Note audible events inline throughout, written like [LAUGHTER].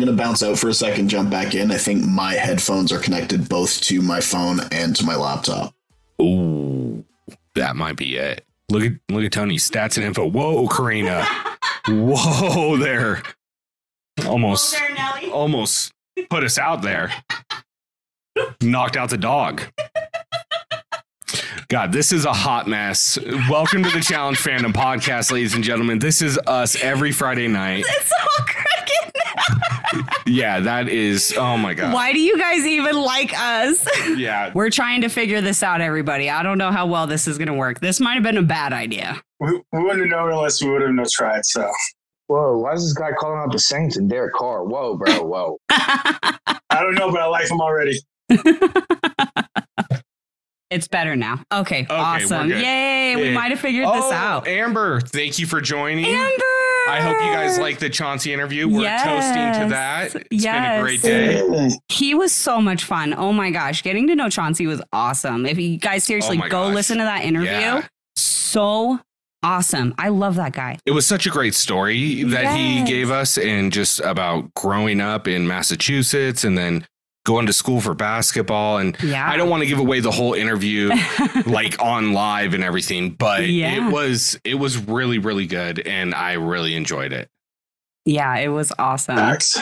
I'm gonna bounce out for a second, jump back in. I think my headphones are connected both to my phone and to my laptop. Ooh, that might be it. Look at look at Tony's stats and info. Whoa, Corrina. [LAUGHS] Whoa there. Almost almost put us out there. Knocked out the dog. God, this is a hot mess. Welcome to the Challenge Fandom Podcast, ladies and gentlemen. This is us every Friday night. It's all [LAUGHS] crooked. Yeah, that is. Oh my God. Why do you guys even like us? Yeah. [LAUGHS] We're trying to figure this out, everybody. I don't know how well this is going to work. This might have been a bad idea. We, we wouldn't have known unless we would have not tried. So Whoa, why is this guy calling out the Saints and Derek Carr? Whoa, bro, whoa. [LAUGHS] I don't know, but I like him already. [LAUGHS] It's better now. Okay, we're awesome. Yay, we might have figured this Oh, out. Amber, thank you for joining. Amber! I hope you guys like the Chauncey interview. We're toasting to that. Yes. It's been a great day. He was so much fun. Oh my gosh, getting to know Chauncey was awesome. If you guys seriously Oh go gosh. listen to that interview, Yeah. so awesome. I love that guy. It was such a great story that he gave us and just about growing up in Massachusetts and then going to school for basketball. And Yeah. I don't want to give away the whole interview [LAUGHS] like on live and everything, but Yeah. it was it was really, really good and I really enjoyed it. yeah, it was awesome. Max.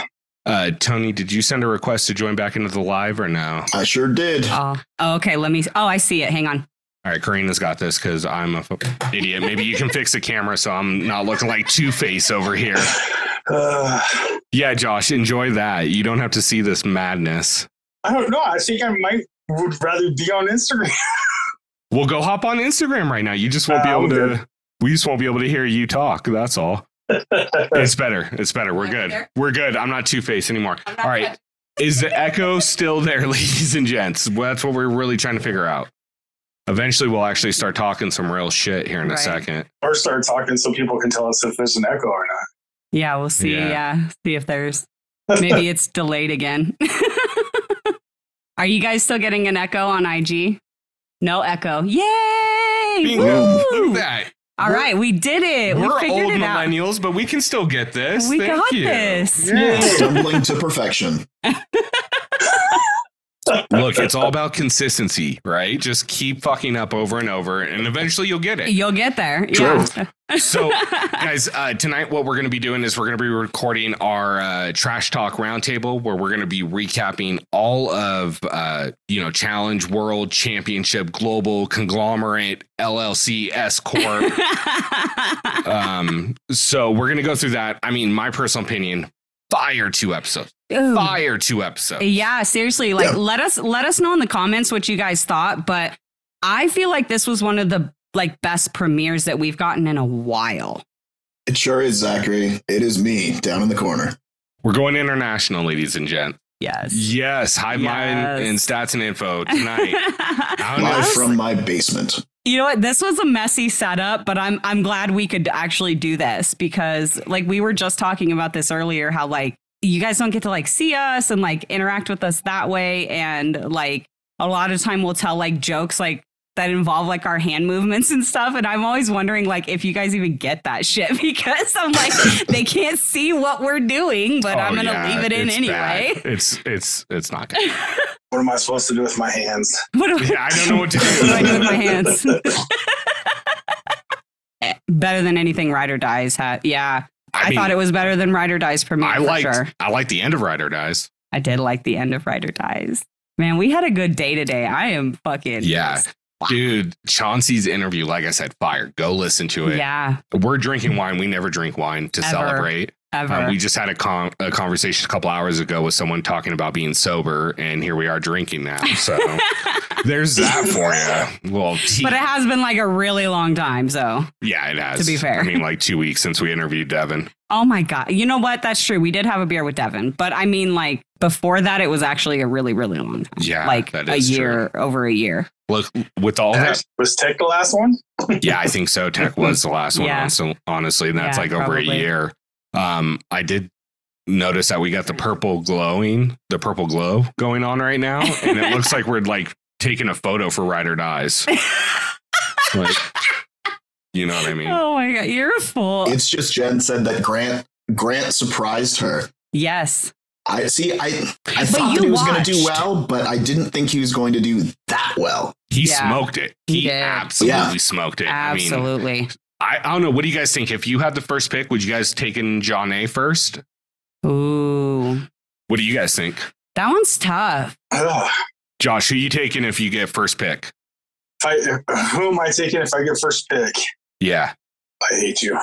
Uh, Tony, did you send a request to join back into the live or no? I sure did. Oh, oh, okay. Let me. Oh, I see it. Hang on. All right, Corrina's got this because I'm a f- idiot. Maybe you can fix the camera so I'm not looking like Two Face over here. [LAUGHS] Uh, [SIGHS] Yeah, Josh, enjoy that. You don't have to see this madness. I don't know. I think I might would rather be on Instagram. [LAUGHS] We'll go hop on Instagram right now. You just won't be Uh, able I'm to. good. We just won't be able to hear you talk. That's all. [LAUGHS] It's better. It's better. We're good. We're good. I'm not Two Face anymore. All right. Is the echo still there, [LAUGHS] ladies and gents? Well, that's what we're really trying to figure out. Eventually, we'll actually start talking some real shit here in a second. or start talking so people can tell us if there's an echo or not. Yeah, we'll see. Yeah. Yeah, see if there's [LAUGHS] maybe it's delayed again. [LAUGHS] Are you guys still getting an echo on IG? No echo. Yay! Bingo. Woo! Look at that. All right, we did it. We're we figured old it out. millennials, but we can still get this. We Thank got you. this. Yeah. Stumbling to perfection. [LAUGHS] Look, it's all about consistency, right? Just keep fucking up over and over, and eventually you'll get it. You'll get there. True. Yeah. [LAUGHS] So, guys, uh, tonight what we're going to be doing is we're going to be recording our uh, trash talk roundtable, where we're going to be recapping all of uh, you know Challenge World Championship Global Conglomerate LLC S Corp. [LAUGHS] um, so we're going to go through that. I mean, my personal opinion: fire two episodes, Ooh. fire two episodes. Yeah, seriously. Like Yeah. let us let us know in the comments what you guys thought, but I feel like this was one of the like best premieres that we've gotten in a while. It sure is, Zachary. It is me down in the corner. We're going international, ladies and gents. Yes. Yes, Hive Mind Yes. and Stats and Info [LAUGHS] tonight. [LAUGHS] I don't. Live from my basement. You know what? This was a messy setup, but I'm I'm glad we could actually do this because like we were just talking about this earlier how like you guys don't get to like see us and like interact with us that way and like a lot of time we'll tell like jokes like that involve like our hand movements and stuff and I'm always wondering like if you guys even get that shit [LAUGHS] because I'm like they can't see what we're doing, but oh, I'm Oh, going to yeah, leave it in it's anyway. bad. It's it's it's not good. [LAUGHS] What am I supposed to do with my hands? What do, Yeah, I don't know what to do. [LAUGHS] what do I do with my hands? Better than anything Ride or Dies had. Yeah. I, mean, thought it was better than Ride or Dies premiere I for liked sure. I like the end of Ride or Dies. I did like the end of Ride or Dies. Man, we had a good day today. I am fucking Yeah. Dude, Chauncey's interview, like I said, fire. Go listen to it. Yeah, We're drinking wine. We never drink wine to Ever. celebrate. ever. Um, we just had a, con- a conversation a couple hours ago with someone talking about being sober, and here we are drinking now. So [LAUGHS] there's that for you. Well, tea- but it has been like a really long time. So, yeah, it has. to be fair. I mean, like two weeks since we interviewed Devin. oh my God. You know what? That's true. We did have a beer with Devin, but I mean, like before that, it was actually a really, really long time. Yeah, like a year, over a year. Look, with all that, Was Tech the last one? yeah, I think so. Tech [LAUGHS] was the last one. Yeah. honestly- honestly, and that's Yeah, like over probably. a year. Um, I did notice that we got the purple glowing, the purple glow going on right now, and it looks like we're like taking a photo for Ride or Dies. [LAUGHS] Like, you know what I mean? Oh my God. You're a fool. It's just Jen said that Grant Grant surprised her. yes. I see. I I But thought you that he was going to do well, but I didn't think he was going to do that well. He Yeah. smoked it. He He, absolutely Yeah. smoked it. I mean, Absolutely. I, I don't know. What do you guys think? If you had the first pick, would you guys take in Jonna first? Ooh. What do you guys think? That one's tough. Ugh. [SIGHS] Josh, who you taking if you get first pick? If I, who am I taking if I get first pick? Yeah. I hate you.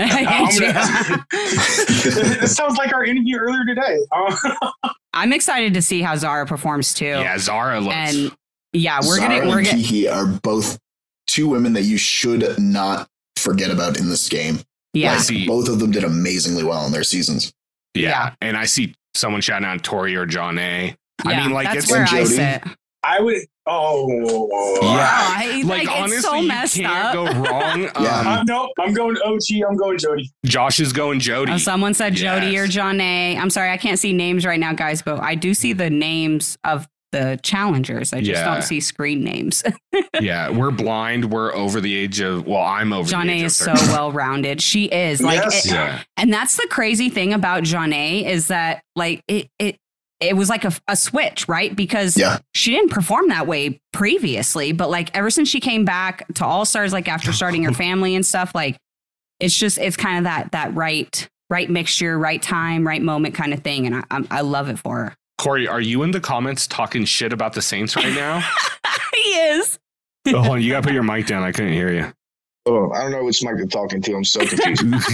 [LAUGHS] I I'm hate gonna- this [LAUGHS] sounds like our interview earlier today. [LAUGHS] I'm excited to see how Zara performs too. Yeah, Zara looks. and yeah, we're Zara gonna we're and gonna Kiki are both two women that you should not forget about in this game. yeah. Like, see. both of them did amazingly well in their seasons. yeah. yeah. And I see someone shouting out Tori or Jonna. I yeah, mean, like, that's it's- where And I Jody. sit. I would. Oh. Yeah. I- Like, like, honestly, it's so messed you can't up. go wrong. [LAUGHS] Yeah. Um, Uh, no, I'm going OG. I'm going Jody. Josh is going Jody. Oh, someone said Jody Yes. or Jonna. I'm sorry, I can't see names right now, guys, but I do see the names of the challengers. I just Yeah. don't see screen names. [LAUGHS] yeah, we're blind. We're over the age of. Well, I'm over. John the A is of so well rounded. She is like, Yes. it- Yeah. and that's the crazy thing about Jonna is that like it it it was like a, a switch, right? Because Yeah. she didn't perform that way previously, but like ever since she came back to All Stars, like after starting her [LAUGHS] family and stuff, like it's just it's kind of that that right right mixture, right time, right moment kind of thing, and I I'm, I love it for her. Cory, are you in the comments talking shit about the Saints right now? [LAUGHS] he is. oh, hold on, you gotta put your mic down. I couldn't hear you. Oh, I don't know which mic they're talking to. I'm so confused. [LAUGHS]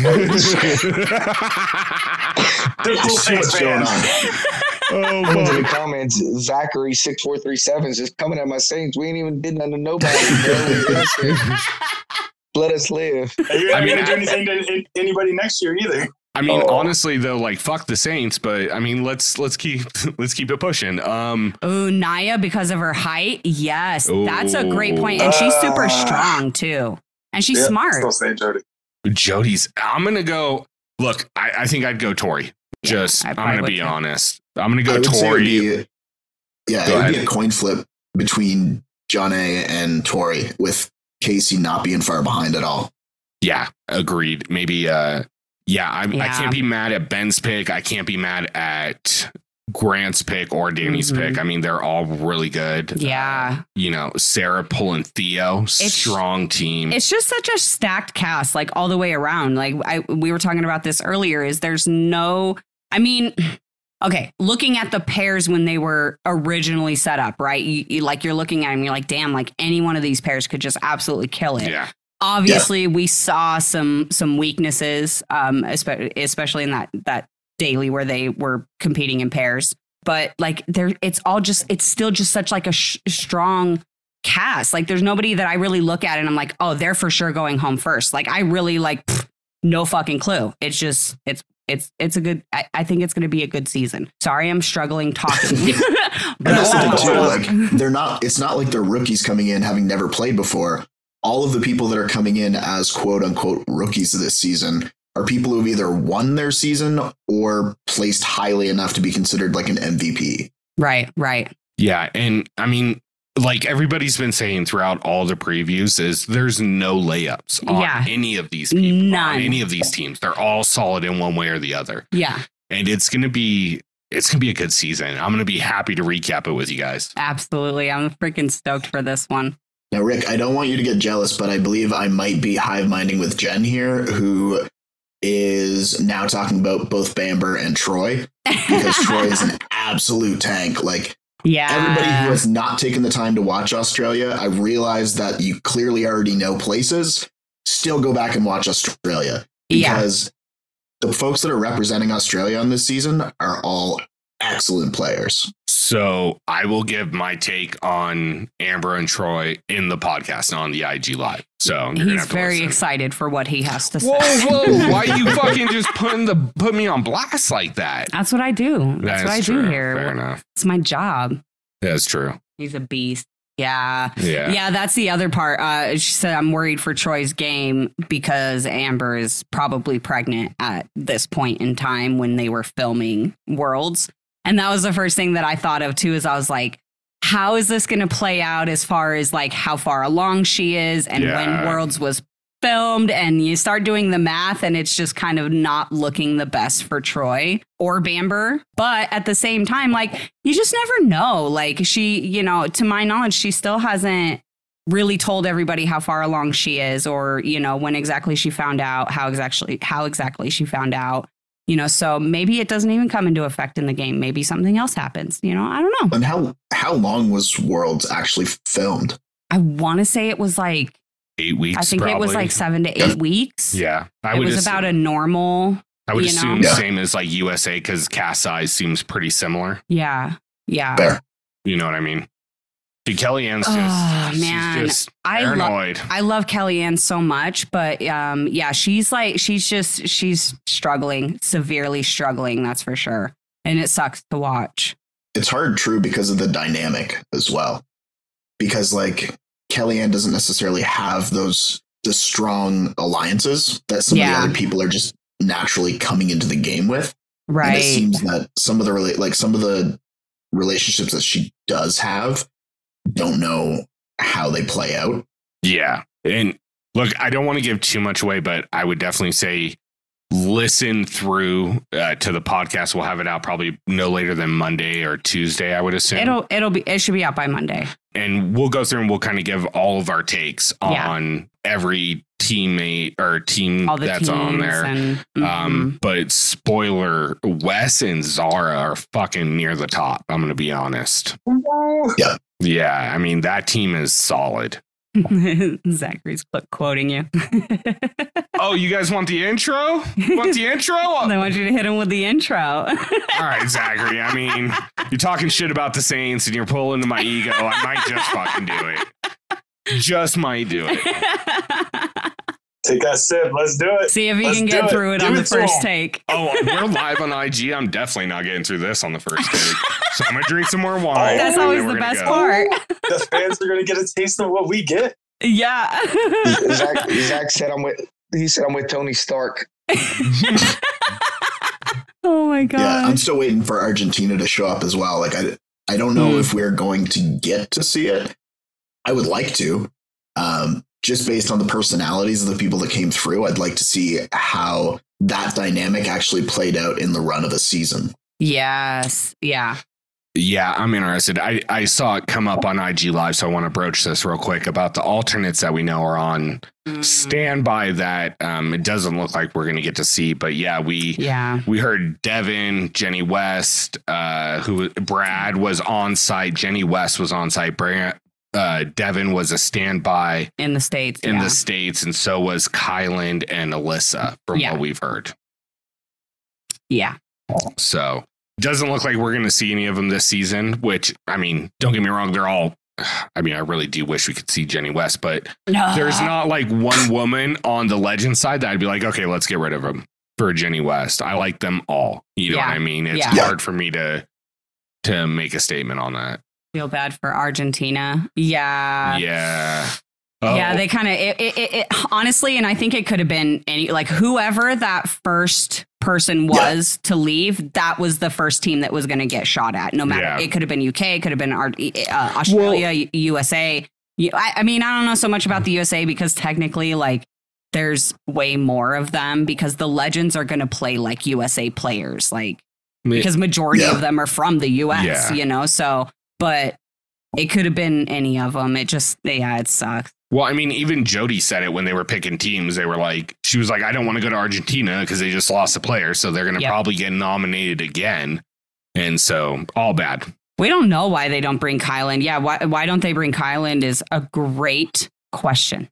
They're So much going fans. Oh, Someone's in the comments, Zachary six four three seven is just coming at my Saints. We ain't even did nothing to nobody. [LAUGHS] Let us live. And You're not I mean, going to do anything to anybody next year either. I mean, Oh. honestly though, like fuck the Saints, but I mean, let's let's keep [LAUGHS] let's keep it pushing. Um, Ooh, Naya because of her height. Yes, that's a great point, and Ooh. she's super Ah. strong too, and she's Yeah, smart. Still say Jody. Jody's. I'm gonna go. Look, I, I think I'd go Tori. Yeah, Just, I I'm gonna be too. honest. I'm gonna go would say it would Tori. be, yeah, Go it would be a coin flip between Jonna and Tori, with Casey not being far behind at all. Yeah, agreed. Maybe. uh Yeah, I, I can't be mad at Ben's pick. I can't be mad at Grant's pick or Danny's Mhm. pick. I mean, they're all really good. Yeah. You know, Sarah pulling Theo, strong team. It's just such a stacked cast, like all the way around. Like I, we were talking about this earlier. Is there's no, I mean, okay, looking at the pairs when they were originally set up, right? You, you like you're looking at them, you're like, damn, like any one of these pairs could just absolutely kill it. yeah, Obviously, we saw some some weaknesses, um, especially especially in that that daily where they were competing in pairs. But like there, it's all just it's still just such like a sh- strong cast. Like there's nobody that I really look at and I'm like, oh, they're for sure going home first. Like I really like pfft, no fucking clue. It's just it's it's it's a good. I, I think it's going to be a good season. Sorry, I'm struggling talking. [LAUGHS] [LAUGHS] And But that's the thing too. Like they're not. It's not like they're rookies coming in having never played before. All of the people that are coming in as quote unquote rookies this season are people who've either won their season or placed highly enough to be considered like an MVP. right, right. yeah, and I mean, like everybody's been saying throughout all the previews, is there's no layups on Yeah. any of these people, on None. any of these teams. They're all solid in one way or the other, Yeah, and it's gonna be it's gonna be a good season. I'm gonna be happy to recap it with you guys. absolutely. I'm freaking stoked for this one. Now, Rick, I don't want you to get jealous, but I believe I might be hive minding with Jen here, who is now talking about both Bamber and Troy because [LAUGHS] Troy is an absolute tank. Like yeah. everybody who has not taken the time to watch Australia, I realize that you clearly already know places. Still go back and watch Australia yeah. because the folks that are representing Australia on this season are all excellent players. So I will give my take on Amber and Troy in the podcast on the IG live. So you're He's very listen. excited for what he has to Whoa, say. whoa! Whoa! [LAUGHS] Why you fucking just putting the put me on blast like that? That's what I do. That's what I That's do here. Fair enough. It's my job. That's true. He's a beast. Yeah. Yeah. Yeah, that's the other part. Uh, she said, I'm worried for Troy's game because Amber is probably pregnant at this point in time when they were filming Worlds. And that was the first thing that I thought of too, is I was like, how is this going to play out as far as like how far along she is and Yeah. when Worlds was filmed and you start doing the math and it's just kind of not looking the best for Troy or Bamber. But at the same time, like you just never know. Like she, you know, to my knowledge, she still hasn't really told everybody how far along she is or, you know, when exactly she found out, how exactly how exactly she found out. You know, so maybe it doesn't even come into effect in the game. Maybe something else happens. You know, I don't know. And how how long was Worlds actually filmed? I want to say it was like Eight weeks. I think it was like seven to eight weeks. Yeah, I it would. was assume, about a normal. I would you know? assume Yeah. same as like USA because cast size seems pretty similar. Yeah, yeah. Fair. You know what I mean? Dude, Kellyanne's just, Oh, she's man. just I love. paranoid. I love Kellyanne so much, but um, yeah, she's like she's just she's struggling, severely struggling. That's for sure, and it sucks to watch. It's hard, true, because of the dynamic as well. Because like Kellyanne doesn't necessarily have those the strong alliances that some Yeah. of the other people are just naturally coming into the game with. And it seems that some of the like some of the relationships that she does have don't know how they play out. Yeah. And look, I don't want to give too much away, but I would definitely say listen through uh, to the podcast. We'll have it out probably no later than Monday or Tuesday, I would assume. It'll it'll be it should be out by Monday. and we'll go through and we'll kind of give all of our takes Yeah. on every teammate or team All the that's on there. and Um, mhm. but spoiler, Wes and Zara are fucking near the top. I'm gonna be honest. Woo. Yeah, I mean that team is solid. [LAUGHS] Zachary's qu- quoting you. [LAUGHS] Oh, you guys want the intro? Want the intro? [LAUGHS] I want you to hit him with the intro. All right, Zachary. I mean, you're talking shit about the Saints and you're pulling to my ego. I might just fucking do it. Just might do it. Take that sip. Let's do it. See if you Let's can get it. through it Give on it the first him. take. Oh, [LAUGHS] we're live on IG. I'm definitely not getting through this on the first take. So I'm gonna drink some more wine. That's always the best go. part. The [LAUGHS] fans are gonna get a taste of what we get. Yeah. [LAUGHS] Zach, Zach said I'm with. He said I'm with Tony Stark. oh my god. Yeah, I'm still waiting for Argentina to show up as well. Like I I don't know Hmm. if we're going to get to see it. I would like to. Um, just based on the personalities of the people that came through, I'd like to see how that dynamic actually played out in the run of a season. yes. Yeah. Yeah, I'm interested. I, I saw it come up on IG Live, so I want to broach this real quick about the alternates that we know are on Mm, standby that um, it doesn't look like we're going to get to see. But yeah, we yeah. we heard Devin, Jenny West, uh, who Brad was on site, Jenny West was on site, Brad, uh, Devin was a standby In the States. in yeah. the states, and so was Kyland and Alyssa, from Yeah. what we've heard. yeah. So doesn't look like we're going to see any of them this season. Which I mean, don't get me wrong, they're all. I mean, I really do wish we could see Jenny West, but No. there's not like one woman on the legend side that I'd be like, okay, let's get rid of them for Jenny West. I like them all. You know Yeah. what I mean? It's hard for me to to make a statement on that. Feel bad for Argentina. Yeah. yeah. Oh, Yeah, they kind of it, it, it, it honestly, and I think it could have been any like whoever that first person was to leave. That was the first team that was going to get shot at. No matter Yeah. it could have been UK, it could have been uh, Australia, U- USA. I, I mean, I don't know so much about the USA because technically, like, there's way more of them because the legends are going to play like USA players, like because majority Yeah. of them are from the US, Yeah. you know. So, but it could have been any of them. It just, yeah, it sucks. Well, I mean, even Jody said it when they were picking teams. They were like, she was like, I don't want to go to Argentina because they just lost a player. So they're going to Yep. probably get nominated again. And so all bad. We don't know why they don't bring Kyland. Yeah, why why don't they bring Kyland is a great question.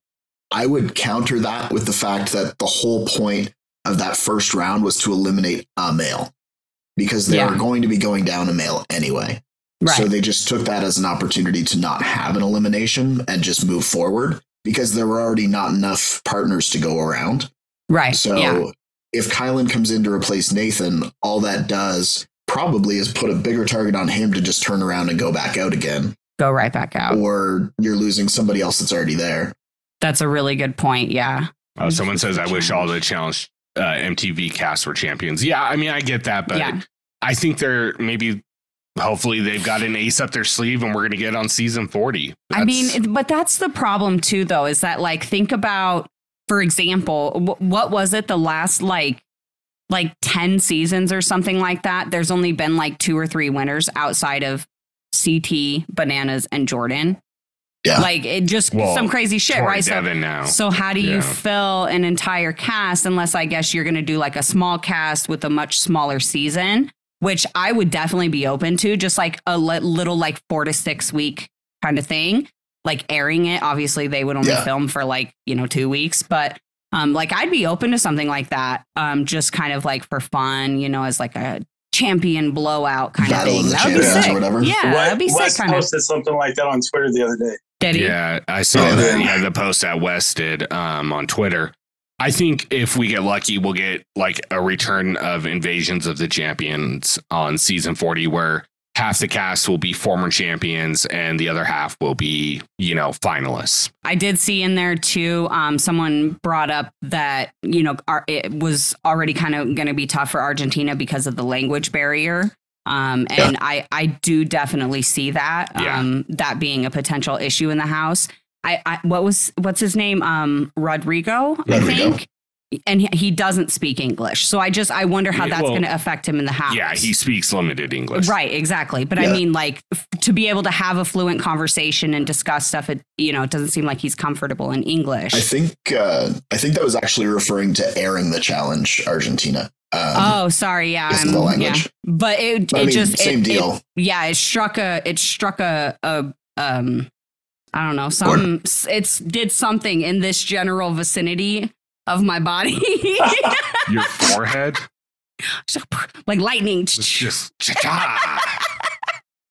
I would counter that with the fact that the whole point of that first round was to eliminate a male because they Yeah. were going to be going down a male anyway. Right. So they just took that as an opportunity to not have an elimination and just move forward because there were already not enough partners to go around. right. So yeah. if Kyland comes in to replace Nathan, all that does probably is put a bigger target on him to just turn around and go back out again. Go right back out. Or you're losing somebody else that's already there. That's a really good point. Yeah. Uh, someone says, I wish all the challenge uh, MTV casts were champions. Yeah, I mean, I get that, but Yeah. I think they're maybe, hopefully, they've got an ace up their sleeve and we're going to get on season 40. I mean, but that's the problem too, though, is that like think about for example, wh- what was it the last like like 10 seasons or something like that? There's only been like two or three winners outside of CT, Bananas, and Jordan. Yeah. Like it just Well, some crazy shit, Troy right? So now. so how do you fill an entire cast unless I guess you're going to do like a small cast with a much smaller season, which I would definitely be open to, just like a li- little like 4 to 6 week kind of thing. Like airing it, obviously they would only Yeah. film for like, you know, 2 weeks, but um like I'd be open to something like that. Um just kind of like for fun, you know, as like a champion blowout kind Battle of of thing. the That would be Champions or sick. whatever. Yeah, that'd be Wes sick kind of. posted something like that on Twitter the other day. Did he? Yeah, I saw Yeah. that. Yeah, the post that Wes did um, on Twitter. I think if we get lucky, we'll get like a return of Invasions of the Champions on season 40, where half the cast will be former champions and the other half will be, you know, finalists. I did see in there too. Um, someone brought up that you know it was already kind of going to be tough for Argentina because of the language barrier. Um, and I I do definitely see that. Yeah. Um, that being a potential issue in the house. I, I what was what's his name? Um, Rodrigo, I think. And he, he doesn't speak English, so I just I wonder how that's well, going to affect him in the house. Yeah, he speaks limited English. Right, exactly. But I mean, like, f- to be able to have a fluent conversation and discuss stuff, it you know, it doesn't seem like he's comfortable in English. I think uh, I think that was actually referring to airing the challenge Argentina. Um, oh, sorry, yeah, because of I'm- the yeah. language. But it, But I it mean, just same it- deal. It, yeah, it struck a it struck a a um, I don't know, some it's did something in this general vicinity of my body, [LAUGHS] Your forehead [LAUGHS] like lightning. was just.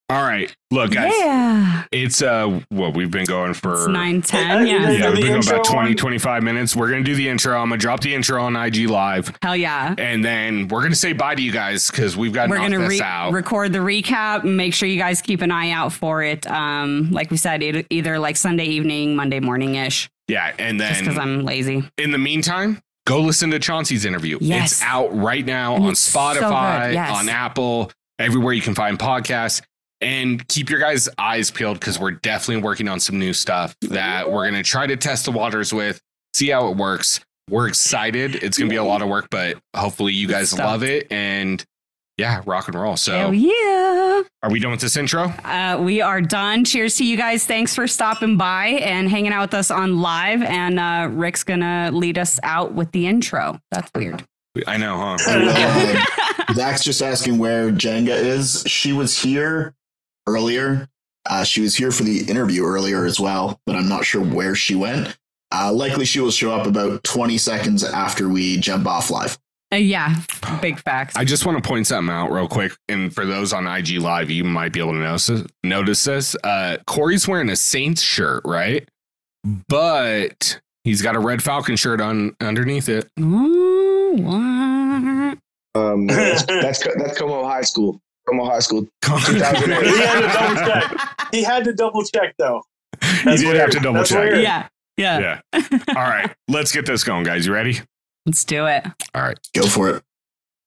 All right. Look, guys, Yeah, it's uh, what we've been going for. it's nine ten. Hey, Yeah, Yeah, we've been going about 20, 25 minutes. We're going to do the intro. I'm going to drop the intro on IG Live. hell yeah. And then we're going to say bye to you guys because we've got we're gonna this re- out. record the recap and make sure you guys keep an eye out for it. Um, like we said, it, either like Sunday evening, Monday morning ish, yeah. And then because I'm lazy. in the meantime, go listen to Chauncey's interview. Yes. It's out right now And on it's so Spotify, yes. on Apple, everywhere you can find podcasts. And keep your guys' eyes peeled because we're definitely working on some new stuff that we're going to try to test the waters with, see how it works. We're excited. It's going to be a lot of work, but hopefully you guys Stoked. love it. And yeah, rock and roll. So, Hell yeah! are we done with this intro? Uh, we are done. Cheers to you guys. Thanks for stopping by and hanging out with us on live. And uh, Rick's gonna lead us out with the intro. That's weird. I know, huh? Uh, [LAUGHS] Zach's just asking where Jenga is. She was here earlier. Uh, she was here for the interview earlier as well, but I'm not sure where she went. Uh, likely she will show up about 20 seconds after we jump off live. Uh, yeah, big facts. I just want to point something out real quick. And for those on IG Live, you might be able to notice, notice this. Uh, Cory's wearing a Saints shirt, right? But he's got a red Falcon shirt on underneath it. Ooh, what? Um, [LAUGHS] that's that's that's Como High School. Como High School. 2008. [LAUGHS] he had to double check. He had to double check though. He That's did weird. have to double That's check. weird. Yeah, yeah, Yeah. [LAUGHS] All right. Let's get this going, guys. You ready? Let's do it. All right. Go for it.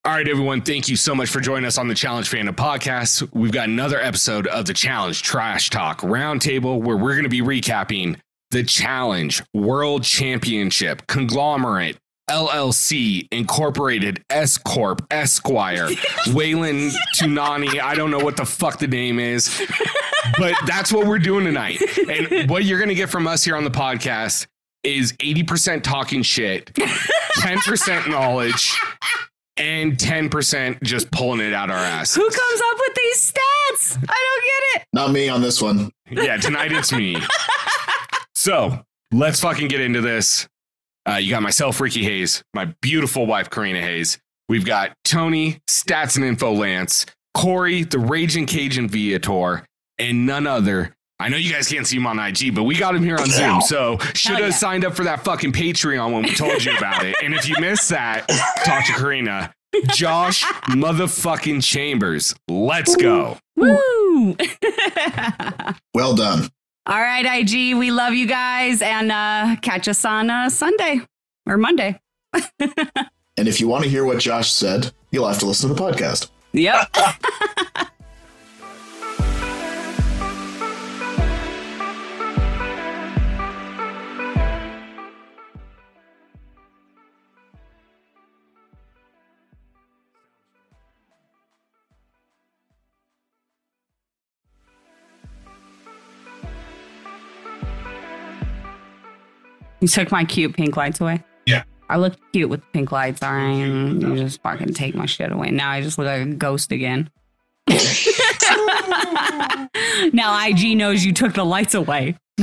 All right, everyone. Thank you so much for joining us on the Challenge Fandom Podcast. We've got another episode of the Challenge Trash Talk Roundtable where we're going to be recapping the Challenge World Championship Conglomerate LLC Incorporated S Corp Esquire [LAUGHS] Waylon Tunani. I don't know what the fuck the name is, but [LAUGHS] that's what we're doing tonight. And what you're going to get from us here on the podcast is 80% talking shit, [LAUGHS] 10% knowledge, and 10% just pulling it out our ass. Who comes up with these stats? I don't get it. Not me on this one. Yeah, tonight it's me. So let's fucking get into this. Uh, you got myself, Ricky Hayes, my beautiful wife, Corrina Hayes. We've got Tony, Stats and Info Lance, Cory, the Raging Cajun Viator, and none other. I know you guys can't see him on IG, but we got him here on Zoom. So should have yeah. signed up for that fucking Patreon when we told you about it. And if you missed that, talk to Corrina. Josh motherfucking Chambers. Let's go. Woo! [LAUGHS] Well done. All right, IG, we love you guys, and uh, catch us on uh, Sunday or Monday. [LAUGHS] And if you want to hear what Josh said, you'll have to listen to the podcast. Yep. [LAUGHS] You took my cute pink lights away. Yeah. I look cute with the pink lights. All right, mm, you just fucking take my shit away. Now I just look like a ghost again. [LAUGHS] now IG knows you took the lights away. [LAUGHS]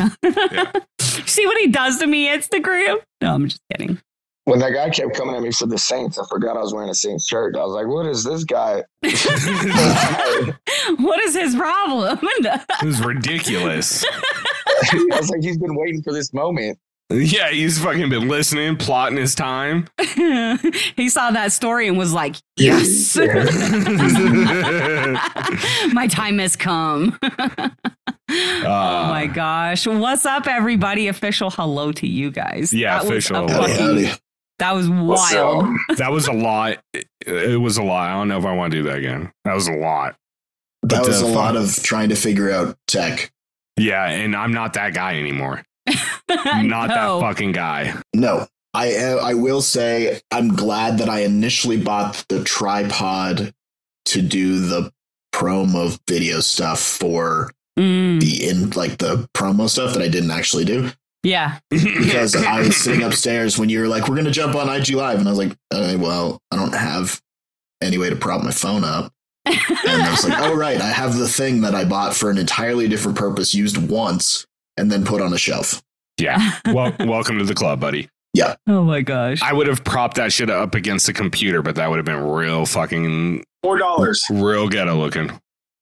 See what he does to me, Instagram? No, I'm just kidding. When that guy kept coming at me for the Saints, I forgot I was wearing a Saints shirt. I was like, "What is this guy?" [LAUGHS] what is his problem? It was ridiculous. I was like, "He's been waiting for this moment." Yeah, he's fucking been listening, plotting his time. [LAUGHS] he saw that story and was like, yes, [LAUGHS] [LAUGHS] my time has come. oh my gosh. What's up, everybody? Official hello to you guys. Yeah, That was official a hello. fucking- That was wild. that was a lot. It, it was a lot. I don't know if I want to do that again. That was a lot. That But, was uh, a lot of trying to figure out tech. Yeah, and I'm not that guy anymore. [LAUGHS] Not No. that fucking guy. No, I I will say I'm glad that I initially bought the tripod to do the promo video stuff for Mm, the in like the promo stuff that I didn't actually do yeah. because [LAUGHS] I was sitting upstairs when you were like, "We're gonna jump on IG Live," and I was like, uh, "Well, I don't have any way to prop my phone up." And I was like, "Oh right, I have the thing that I bought for an entirely different purpose, used once, and then put on a shelf." Yeah. [LAUGHS] Well, welcome to the club, buddy. Yeah. Oh my gosh. I would have propped that shit up against the computer, but that would have been real fucking Four dollars. real ghetto looking.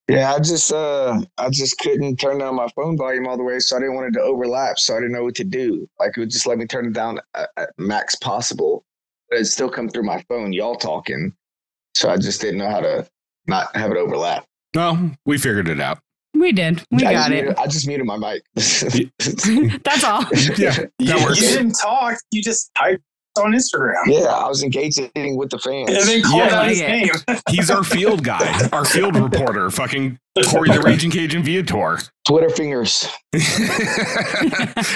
Yeah, I just uh I just couldn't turn down my phone volume all the way, so I didn't want it to overlap, so I didn't know what to do. Like it would just let me turn it down at, at max possible, but it still come through my phone, y'all talking. So I just didn't know how to not have it overlap. No, we figured it out. We did. We I got just it. Muted, I just muted my mic. [LAUGHS] That's all. [LAUGHS] Yeah, You, that [LAUGHS] you works. didn't talk. You just typed on Instagram. yeah, I was engaging with the fans. And then called Yeah. out his Like name. He's our field guy, our field reporter, fucking Cory the Raging Cajun Viator. Twitter fingers.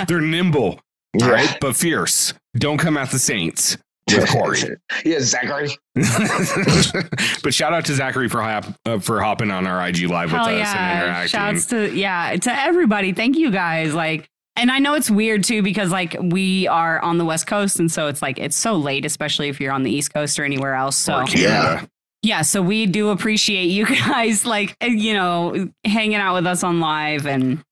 They're nimble, Yeah. all right, but fierce. Don't come at the Saints with Cory. yeah, Zachary. [LAUGHS] but shout out to Zachary for hop, uh, for hopping on our IG live with Hell us and yeah. interacting. Shouts to yeah, to everybody. Thank you guys. Like and I know it's weird too because like we are on the West Coast and so it's like it's so late, especially if you're on the East Coast or anywhere else. So Or Canada. yeah, so we do appreciate you [LAUGHS] guys like you know hanging out with us on live and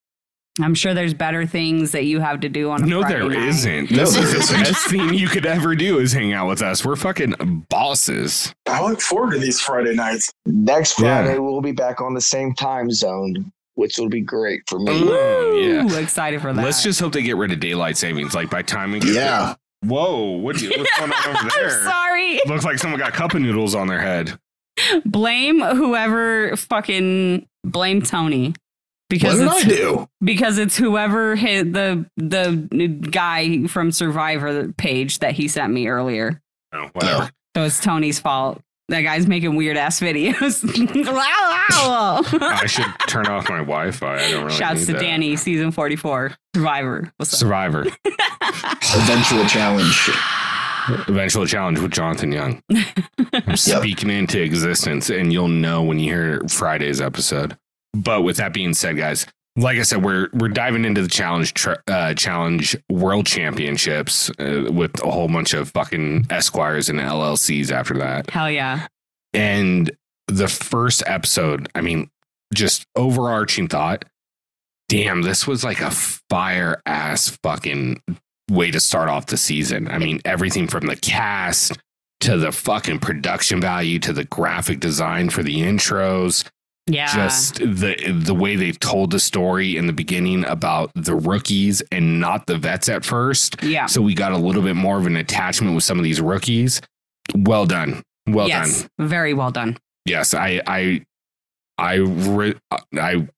I'm sure there's better things that you have to do on a No, Friday there night. isn't. No, This there is the isn't. best thing you could ever do is hang out with us. We're fucking bosses. I look forward to these Friday nights. Next Yeah. Friday we'll be back on the same time zone, which will be great for me. Mm, yeah. Excited for that. Let's just hope they get rid of daylight savings. Like by time we get Yeah, Whoa, what, what's going on over [LAUGHS] I'm there? sorry. Looks like someone got cup of noodles on their head. Blame whoever fucking blame Tony. What Because did it's I do? because it's whoever hit the the guy from Survivor page that he sent me earlier. Oh, whatever. So it's Tony's fault. That guy's making weird ass videos. [LAUGHS] Wow, wow. I should turn off my Wi-Fi. I don't really. Shouts need to that. Danny, season forty four, Survivor. What's up? Survivor. [LAUGHS] Eventual challenge. Eventual challenge with Jonathan Young. [LAUGHS] I'm speaking into existence, and you'll know when you hear Friday's episode. But with that being said, guys, like I said, we're we're diving into the challenge tr- uh, challenge world championships uh, with a whole bunch of fucking esquires and LLCs after that. Hell yeah. And the first episode, I mean, just overarching thought, damn, this was like a fire ass fucking way to start off the season. I mean, everything from the cast to the fucking production value to the graphic design for the intros, Yeah. just the the way they've told the story in the beginning about the rookies and not the vets at first. yeah. So we got a little bit more of an attachment with some of these rookies. Well done. Well yes. done Very well done. yes i i i re- i'm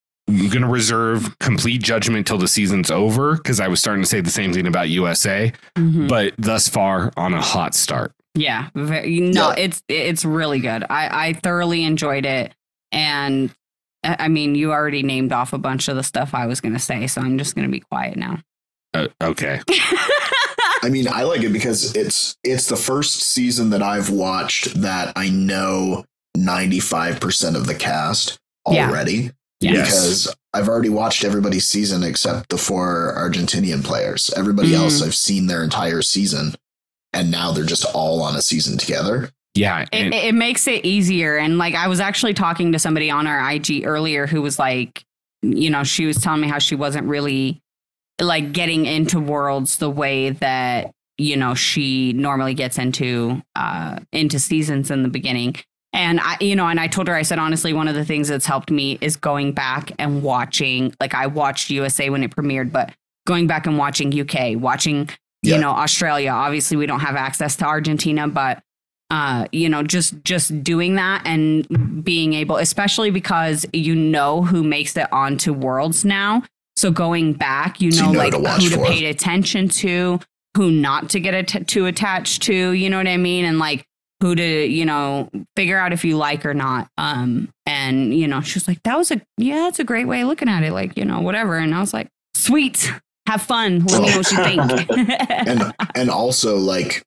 gonna reserve complete judgment till the season's over because i was starting to say the same thing about usa Mhm. but thus far on a hot start Yeah, very, no, Yeah. it's it's really good. I I thoroughly enjoyed it, and I I mean, you already named off a bunch of the stuff I was gonna say, so I'm just gonna be quiet now. uh, okay [LAUGHS] I mean, I like it because it's it's the first season that I've watched that I know 95% of the cast Yeah. already. Yes. because I've already watched everybody's season except the four Argentinian players. Everybody Mhm. else I've seen their entire season, and now they're just all on a season together. Yeah. it, and- it makes it easier and like i was actually talking to somebody on our ig earlier who was like you know she was telling me how she wasn't really like getting into worlds the way that you know she normally gets into uh into seasons in the beginning and i you know and i told her i said honestly one of the things that's helped me is going back and watching like i watched usa when it premiered but going back and watching uk watching you Yeah. know australia obviously we don't have access to argentina but uh you know just just doing that and being able especially because you know who makes it onto worlds now. So going back you So know, you know like to who to for. pay attention to who not to get att- too attached to you know what i mean? And like who to you know figure out if you like or not. Um and you know she was like that was a yeah that's a great way of looking at it like you know whatever. And i was like sweet. Have fun. Let me know what you think. [LAUGHS] And and [LAUGHS] also like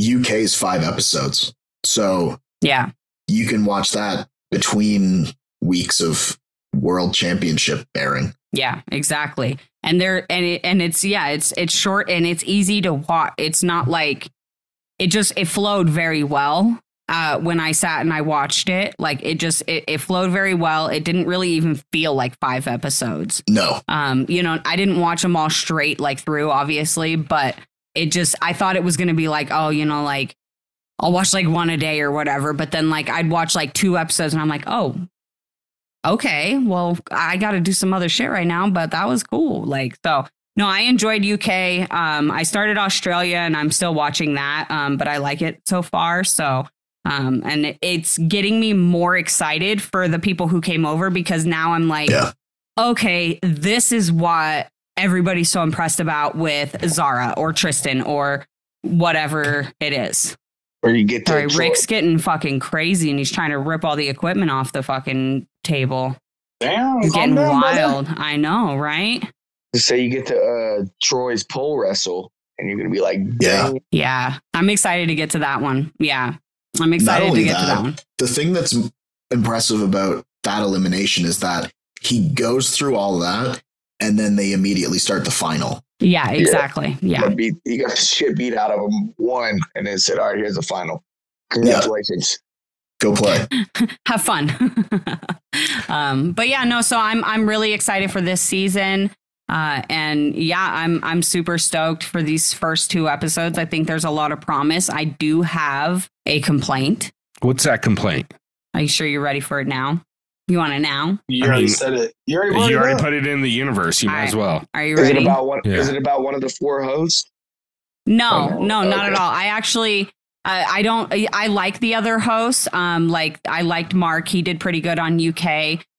UK's five episodes, so yeah you can watch that between weeks of World Championship airing. Yeah, exactly. And there and it and it's yeah, it's it's short and it's easy to watch. It's not like it just it flowed very well. Uh when I sat and I watched it, like it just it, it flowed very well. It didn't really even feel like five episodes. No, Um, you know, I didn't watch them all straight like through, obviously, but it just I thought it was gonna be like, oh, you know, like I'll watch like one a day or whatever, but then like I'd watch like two episodes and I'm like, oh, okay, well, I gotta do some other shit right now, but that was cool. Like, so no, I enjoyed UK. Um, I started Australia and I'm still watching that. Um, but I like it so far. So um, and it's getting me more excited for the people who came over because now I'm like, yeah, okay, this is what everybody's so impressed about with Zara or Tristan or whatever it is. Or you get to Sorry, Rick's getting fucking crazy and he's trying to rip all the equipment off the fucking table. Damn, He's getting down, brother. wild. I know, right? to say you get to uh, Troy's pole wrestle, and you're gonna be like, Yeah. dang, Yeah. I'm excited to get to that one. Yeah. I'm excited to only get to that, that one. the thing that's impressive about that elimination is that he goes through all that and then they immediately start the final. Yeah, exactly. He Yeah. got beat, he got the shit beat out of him, won, and then said, "All right, here's the final. Congratulations." Go play. [LAUGHS] have fun. [LAUGHS] um, but yeah, no. So I'm I'm really excited for this season, uh, and yeah, I'm I'm super stoked for these first two episodes. I think there's a lot of promise. I do have a complaint. What's that complaint? Are you sure you're ready for it now? You want it now? You I already mean, said it. You already, You already up. put it in the universe. You might as well. Are you Is it ready? about one? Yeah. Is it about one of the four hosts? No, Oh, no, not at all. I actually, I, I don't. I like the other hosts. Um, like I liked Mark. He did pretty good on UK,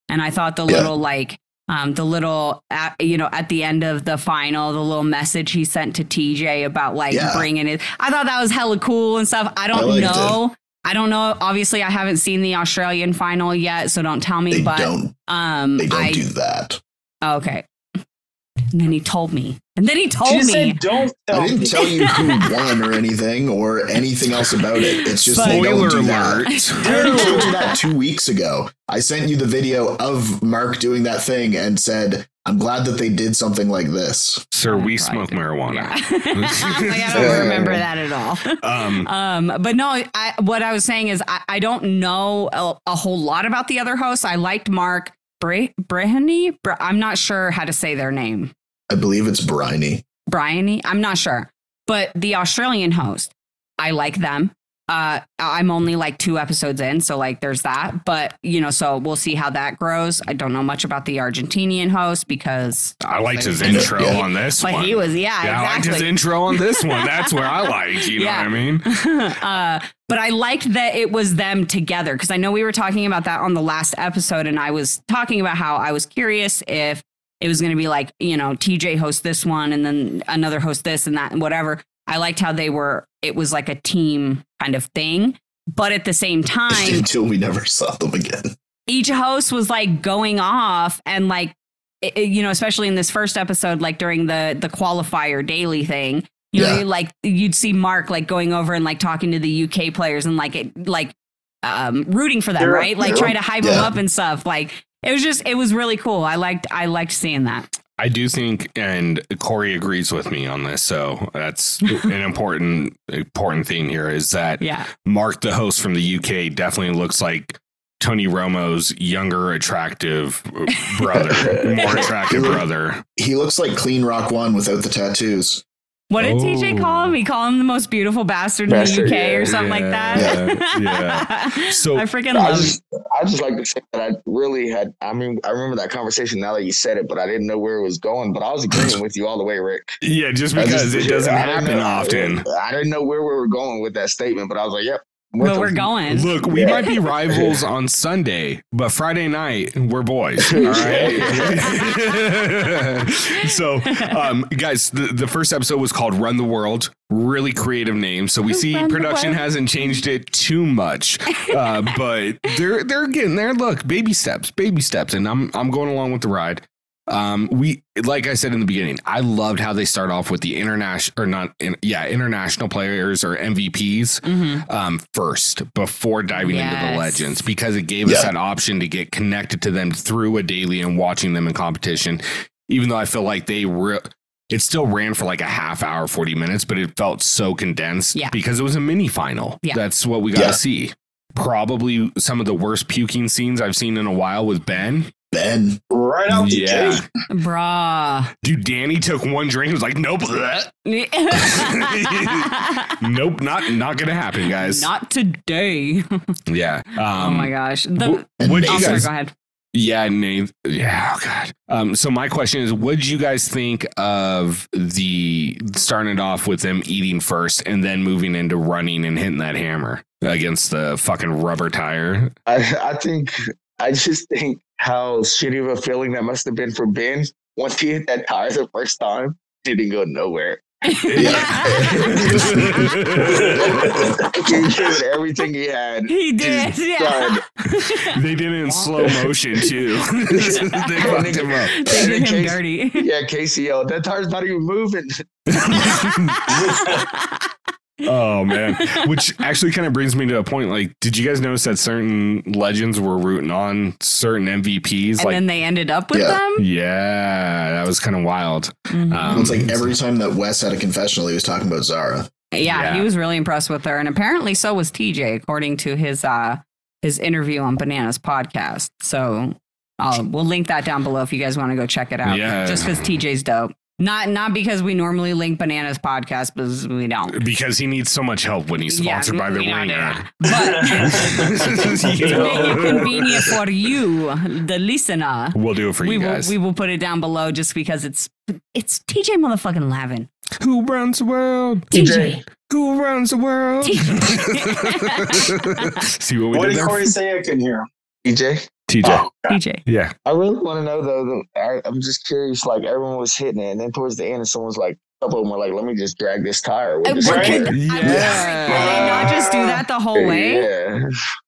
and I thought the Yeah. little like, um, the little, at, you know, at the end of the final, the little message he sent to TJ about like Yeah. bringing it. I thought that was hella cool and stuff. I don't liked know. I don't know. Obviously, I haven't seen the Australian final yet, so don't tell me. They but don't um, they don't I do that. okay. And then he told me, and then he told just me. said, "Don't tell I didn't me." tell you who [LAUGHS] won or anything or anything else about it. It's just they Spoiler don't do alert. that. [LAUGHS] I already told you that two weeks ago. I sent you the video of Mark doing that thing and said, I'm glad that they did something like this. Sir, we That's smoke right. marijuana. Yeah. [LAUGHS] like, I don't remember that at all. Um, Um, but no, I, what I was saying is I, I don't know a, a whole lot about the other hosts. I liked Mark Bre- Breheny. Bre- I'm not sure how to say their name. I believe it's Bryony. Bryony. I'm not sure. But the Australian host, I like them. Uh, I'm only like two episodes in, so like there's that. But you know, so we'll see how that grows. I don't know much about the Argentinian host because I liked his intro Yeah. on this but one. he was yeah, yeah, I liked his intro on this one. [LAUGHS] That's where I liked. You know what I mean? [LAUGHS] uh, but I liked that it was them together because I know we were talking about that on the last episode, and I was talking about how I was curious if it was going to be like you know TJ host this one and then another host this and that and whatever. I liked how they were. It was like a team kind of thing, but at the same time, [LAUGHS] Until we never saw them again. each host was like going off and like it- it- you know especially in this first episode like during the the qualifier daily thing you Yeah. you, like you'd see mark like going over and like talking to the uk players and like it like um rooting for them They're- right like trying to hype them up and stuff like it was just it was really cool. I liked I liked seeing that. I do think, and Cory agrees with me on this. So that's [LAUGHS] an important important thing here is that Yeah. Mark, the host from the UK, definitely looks like Tony Romo's younger, attractive brother, [LAUGHS] more attractive brother. He looks like Clean Rock One without the tattoos. What did TJ oh. call him? He called him the most beautiful bastard, Bastard, in the UK yeah, or something like that. [LAUGHS] yeah. So- I freaking I love just, I just like to say that I really had. I mean, I remember that conversation now that you said it, but I didn't know where it was going. But I was agreeing with you all the way, Rick. Yeah, just because just- it doesn't I didn't happen know- often. I didn't know where we were going with that statement, but I was like, "Yep." With But we're going. Look, we Yeah. might be rivals [LAUGHS] on Sunday, but Friday night we're boys. [LAUGHS] All right. [LAUGHS] so, um, guys, the, the first episode was called "Run the World." Really creative name. So we see Run production hasn't changed it too much, uh, but they're they're getting there. Look, baby steps, baby steps, and I'm I'm going along with the ride. Um, we like I said in the beginning, I loved how they start off with the international or not, in, yeah, international players or MVPs Mhm. um, first before diving into the legends because it gave us Yeah. that option to get connected to them through a daily and watching them in competition. Even though I feel like they re- it still ran for like a half hour, 40 minutes, but it felt so condensed Yeah. because it was a mini final. Yeah. That's what we got to see. Probably some of the worst puking scenes I've seen in a while with Ben. Ben, Right out the Yeah. gate. Bruh. Dude, Danny took one drink and was like, nope, bleh. [LAUGHS] nope, not not gonna happen, guys. Not today. yeah. oh Um, my gosh. The, and Would oh, you sorry, guys- go ahead. Yeah, Nate. Yeah, oh god. Um, so my question is, what did you guys think of the starting it off with them eating first and then moving into running and hitting that hammer against the fucking rubber tire? I, I think. I just think how shitty of a feeling that must have been for Ben once he hit that tire the first time. Didn't go nowhere. [LAUGHS] he gave everything he had. he did. Yeah. they did it in slow motion too. [LAUGHS] they fucked him up. They And did him case- dirty. Yeah, Casey yelled, that tire's not even moving. [LAUGHS] Oh man, which actually kind of brings me to a point. Like, did you guys notice that certain legends were rooting on certain MVPs? and like, then they ended up with Yeah. them. yeah, that was kind of wild. Mhm. Um, it's like every time that Wes had a confessional, he was talking about Zara. yeah, yeah. he was really impressed with her, and apparently so was TJ, according to his uh his interview on Bananas podcast. So uh, we'll link that down below if you guys want to go check it out. Yeah. just because TJ's dope. Not not because we normally link Bananas podcast, because we don't. because he needs so much help when he's Yeah, sponsored by the we don't ringer. But You [LAUGHS] to make it convenient for you, the listener, We'll do it for we you will guys. we will put it down below just because it's it's TJ motherfucking Lavin. Who runs the world? TJ. Who runs the world? [LAUGHS] See what we What did did there? Cory say I can hear? EJ, TJ. Oh, TJ. Yeah. I really want to know though. I, I'm just curious. Like everyone was hitting it, and then towards the end, someone's like, a couple of them were like, "Let me just drag this tire." We'll Uh, just Right. hit it." Can Yeah. they not just do that the whole way? Yeah.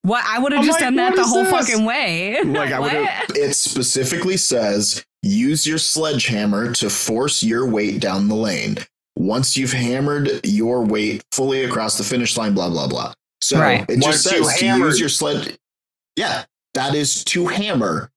What I would have just like, done that the whole this? fucking way. Like, I would've- [LAUGHS] It specifically says use your sledgehammer to force your weight down the lane. Once you've hammered your weight fully across the finish line, blah blah blah. So Right. it Once just you says to use your sled. Yeah, that is to hammer.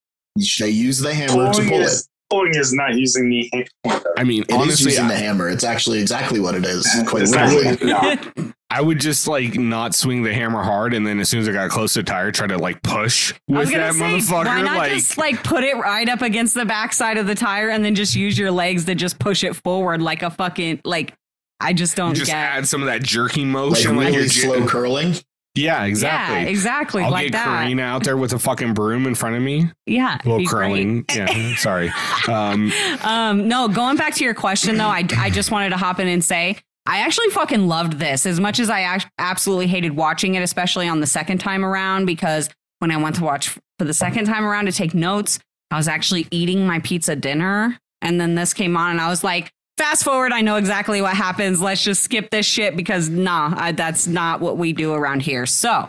They use the hammer to Pulling pull it. pulling is not using the hand pointer. I mean, It is honestly, using I, the hammer. It's actually exactly what it is. Quite It's not [LAUGHS] literally. really- I would just like not swing the hammer hard, and then as soon as I got close to the tire, try to like push with that say, motherfucker. why not like, just like put it right up against the backside of the tire and then just use your legs to just push it forward like a fucking like. I just don't just get. add some of that jerking Like motion, like, really you're slow j- curling. Yeah, exactly. Yeah, exactly Like that. I'll like get that. Corrina out there with a fucking broom in front of me. Yeah, A little be great. curling. Yeah, [LAUGHS] sorry. Um, Um, no, going back to your question though, I, I just wanted to hop in and say I actually fucking loved this as much as I absolutely hated watching it, especially on the second time around because when I went to watch for the second time around to take notes, I was actually eating my pizza dinner, and then this came on, and I was like. Fast forward, I know exactly what happens. Let's just skip this shit because nah, I, that's not what we do around here. So,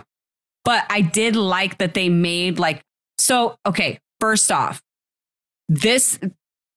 but I did like that they made like, so, okay, first off, this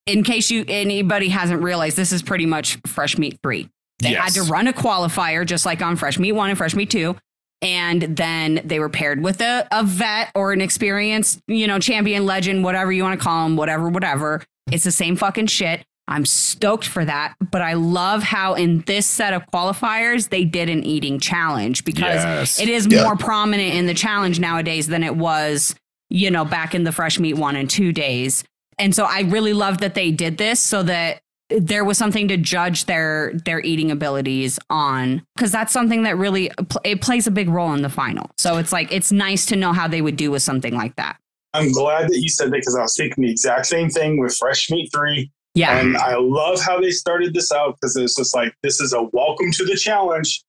in case you anybody hasn't realized, this is pretty much Fresh Meat 3. They yes. had to run a qualifier just like on Fresh Meat 1 and Fresh Meat 2. and then they were paired with a, a vet or an experienced, you know, champion, legend, whatever you want to call them, whatever, whatever. It's the same fucking shit. I'm stoked for that. But I love how in this set of qualifiers, they did an eating challenge because Yes. it is Yeah. more prominent in the challenge nowadays than it was, you know, back in the fresh meat one and two days. And so I really love that they did this so that there was something to judge their their eating abilities on because that's something that really it plays a big role in the final. So it's like it's nice to know how they would do with something like that. I'm glad that you said that because I was thinking the exact same thing with Fresh Meat 3. Yeah. And I love how they started this out because it's just like, this is a welcome to the challenge.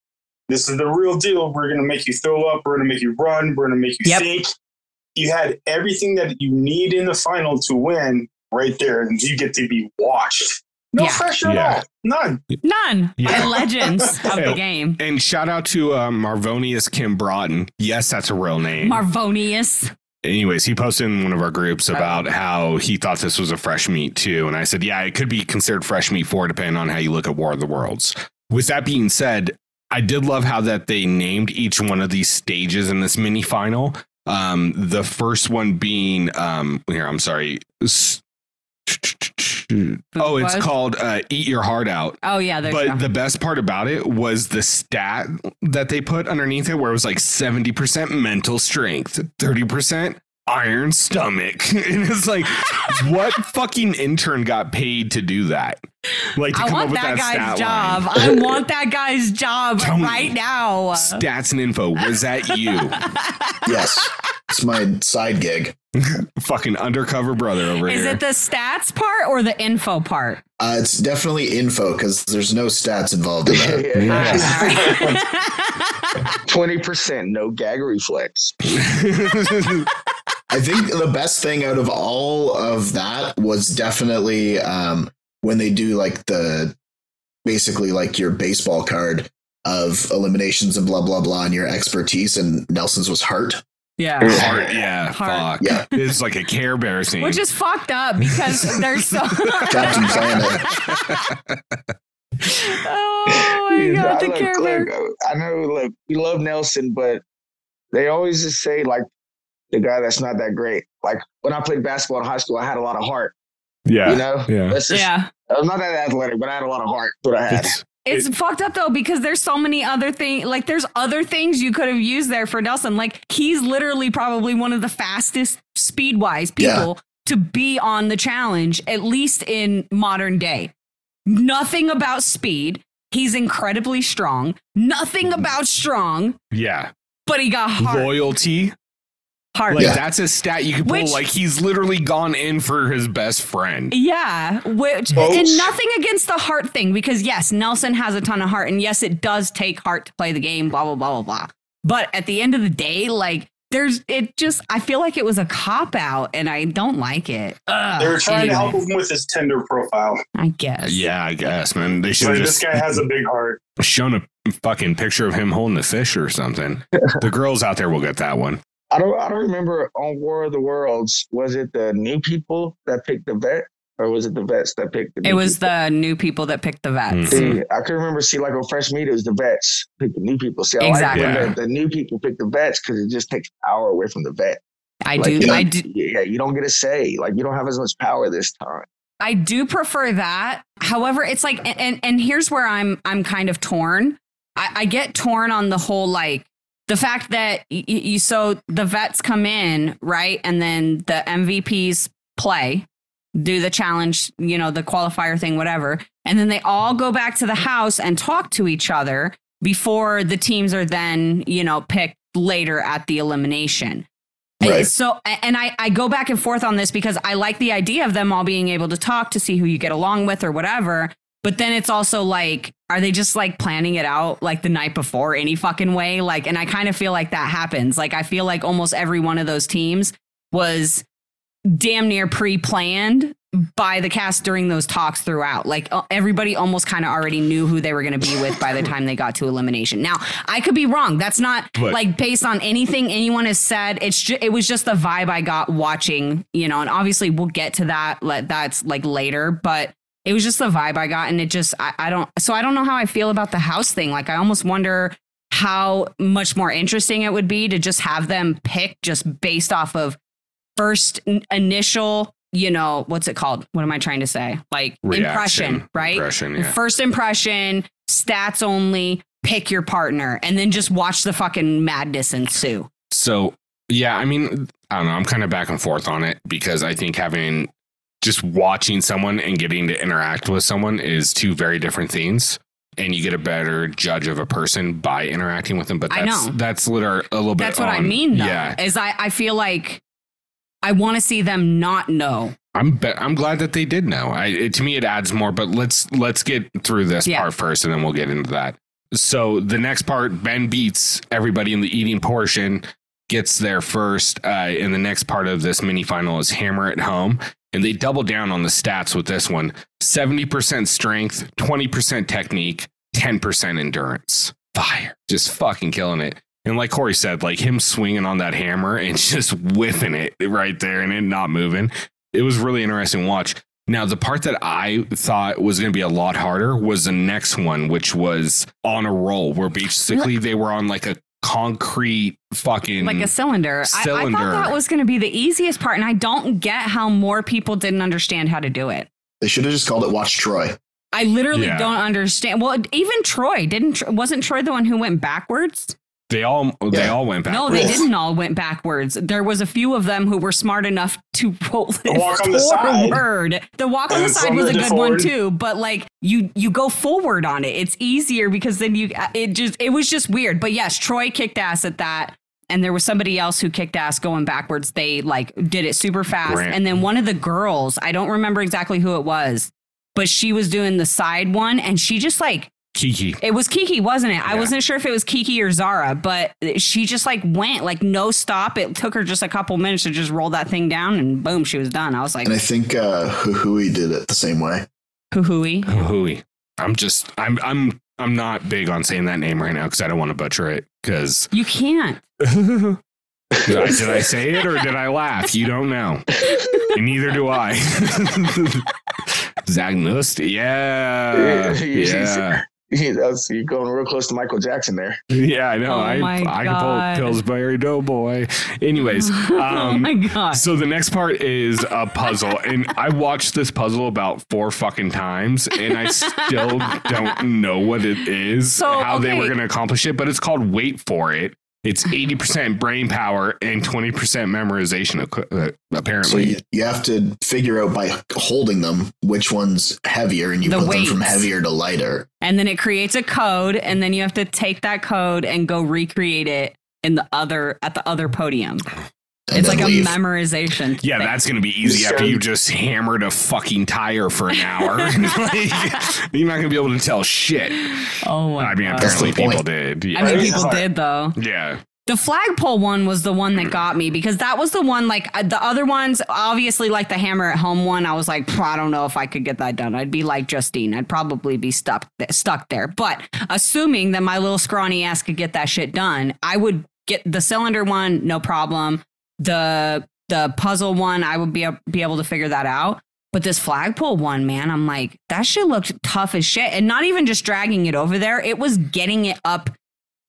This is the real deal. We're going to make you throw up. We're going to make you run. We're going to make you Yep. think. You had everything that you need in the final to win right there. And you get to be watched. No Yeah. pressure Yeah. at all. None. None. Yeah. By legends [LAUGHS] of the game. And shout out to uh, Marvonius Kim Broughton. Yes, that's a real name. Marvonius. Anyways, he posted in one of our groups about how he thought this was a fresh meat too. And I said, yeah, it could be considered fresh meat four, depending on how you look at War of the Worlds. With that being said, I did love how that they named each one of these stages in this mini final. Um, the first one being um, here, I'm sorry. Oh, it's was? called uh, Eat Your Heart Out. Oh yeah, there's But the best part about it was the stat that they put underneath it, where it was like 70% mental strength, 30% iron stomach. [LAUGHS] And it's like, what fucking intern got paid to do that? Like, to I come up want with that, that, guy's job. line. I [LAUGHS] want that guy's job Tell me. right now. Stats and info. Was that you? [LAUGHS] Yes. It's my side gig. fucking undercover brother over Is here. it the stats part or the info part? Uh, it's definitely info because there's no stats involved in that. All right. Twenty percent, no gag reflex. I think the best thing out of all of that was definitely um, when they do like the basically like your baseball card of eliminations and blah blah blah and your expertise and Nelson's was heart. yeah. Heart, yeah, Heart. fuck. Yeah. It's like a Care Bear scene. Which is fucked up because [LAUGHS] there's so. Captain Planet. [LAUGHS] oh [LAUGHS] my Yeah, god, the look, Care Bear. look, I know, look, we love Nelson, but they always just say like the guy that's not that great. Like when I played basketball in high school, I had a lot of heart. yeah. You know, yeah. Just, Yeah. I'm not that athletic, but I had a lot of heart. That's what I had. It's- It's fucked up though because there's so many other things. Like there's other things you could have used there for Nelson. Like he's literally probably one of the fastest speed wise people to be on the challenge, at least in modern day. Nothing about speed. He's incredibly strong. Nothing mm-hmm. about strong, yeah. but he got heart. Loyalty. Heart. Like Yeah. that's a stat you could pull. Which- like he's literally gone in for his best friend. Yeah, which Folks. and nothing against the heart thing because yes, Nelson has a ton of heart and yes, it does take heart to play the game. Blah blah blah blah blah. But at the end of the day, like there's it just I feel like it was a cop out and I don't like it. Ugh, They were trying to help him with his Tinder profile. I guess. Yeah, I guess, man. They should But have this guy has a big heart. shown a fucking picture of him holding the fish or something. [LAUGHS] the girls out there will get that one. I don't I don't remember on War of the Worlds, was it the new people that picked the vet? Or was it the vets that picked the It was people? the new people that picked the vets. Mhm. See, I can remember see like on fresh meat, it was the vets pick the new people. See, I Exactly. like when Yeah. the, the new people pick the vets because it just takes power away from the vet. I Like, do you know, I do Yeah, you don't get a say. Like you don't have as much power this time. I do prefer that. However, it's like, and and here's where I'm I'm kind of torn. I, I get torn on the whole like the fact that y- you so the vets come in right, and then the MVPs play, do the challenge, you know, the qualifier thing, whatever, and then they all go back to the house and talk to each other before the teams are then you know picked later at the elimination. Right. So, and I, I go back and forth on this because I like the idea of them all being able to talk to see who you get along with or whatever. But then it's also like, are they just like planning it out like the night before any fucking way? Like, and I kind of feel like that happens. Like, I feel like almost every one of those teams was damn near pre planned by the cast during those talks throughout. Like uh, everybody almost kind of already knew who they were going to be with by the [LAUGHS] time they got to elimination. Now, I could be wrong. That's not But- like based on anything anyone has said. It's just it was just the vibe I got watching, you know, and obviously we'll get to that let that's like later, but it was just the vibe I got and it just I, I don't so I don't know how I feel about the house thing. Like I almost wonder how much more interesting it would be to just have them pick just based off of first initial, you know, what's it called? What am I trying to say? Like Reaction. impression, right? Impression, yeah. First impression, stats only, pick your partner, and then just watch the fucking madness ensue. So yeah, I mean, I don't know. I'm kind of back and forth on it because I think having just watching someone and getting to interact with someone is two very different things. And you get a better judge of a person by interacting with them. But that's that's literally a little bit. That's what I mean, though. Yeah, Is I, I feel like I want to see them not know. I'm be- I'm glad that they did know. I it, to me it adds more. But let's let's get through this Yeah. part first, and then we'll get into that. So the next part, Ben beats everybody in the eating portion, gets there first. Uh, and the next part of this mini final is hammer at home, and they double down on the stats with this one: seventy percent strength, twenty percent technique, ten percent endurance. Fire, just fucking killing it. And like Cory said, like him swinging on that hammer and [LAUGHS] just whiffing it right there and it not moving. It was really interesting watch. Now, the part that I thought was going to be a lot harder was the next one, which was on a roll, where basically they were on like a concrete fucking like a cylinder. I, I cylinder. thought that was going to be the easiest part, and I don't get how more people didn't understand how to do it. They should have just called it Watch Troy. I literally Yeah. don't understand. Well, even Troy didn't. Wasn't Troy the one who went backwards? They all they all went back. No, they didn't all went backwards. There was a few of them who were smart enough to roll it walk on the side. forward. The walk on the side was a the good one too, but like you you go forward on it. It's easier because then you uh, it just it was just weird. But yes, Troy kicked ass at that. And there was somebody else who kicked ass going backwards. They like did it super fast. Grant. And then one of the girls, I don't remember exactly who it was, but she was doing the side one and she just like Kiki. it was Kiki, wasn't it? I wasn't sure if it was Kiki or Zara, but she just like went like no stop. It took her just a couple minutes to just roll that thing down, and boom, she was done. I was like, And I think uh, Huhui did it the same way. hoo hooey. Hooey. I'm just I'm I'm I'm not big on saying that name right now because I don't want to butcher it. Because You can't. [LAUGHS] did, I, did I say it or did I laugh? You don't know. And neither do I. [LAUGHS] Zagnost. Yeah. [LAUGHS] Yeah. [LAUGHS] That's you're going real close to Michael Jackson there. [LAUGHS] Yeah, I know. Oh I my I can pull Pillsbury Doughboy. Anyways, [LAUGHS] oh um, my god. so the next part is a puzzle, and I watched this puzzle about four fucking times, and I still don't know what it is, So, how they were going to accomplish it. But it's called Wait for It. It's [LAUGHS] eighty percent brain power and twenty percent memorization. ac- Uh, So you, you have to figure out by holding them which one's heavier, and you The put them from heavier to lighter. and then it creates a code, and then you have to take that code and go recreate it in the other at the other podium. And it's like leave. a memorization. yeah, thing. that's going to be easy after you just hammered a fucking tire for an hour. [LAUGHS] like, you're not going to be able to tell shit. Oh my I mean, god. Apparently people point. did. Yeah. I mean, people did though. yeah. The flagpole one was the one that got me because that was the one like uh, the other ones, obviously like the hammer at home one. I was like, I don't know if I could get that done. I'd be like Justine. I'd probably be stuck stuck there. But assuming that my little scrawny ass could get that shit done, I would get the cylinder one, no problem. The the puzzle one, I would be be able to figure that out. But this flagpole one, man, I'm like, that shit looked tough as shit. And not even just dragging it over there, it was getting it up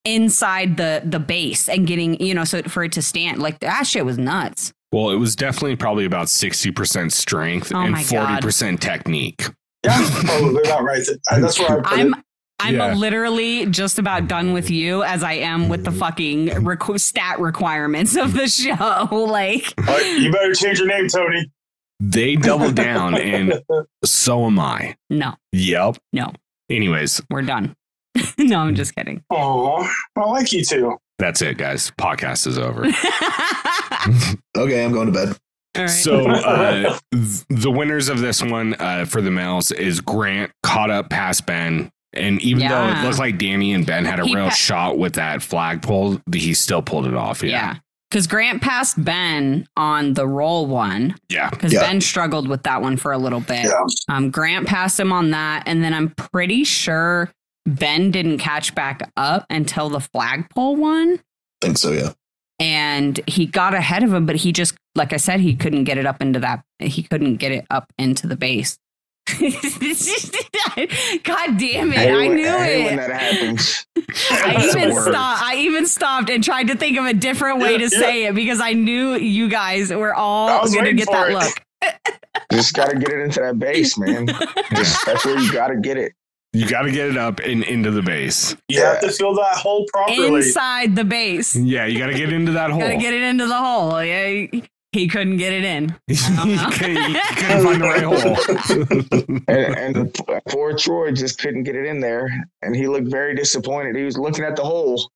inside the the base and getting, you know, so for it to stand. Like that shit was nuts. Well, it was definitely probably about 60% strength Oh and 40% technique. Yeah. Oh, they're not right. That's where I put I'm it. I'm Yeah. literally just about done with you as I am with the fucking requ- stat requirements of the show. [LAUGHS] Like, Uh, you better change your name, Tony. They doubled down, [LAUGHS] and so am I. no, Yep. No. Anyways, we're done. [LAUGHS] no, I'm just kidding. Oh, I like you too. that's it, guys. Podcast is over. Okay, I'm going to bed. All right. So uh, the winners of this one uh, for the males is Grant caught up past Ben. And even though it looked like Danny and Ben had a He real pa- shot with that flagpole, he still pulled it off. yeah. Yeah. Because Grant passed Ben on the roll one Yeah. because Yeah. Ben struggled with that one for a little bit. Yeah. Um, Grant passed him on that, and then I'm pretty sure Ben didn't catch back up until the flagpole one, think so, yeah. and he got ahead of him, but he just, like I said, he couldn't get it up into that. He couldn't get it up into the base. [LAUGHS] God damn it! hate I when- knew hate when it. that happens. [LAUGHS] I even stopped. I even stopped and tried to think of a different way to Yeah, say it because I knew you guys were I all going to get that it. look. [LAUGHS] Just got to get it into that base, man. Just, that's where you got to get it. You got to get it up and into the base. You have to fill that hole properly. Inside the base. Yeah, you got to get into that hole. Got to get it into the hole. Yeah, he- he couldn't get it in. [LAUGHS] you couldn't you couldn't find the right hole. [LAUGHS] And, and poor Troy just couldn't get it in there, and he looked very disappointed. He was looking at the hole.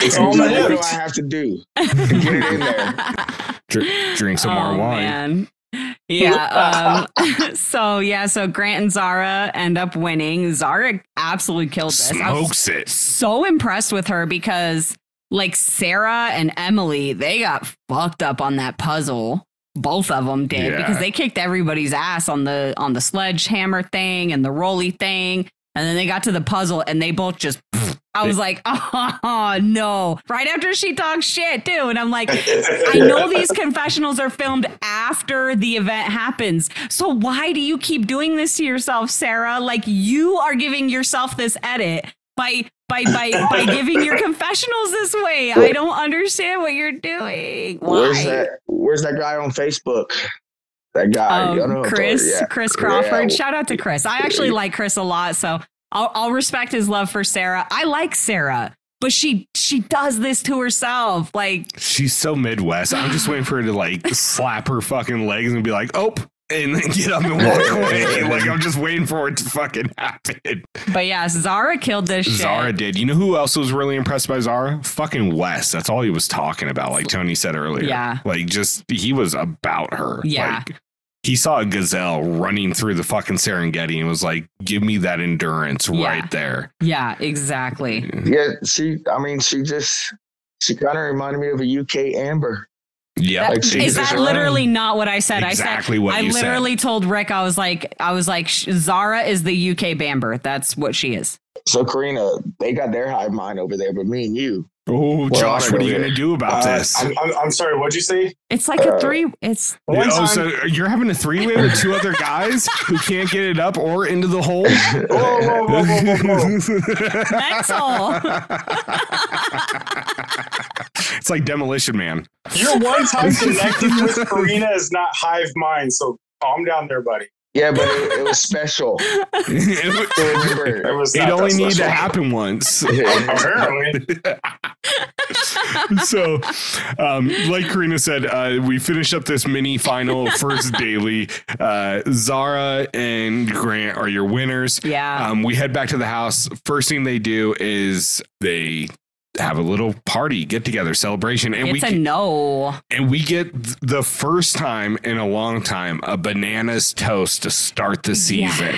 It's all like, what do. I have to do to get it in there? [LAUGHS] Dr- drink some more Oh, wine. Man. Yeah. Um, so yeah. So Grant and Zara end up winning. Zara absolutely killed this. I was Smokes it. so impressed with her because like Sarah and Emily, they got fucked up on that puzzle. Both of them did Yeah. because they kicked everybody's ass on the on the sledgehammer thing and the roly thing. And then they got to the puzzle and they both just I was like, [LAUGHS] oh no. Right after she talks shit too. And I'm like, [LAUGHS] I know these confessionals are filmed after the event happens. So why do you keep doing this to yourself, Sarah? Like you are giving yourself this edit by by by by [LAUGHS] giving your confessionals this way. I don't understand what you're doing. Why? Where's that? Where's that guy on Facebook? That guy, I don't know Um, Chris, yeah. Chris Crawford. Yeah. Shout out to Chris. I actually like Chris a lot, so I'll, I'll respect his love for Sarah. I like Sarah, but she she does this to herself. Like She's so Midwest. I'm just waiting for her to like [LAUGHS] slap her fucking legs and be like, "Oh," [LAUGHS] and then get up and walk [LAUGHS] away. [LAUGHS] Like I'm just waiting for it to fucking happen. But yeah, Zara killed this shit. Zara did. You know who else was really impressed by Zara? Fucking Wes. That's all he was talking about. Like Tony said earlier. Yeah. Like just he was about her. Yeah. Like, he saw a gazelle running through the fucking Serengeti and was like, "Give me that endurance Yeah. right there." Yeah, exactly. Yeah, she. I mean, she just. She kind of reminded me of a UK Amber. Yeah. Like, Is that ran. literally not what I said? Exactly I said what I you said. literally told Rick I was like I was like Zara is the UK Bamber. That's what she is. So Corrina, they got their hive mind over there, but me and you, Oh, We're Josh, what are you gonna do about Uh, this? I'm, I'm, I'm sorry. What'd you say? It's like a Uh, three. It's One oh, time- so you're having a three way with two other guys who can't get it up or into the hole? [LAUGHS] Whoa, whoa, whoa, whoa, whoa, whoa. it's like Demolition Man. Your one time connecting with Corrina is not hive mind, so calm down there, buddy. Yeah, but it, it was special. it [LAUGHS] So It was it only that need to happen once. [LAUGHS] Apparently. [LAUGHS] so, um, like Corrina said, uh, we finished up this mini final first daily. Uh, Zara and Grant are your winners. yeah. Um, we head back to the house. First thing they do is they have a little party, get together, celebration, and it's we a no. and we get the first time in a long time a bananas toast to start the season.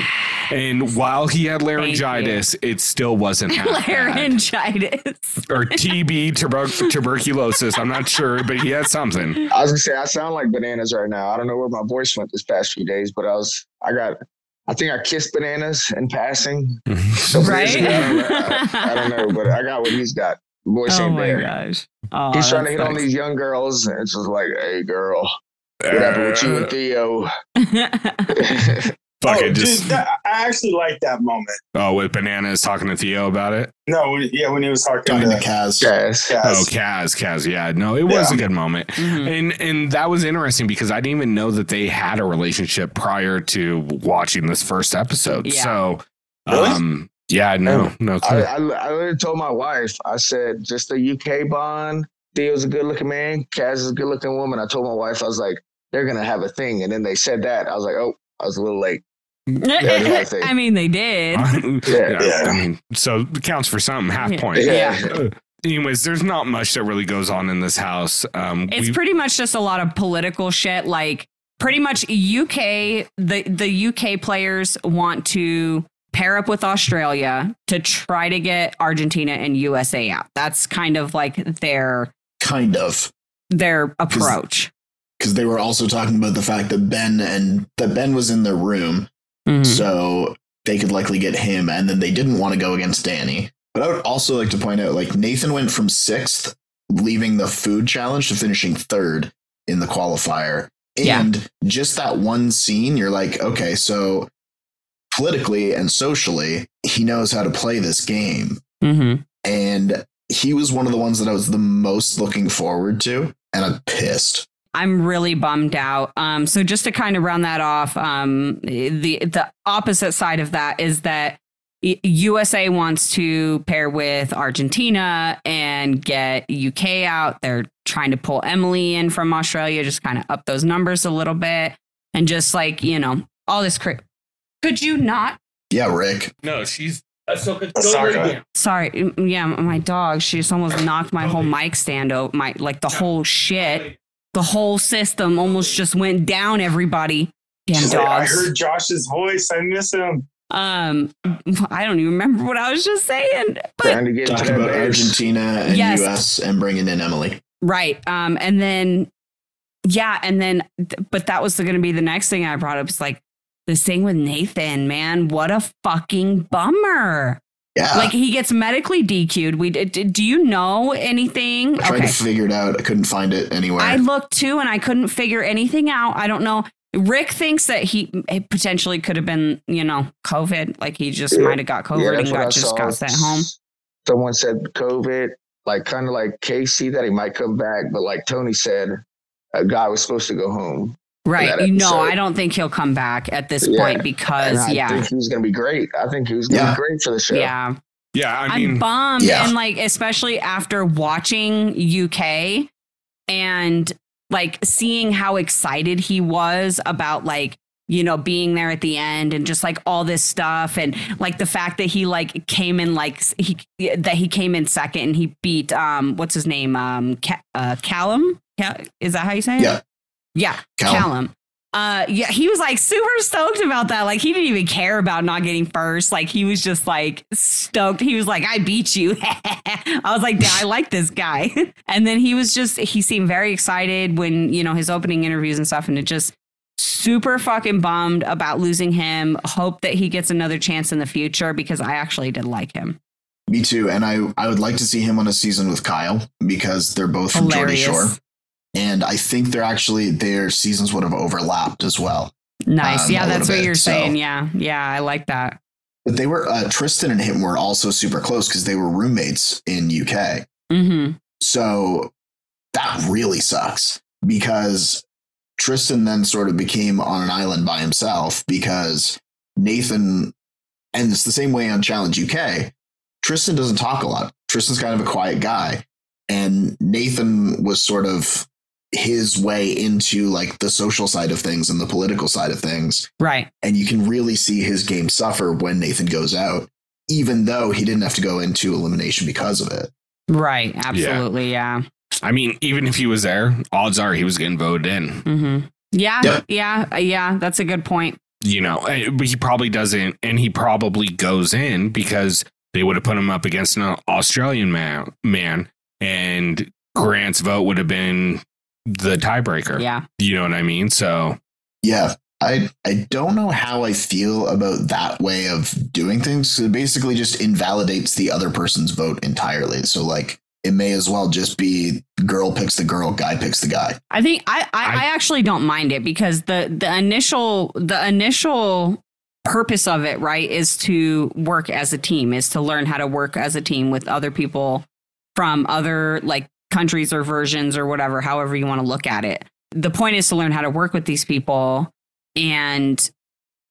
And while he had laryngitis, it still wasn't [LAUGHS] half bad. Laryngitis. or TB tuber- tuberculosis. I'm not sure, but he had something. I was gonna say I sound like bananas right now. I don't know where my voice went this past few days, but I was. I got. I think I kissed bananas in passing. Mm-hmm. Right? basically, I don't, I, I don't know, [LAUGHS] but I got what he's got. Voice oh ain't my there. gosh. Oh, He's trying to that hit on these young girls, and it's just like, "Hey, girl, what happened with you and Theo?" [LAUGHS] Fuck oh, it, just dude, that, I actually like that moment. oh, with bananas talking to Theo about it. No, when, yeah, when he was talking, Talking to to Kaz. yes. Kaz. Oh, Kaz, Kaz, yeah, no, it was Yeah. a good moment, Mhm. and and that was interesting because I didn't even know that they had a relationship prior to watching this first episode. Yeah. So, Really? um, yeah, no, no I, clue. I, I literally told my wife, I said, just a UK bond. Theo's a good looking man. Kaz is a good looking woman. I told my wife, I was like, they're going to have a thing. And then they said that. I was like, oh, I was a little late. [LAUGHS] Yeah, I mean, they did. [LAUGHS] yeah, Yeah. I mean, so it counts for something. Half Yeah. point. Yeah. [LAUGHS] Anyways, there's not much that really goes on in this house. Um, It's pretty much just a lot of political shit. Like pretty much UK, the the UK players want to pair up with Australia to try to get Argentina and USA out. That's kind of like their Kind of. their approach. Because they were also talking about the fact that Ben and that Ben was in their room, Mhm. so they could likely get him, and then they didn't want to go against Danny. But I would also like to point out, like Nathan went from sixth, leaving the food challenge, to finishing third in the qualifier. Yeah. And just that one scene, you're like, okay, so politically and socially, he knows how to play this game. Mm-hmm. And he was one of the ones that I was the most looking forward to. And I'm pissed. I'm really bummed out. Um, so just to kind of round that off, um, the the opposite side of that is that USA wants to pair with Argentina and get UK out. They're trying to pull Emily in from Australia, just kind of up those numbers a little bit, and just like you know all this. Cra- Could you not? Yeah, Rick. No, she's Ahsoka. Sorry, mm, yeah, my dog. She just almost knocked my whole mic stand over. My like the whole shit, the whole system almost just went down. Everybody, damn She's like, I heard Josh's voice. I miss him. Um, I don't even remember what I was just saying, but Trying to get Talking to about Bears. Argentina and Yes. US and bringing in Emily. right. Um, and then yeah, and then but that was going to be the next thing I brought up. It's like this thing with Nathan, man. What a fucking bummer. Yeah. Like he gets medically DQ'd. We d- d- do you know anything? I tried to figure it out. I couldn't find it anywhere. I looked too, and I couldn't figure anything out. I don't know. Rick thinks that he potentially could have been, you know, COVID. Like he just Yeah. might have got COVID and that's what I got just saw. got sent home. Someone said COVID, like kind of like Casey that he might come back, but like Tony said, a guy was supposed to go home. Right. that No, episode. I don't think he'll come back at this Yeah. point And because I yeah. think he was going to be great. I think he was going to Yeah. be great for the show. Yeah. yeah. I I'm mean, bummed. Yeah. And like, especially after watching UK and like seeing how excited he was about like, you know, being there at the end and just like all this stuff. And like the fact that he like came in like he, that he came in second and he beat, um, what's his name? Um, Ca- uh, Callum? Cal- is that how you say it? Yeah. Yeah. Callum. Callum. Uh, yeah, he was like super stoked about that. Like he didn't even care about not getting first. Like he was just like stoked. He was like, "I beat you." [LAUGHS] I was like, "Yeah, "I like this guy." [LAUGHS] and then he was just he seemed very excited when you know his opening interviews and stuff, and it just super fucking bummed about losing him. Hope that he gets another chance in the future because I actually did like him. Me too. And I, I would like to see him on a season with Kyle because they're both from Geordie Shore. And I think they're actually their seasons would have overlapped as well. Nice. Um, yeah, that's what bit, you're so- saying. Yeah. Yeah, I like that. But they were uh, Tristan and him were also super close because they were roommates in UK. hmm So that really sucks because Tristan then sort of became on an island by himself because Nathan, and it's the same way on Challenge UK, Tristan doesn't talk a lot. Tristan's kind of a quiet guy. And Nathan was sort of his way into like the social side of things and the political side of things. Right. And you can really see his game suffer when Nathan goes out, even though he didn't have to go into elimination because of it. Right. Absolutely. Yeah. I mean, even if he was there, odds are he was getting voted in. hmm Yeah, Yeah. yeah, uh, yeah. That's a good point. You know, eh, but he probably doesn't, and he probably goes in because they would have put him up against an Australian man, man, and Grant's vote would have been the tiebreaker. Yeah, You know what I mean? So Yeah. I I don't know how I feel about that way of doing things. It basically just invalidates the other person's vote entirely. So like it may as well just be girl picks the girl, guy picks the guy. I think I, I, I- I actually don't mind it because the the initial the initial purpose of it right is to work as a team is to learn how to work as a team with other people from other like countries or versions or whatever however you want to look at it. The point is to learn how to work with these people and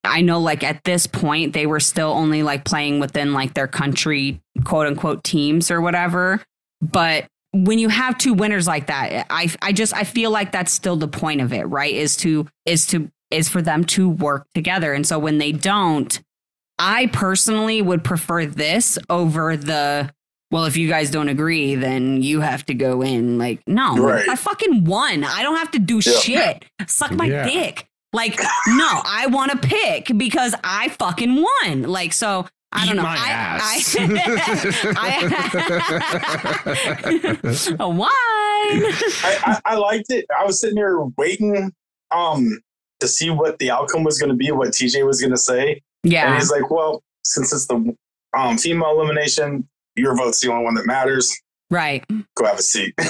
i know like at this point they were still only like playing within like their country quote unquote teams or whatever. But when you have two winners like that i i just i feel like that's still the point of it right? Is to is to is for them to work together. And so when they don't i personally would prefer this over the well if you guys don't agree then you have to go in like no Right. i fucking won i don't have to do Yeah. shit suck my Yeah. dick like no i want to pick because i fucking won like so I don't know. my I, ass. [LAUGHS] I, [LAUGHS] I, a wine. I, I, I liked it. I was sitting there waiting um to see what the outcome was going to be, what TJ was going to say, Yeah. and Yeah. he's like, "Well, since it's the um, female elimination, your vote's the only one that matters." Right. Go have a seat. [LAUGHS]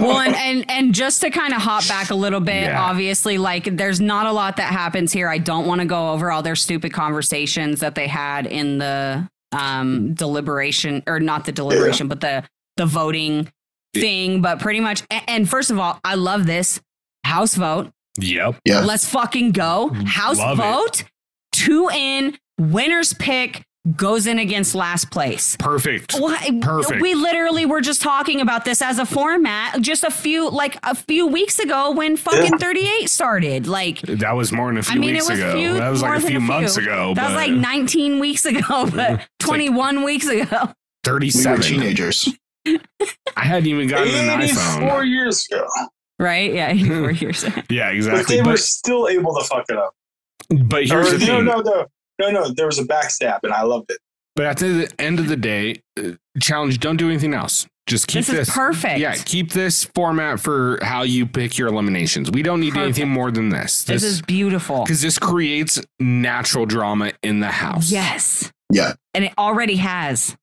Well, and, and and just to kind of hop back a little bit, Yeah. obviously, like there's not a lot that happens here. I don't want to go over all their stupid conversations that they had in the um deliberation or not the deliberation, but the the voting thing. But pretty much, and first of all, I love this house vote. Yep. Yeah. Let's fucking go. House Love it. vote, two in, winners pick goes in against last place. Perfect. What? Perfect. We literally were just talking about this as a format just a few like a few weeks ago when fucking Yeah. 38 started. Like That was more than a few I mean, weeks it was ago. few, that was more like a few months ago. That was like 19 weeks ago, [LAUGHS] but 21 weeks ago. We 37. teenagers. I hadn't even gotten an 84 iPhone. years ago. Right? Yeah, four years. [LAUGHS] Yeah, exactly. But exactly. they were still able to fuck it up. but here's Or, the thing. no, no. No, no, no, there was a backstab and I loved it. But at the end of the day, uh, challenge, don't do anything else. Just keep This this. is perfect. Yeah, keep this format for how you pick your eliminations. We don't need Perfect. anything more than this. This is beautiful. because this creates natural drama in the house. Yes. Yeah. And it already has.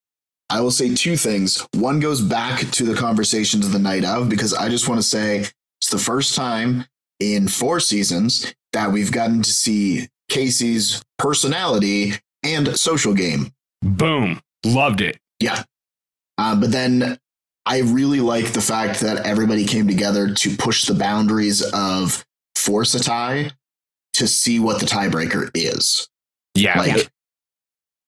I will say two things. One goes back to the conversations of the night of, because I just want to say it's the first time in four seasons that we've gotten to see Casey's personality and social game. Boom. Loved it. Yeah. Uh, but then I really like the fact that everybody came together to push the boundaries of force a tie to see what the tiebreaker is. Yeah. Like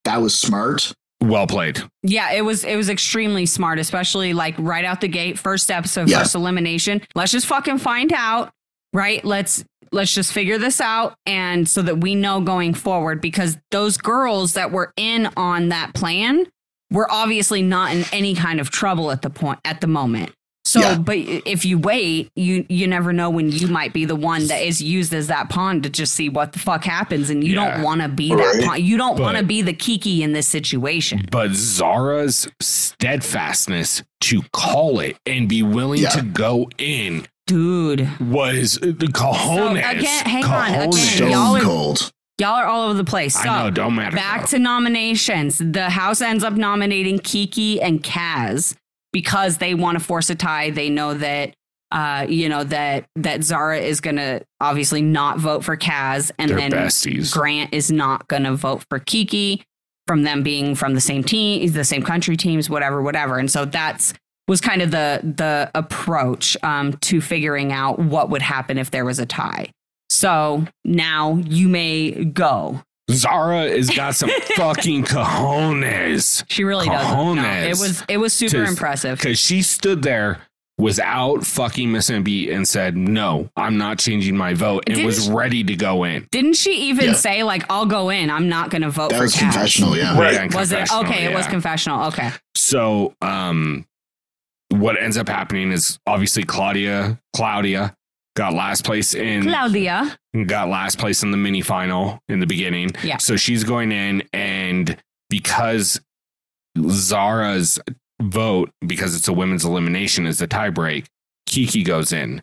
that was smart. Well played. Yeah, it was it was extremely smart, especially like right out the gate, first episode, Yeah. first elimination. Let's just fucking find out, right? Let's let's just figure this out and so that we know going forward because those girls that were in on that plan were obviously not in any kind of trouble at the point at the moment. So, Yeah. but if you wait, you you never know when you might be the one that is used as that pawn to just see what the fuck happens, and you Yeah. don't want to be Right. that pawn. You don't want to be the Kiki in this situation. But Zara's steadfastness to call it and be willing Yeah. to go in Dude, was the cojones. again, hang on, again, Cojones. Stone y'all are- cold. y'all are all over the place. So, I know, don't matter. back though. to nominations. The House ends up nominating Kiki and Kaz because they want to force a tie. They know that uh, you know that that Zara is gonna obviously not vote for Kaz, and They're then besties. Grant is not gonna vote for Kiki from them being from the same team, the same country teams, whatever, whatever. And so that's was kind of the the approach um, to figuring out what would happen if there was a tie. So now you may go. Zara has got some [LAUGHS] fucking cojones She really does. No, it was it was super To- impressive. because she stood there without fucking missing a beat and said, "No, I'm not changing my vote," and Didn't was she- ready to go in. Didn't she even Yeah. say like I'll go in? I'm not going to vote That for was Kaz. confessional, yeah. Right. Yeah, Was it confessional, okay? It was confessional. Okay. So, um, what ends up happening is obviously Claudia, Claudia got last place in Claudia. got last place in the mini final in the beginning. Yeah. So she's going in, and because Zara's vote, because it's a women's elimination, is the tiebreak, Kiki goes in.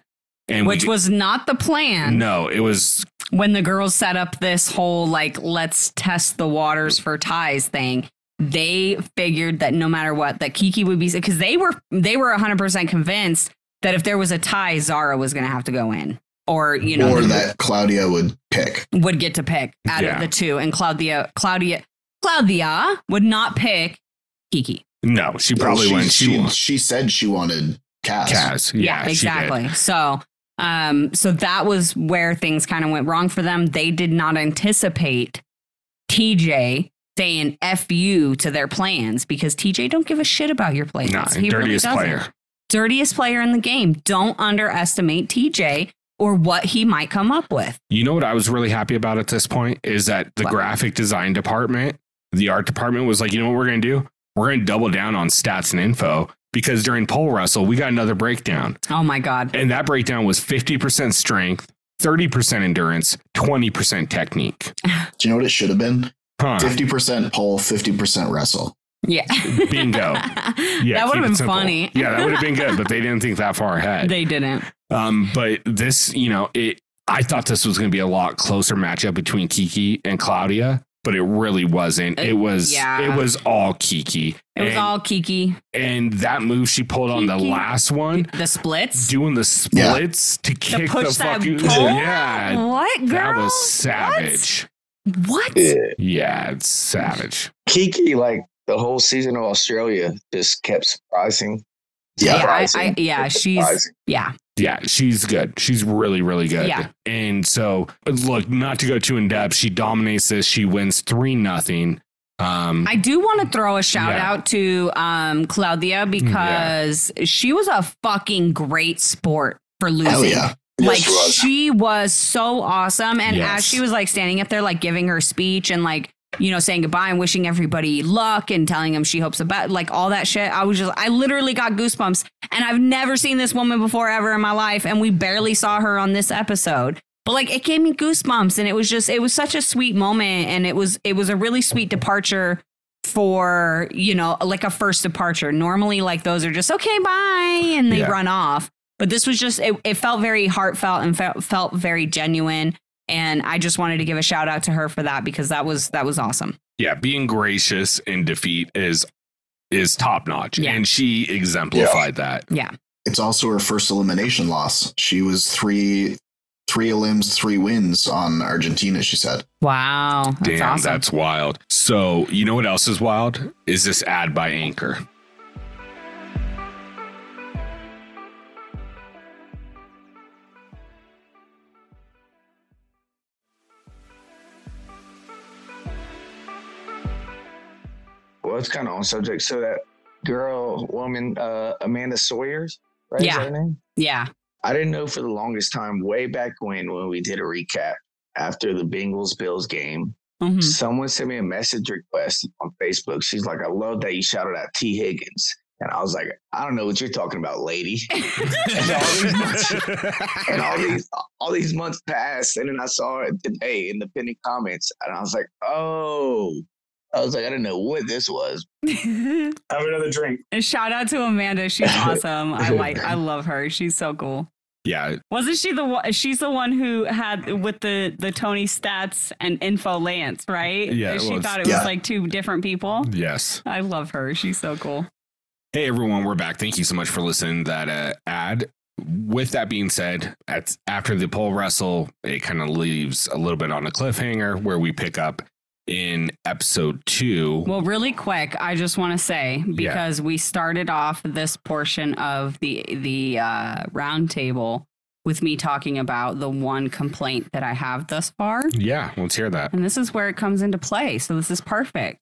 And Which we, was not the plan no, it was when the girls set up this whole like let's test the waters for ties thing. They figured that no matter what, that Kiki would be because they were they were 100 percent convinced that if there was a tie, Zara was going to have to go in, or you know, or the- that Claudia would pick. would get to pick out Yeah. of the two, and Claudia, Claudia, Claudia would not pick Kiki. no, she probably she, went. She, she, won. she said she wanted Cass. Kaz. Yeah, she did. exactly. So, um, so that was where things kind of went wrong for them. They did not anticipate TJ saying "f you" to their plans because TJ don't give a shit about your plans. Nah, He really dirtiest doesn't. player. dirtiest player in the game. Don't underestimate TJ or what he might come up with. You know what I was really happy about at this point is that the What? graphic design department, the art department was like, you know what we're going to do? We're going to double down on stats and info because during pole wrestle, we got another breakdown. Oh my god. And that breakdown was 50% strength, 30% endurance, 20% technique. Do you know what it should have been? Huh. 50% pole, 50% wrestle. Yeah. Bingo. [LAUGHS] Yeah, that would have been simple. funny. Yeah, that would have been good, but they didn't think that far ahead. they didn't. Um, but this, you know, it. I thought this was going to be a lot closer matchup between Kiki and Claudia, but it really wasn't. It was yeah. it was all Kiki. It was and, all Kiki. and that move she pulled on the last one, The splits. doing the splits to to kick push the that fucking pole. yeah. What girl? That was savage. What? What? Yeah. Yeah, it's savage. Kiki, like the whole season of Australia, just kept surprising. Yeah. Yeah, I, I, yeah, she's Surprising. yeah. Yeah, she's good. She's really, really good. Yeah. And so, look, not to go too in depth, she dominates this. She wins three nothing. Um, I do want to throw a shout Yeah. out to um Claudia because she was a fucking great sport for losing. Hell yeah. like Yes, she was. she was so awesome and Yes. as she was like standing up there like giving her speech and like you know saying goodbye and wishing everybody luck and telling them she hopes about like all that shit i was just i literally got goosebumps and i've never seen this woman before ever in my life and we barely saw her on this episode but like it gave me goosebumps and it was just it was such a sweet moment and it was it was a really sweet departure for you know like a first departure normally like those are just okay bye and they Yeah. run off but this was just it, it felt very heartfelt and felt, felt very genuine and i just wanted to give a shout out to her for that because that was that was awesome yeah, being gracious in defeat is is top notch, Yeah. and she exemplified that. yeah It's also her first elimination loss. She was three three elims, three wins on Argentina, she said. wow that's Damn, awesome that's wild. So, you know what else is wild? Is this ad by Anchor? Well, it's kind of on subject. So that girl, woman, uh, Amanda Sawyer's, right? Yeah. that her name? yeah I didn't know for the longest time, way back when, when we did a recap after the Bengals Bills game. Mhm. Someone sent me a message request on Facebook. She's like, I love that you shouted out Tee Higgins. And I was like, I don't know what you're talking about, lady. [LAUGHS] and all these months, and all [LAUGHS] these all these months passed, and then I saw it today in the pending comments, and I was like, oh, I was like, I didn't know what this was. and [LAUGHS] Have another drink. shout out to amanda she's [LAUGHS] awesome i like i love her she's so cool yeah, wasn't she the one she's the one who had with the the tony stats and info lance right Yeah, she was. thought it Yeah. was like two different people yes. i love her she's so cool Hey everyone, we're back. Thank you so much for listening to that uh, ad. With that being said, at, after the pole wrestle, it kind of leaves a little bit on a cliffhanger where we pick up in episode two. Well, really quick, I just want to say because we started off this portion of the the uh, roundtable with me talking about the one complaint that I have thus far, yeah, let's hear that. and this is where it comes into play. So this is perfect.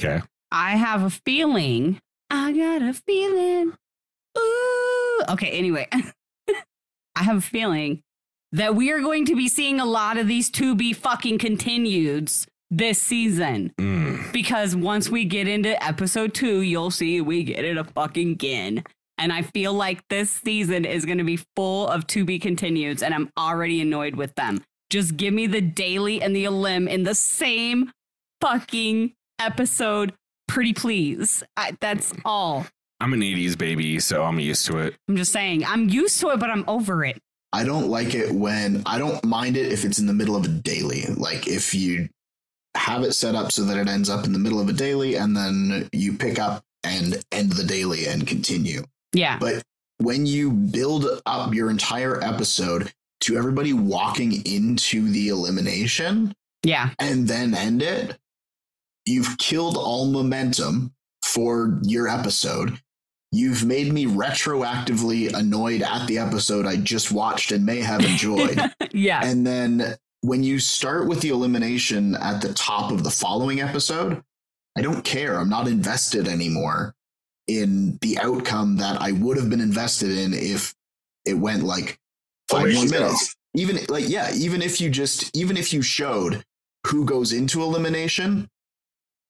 Okay. I have a feeling. I got a feeling. Ooh. Okay. Anyway, [LAUGHS] I have a feeling that we are going to be seeing a lot of these to be fucking continueds this season Mm. because once we get into episode two, you'll see we get it a fucking again. And I feel like this season is going to be full of to be continueds, and I'm already annoyed with them. Just give me the daily and the elim in the same fucking episode, pretty please. I, that's all. I'm an 80s baby, so I'm used to it. I'm just saying, I'm used to it, but I'm over it. I don't like it when I don't mind it if it's in the middle of a daily. Like if you have it set up so that it ends up in the middle of a daily and then you pick up and end the daily and continue. Yeah. But when you build up your entire episode to everybody walking into the elimination Yeah. and then end it, you've killed all momentum for your episode. You've made me retroactively annoyed at the episode I just watched and may have [LAUGHS] enjoyed. yeah. and then when you start with the elimination at the top of the following episode, I don't care. I'm not invested anymore in the outcome that I would have been invested in if it went like five more minutes. Even like, yeah, even if you just, even if you showed who goes into elimination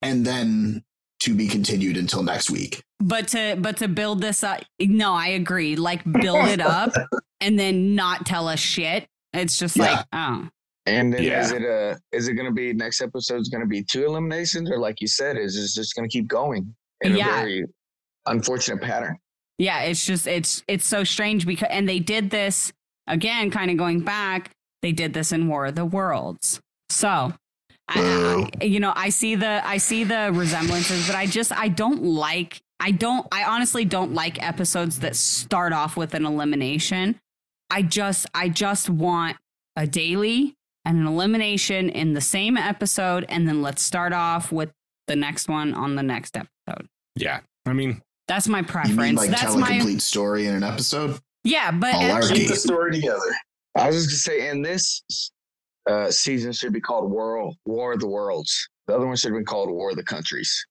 and then to be continued until next week. But to but to build this up, no, I agree. Like build it up [LAUGHS] and then not tell us shit. It's just Yeah. like, oh, And then Yeah. Uh, is it a is it going to be next episode is going to be two eliminations or like you said is it just going to keep going in Yeah. a very unfortunate pattern? yeah. It's just it's it's so strange because and they did this again, kind of going back. They did this in War of the Worlds. So I, I- you know, I see the I see the resemblances, but I just I don't like I don't I honestly don't like episodes that start off with an elimination. I just I just want a daily and an elimination in the same episode and then let's start off with the next one on the next episode. Yeah. I mean, That's my You preference. mean like That's tell a my complete story in an episode? Yeah, but Malarkey. Keep the story together. I was just gonna say, and this uh, season should be called War War of the Worlds. The other one should have been called War of the Countries.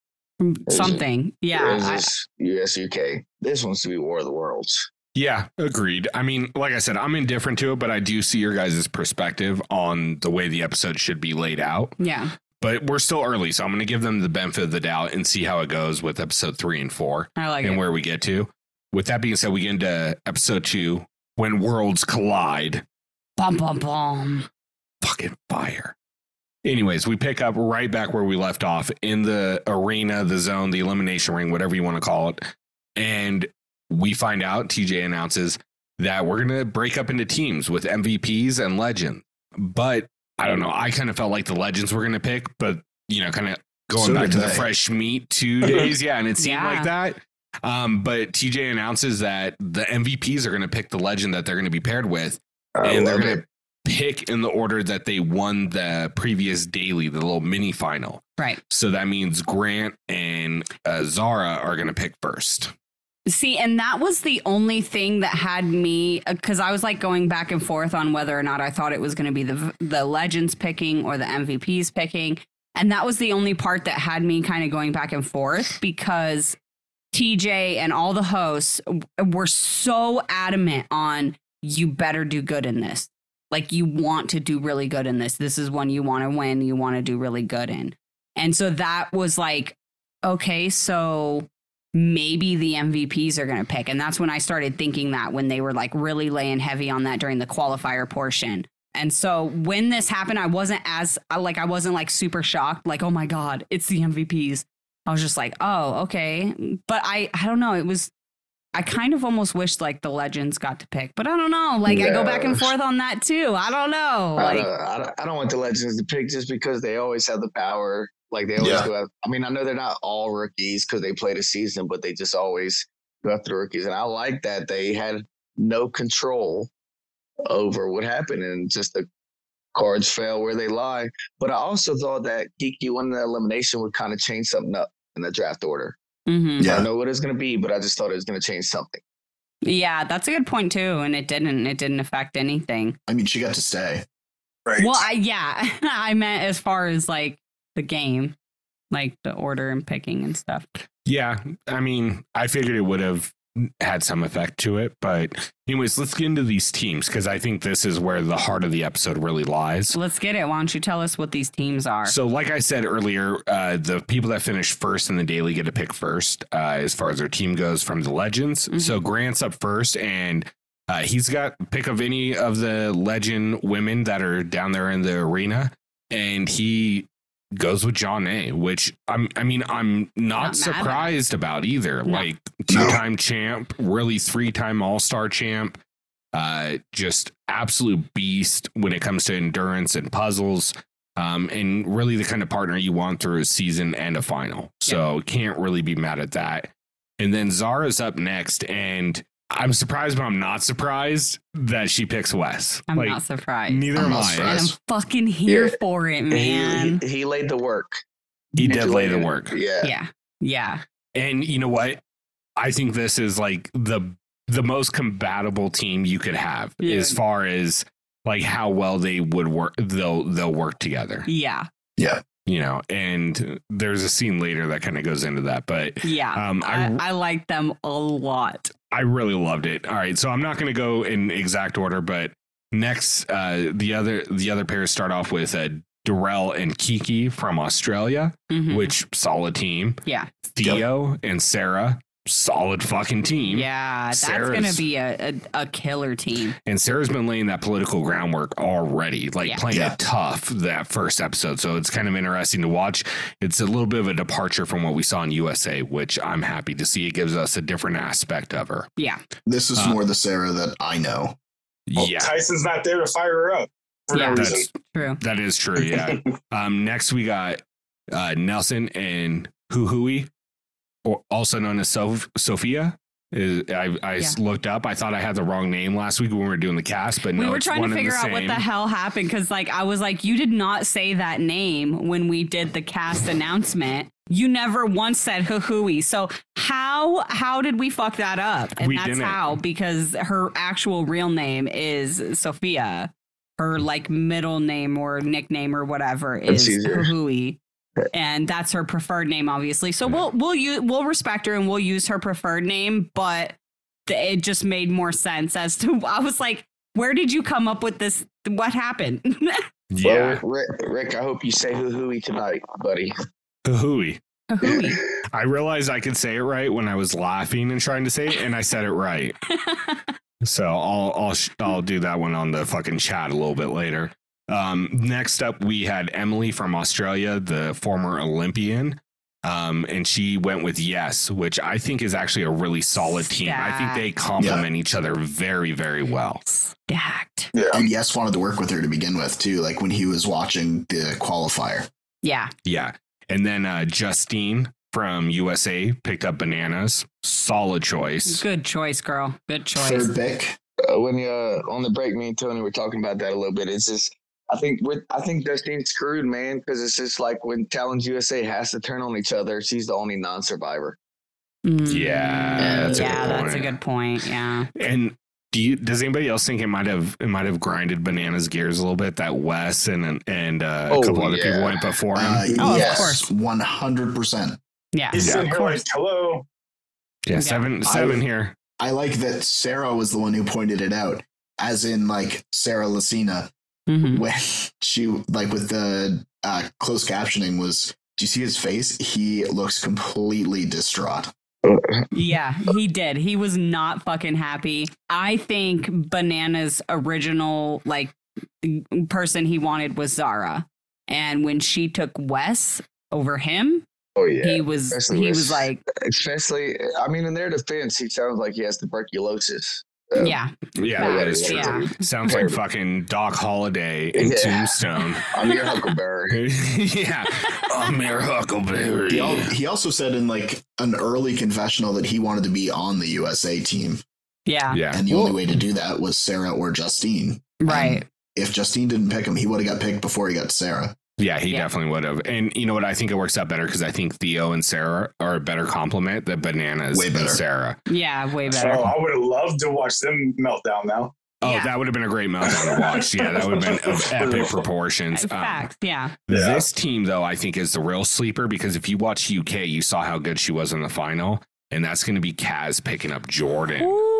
something. Yeah. I- US UK. This one's to be War of the Worlds. Yeah, agreed. I mean, like I said, I'm indifferent to it, but I do see your guys' perspective on the way the episode should be laid out. yeah. But we're still early, so I'm going to give them the benefit of the doubt and see how it goes with episode three and four I like and it. where we get to. With that being said, we get into episode two when worlds collide. Bum bum bum. Fucking fire. Anyways, we pick up right back where we left off in the arena, the zone, the elimination ring, whatever you want to call it. And we find out, TJ announces that we're going to break up into teams with MVPs and legends. But I don't know. I kind of felt like the legends were going to pick, but, you know, kind of going So back did to the fresh meat two [LAUGHS] days. Yeah. And it seemed Yeah. like that. Um, but TJ announces that the MVPs are going to pick the legend that they're going to be paired with I and they're going to pick in the order that they won the previous daily, the little mini final. Right. So that means Grant and uh, Zara are going to pick first. See, and that was the only thing that had me uh, because I was like going back and forth on whether or not I thought it was going to be the the legends picking or the MVPs picking, and that was the only part that had me kind of going back and forth because TJ and all the hosts were so adamant on you better do good in this. Like you want to do really good in this. This is one you want to win. You want to do really good in. And so that was like, okay, so maybe the MVPs are going to pick. And that's when I started thinking that when they were like really laying heavy on that during the qualifier portion. And so when this happened, I wasn't as like, I wasn't like super shocked, like, oh my God, it's the MVPs. I was just like, oh, okay. But I, I don't know. It was, I kind of almost wished like the legends got to pick, but I don't know. Like I go back and forth on that too. I don't know. I, Like, I, don't, I don't want the legends to pick just because they always have the power. Like they always Yeah. go. After, I mean, I know they're not all rookies because they played a season, but they just always go after the rookies. And I like that they had no control over what happened and just the cards fell where they lie. But I also thought that Kiki winning the elimination would kind of change something up in the draft order. mhm. I don't know what it's going to be, but I just thought it was going to change something. yeah, that's a good point too. And it didn't, it didn't affect anything. I mean, she got to stay. Right. Well, I, yeah, [LAUGHS] I meant as far as like the game, like the order and picking and stuff. Yeah. I mean, I figured it would have had some effect to it. But, anyways, let's get into these teams because I think this is where the heart of the episode really lies. Let's get it. Why don't you tell us what these teams are? So, like I said earlier, uh, the people that finish first in the daily get to pick first uh, as far as their team goes from the legends. Mhm. So, Grant's up first, and uh, he's got pick of any of the legend women that are down there in the arena, and he goes with Jonna, which I'm, I mean, I'm not, Not surprised about either. No. Like two time champ, really three time All Star champ. Uh, just absolute beast when it comes to endurance and puzzles um, and really the kind of partner you want through a season and a final. So can't really be mad at that. And then Zara's up next, and I'm surprised, but I'm not surprised that she picks Wes. I'm like, not surprised. neither I'm am I. and I'm fucking here Yeah. for it, man. He, he, he laid the work. He did lay the work. Yeah. yeah. Yeah. And you know what? I think this is like the the most compatible team you could have Yeah. as far as like how well they would work they'll they'll work together. Yeah. Yeah. You know, and there's a scene later that kind of goes into that, but Yeah. um I I, I like them a lot. I really loved it. All right, so I'm not going to go in exact order, but next, uh, the other the other pairs start off with uh, Darrell and Kiki from Australia, Mhm. which solid team. Yeah. Theo and Sarah, solid fucking team. Yeah. That's Sarah's- going to be a, a, a killer team. And Sarah's been laying that political groundwork already, like Yeah. playing Yeah. it tough that first episode. So it's kind of interesting to watch. It's a little bit of a departure from what we saw in USA, which I'm happy to see. It gives us a different aspect of her. Yeah. This is Uh, more the Sarah that I know. Well, yeah. Tyson's not there to fire her up. for Yeah. no That's reason. True. that is true. Yeah. [LAUGHS] um, next we got uh, Nelson and Hoo Huhui, or also known as Sof- Sophia. Is, I, I Yeah. looked up. I thought I had the wrong name last week when we were doing the cast, but we no, were trying to figure out what the hell happened because, like, I was like, you did not say that name when we did the cast announcement. You never once said Huhui. So how how did we fuck that up? And We that's didn't. how because her actual real name is Sophia. Her like middle name or nickname or whatever That's is easier. Huhui. And that's her preferred name, obviously. So we'll we'll use we'll respect her and we'll use her preferred name, but it just made more sense as to [LAUGHS] I was like, where did you come up with this? What happened? [LAUGHS] Yeah, Well, Rick, Rick, I hope you say hoo hooey tonight, buddy. Huhui. Huhui. [LAUGHS] I realized I could say it right when I was laughing and trying to say it, and I said it right. So I'll I'll I'll do that one on the fucking chat a little bit later. Um, next up, we had Emily from Australia, the former Olympian, um, and she went with Yes, which I think is actually a really solid team. I think they complement each other very very well. Stacked. Yeah. And Yes wanted to work with her to begin with too, like when he was watching the qualifier. Yeah. Yeah, and then uh, Justine from USA picked up Bananas. Solid choice. Good choice, girl. Good choice. Third pick. Uh, when uh, on the break, me and Tony were talking about that a little bit. It's just, I think with I think Justine's screwed, man, because it's just like when Talons USA has to turn on each other. She's the only non-survivor. Mm. Yeah, that's a yeah, good that's a good point. Yeah. And do you, does anybody else think it might have it might have grinded bananas gears a little bit that Wes and and uh, Oh, a couple other people went before him? Uh, Oh, of yes, course. one hundred percent. Yeah. He's Yeah, of here like, course. hello. yeah, Yeah. seven I- seven here. I like that Sarah was the one who pointed it out, as in like Sarah Lacina Mhm. when [LAUGHS] she like with the uh, closed captioning was. Do you see his face? He looks completely distraught. Yeah, he did. He was not fucking happy. I think Banana's original like person he wanted was Zara. And when she took Wes over him, Oh yeah, he was especially he was like, especially. I mean, in their defense, he sounds like he has tuberculosis. Uh, yeah, Yeah, Facts, that is true. yeah. Sounds like fucking Doc Holliday in Yeah. Tombstone. [LAUGHS] I'm your Huckleberry. [LAUGHS] yeah, I'm your Huckleberry. He, al- he also said in like an early confessional that he wanted to be on the USA team, yeah, Yeah, and the only way to do that was Sarah or Justine. right. And if Justine didn't pick him, he would have got picked before he got Sarah. Yeah, he Yeah. definitely would have. And you know what? I think it works out better because I think Theo and Sarah are a better compliment than Bananas Way and better. Sarah. Yeah, way So better. I would have loved to watch them melt down now. Oh, Yeah. that would have been a great meltdown to watch. Yeah, that would have been of [LAUGHS] epic proportions. Um, Facts. Yeah. Yeah. This team, though, I think is the real sleeper because if you watch UK, you saw how good she was in the final, and that's going to be Kaz picking up Jordan. Ooh,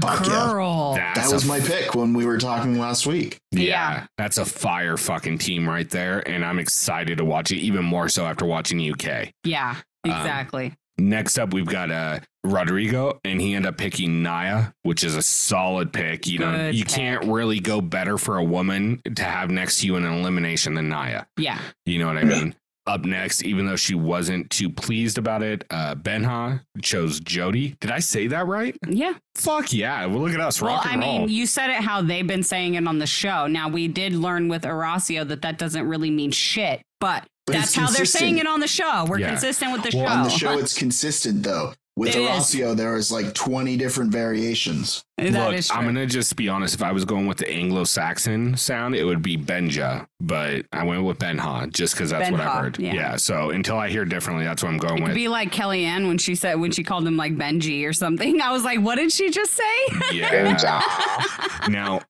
Fuck yeah. girl. That's That was a my pick when we were talking last week. Yeah, Yeah. that's a fire fucking team right there, and I'm excited to watch it even more so after watching UK. yeah, Um, exactly. Next up, we've got uh, Rodrigo, and he ended up picking Naya, which is a solid pick. You know, you pick. can't really go better for a woman to have next to you in an elimination than Naya. yeah. You know what I mean? Up next, even though she wasn't too pleased about it, uh, Benha chose Jody. Did I say that right? Yeah. Fuck yeah! Well, look at us, Well, rock I and roll. mean, you said it how they've been saying it on the show. Now, we did learn with Horacio that that doesn't really mean shit, but, But that's it's how they're saying it on the show. We're Yeah. consistent with the Well, show. On the show, it's consistent though. With [LAUGHS] It is. Horacio, there was like 20 different variations. Look, I'm gonna just be honest. If I was going with the Anglo-Saxon sound, it would be Benja, but I went with Benha just because that's what I heard. yeah. Yeah. So until I hear differently, that's what I'm It going could with. be like Kellyanne when she said when she called him like Benji or something. [LAUGHS] I was like, what did she just say? yeah. [LAUGHS] now,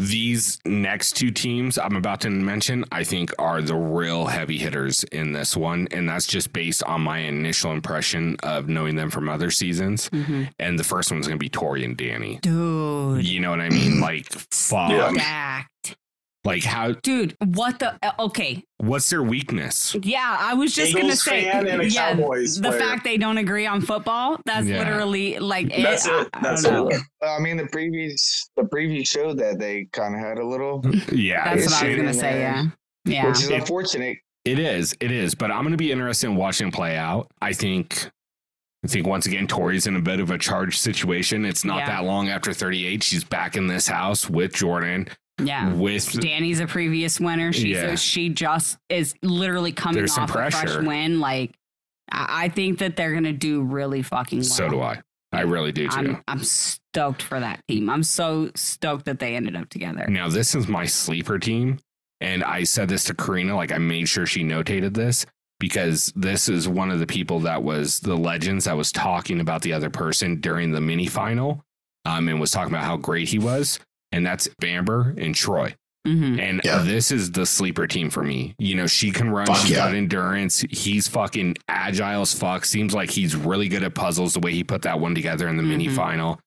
these next two teams I'm about to mention, I think, are the real heavy hitters in this one, and that's just based on my initial impression of knowing them from other seasons. Mm-hmm. And the first one's gonna be Tori and Danny. Dude, You know what I mean? [CLEARS THROAT] Like, fuck. Stacked. Like, how? Dude, what the? uh, Okay, What's their weakness? yeah, I was just gonna say, fan and a yeah, Cowboys the player. fact they don't agree on football. That's Yeah. literally like it. That's I- it. I That's don't it. I mean, the previous the preview showed that they kind of had a little, [LAUGHS] Yeah, That's what I was gonna say. Yeah, yeah. which is unfortunate. It is. It is. But I'm going to be interested in watching play out. I think. I think once again, Tori's in a bit of a charged situation. It's not Yeah. that long after 38. She's back in this house with Jordan. Yeah. with Danny's a previous winner. She's Yeah. she just is literally coming There's off a fresh win. Like I, I think that they're gonna do really fucking well. so do I. I really do too. I'm I'm stoked for that team. I'm so stoked that they ended up together. Now, this is my sleeper team. And I said this to Karina, like I made sure she notated this because this is one of the people that was the legends that was talking about the other person during the mini final um, and was talking about how great he was. And that's Bamber and Troy. hmm And Yeah. this is the sleeper team for me. You know, she can run, Fuck she's yeah. got endurance. He's fucking agile as fuck. Seems like he's really good at puzzles the way he put that one together in the mini Mhm. final.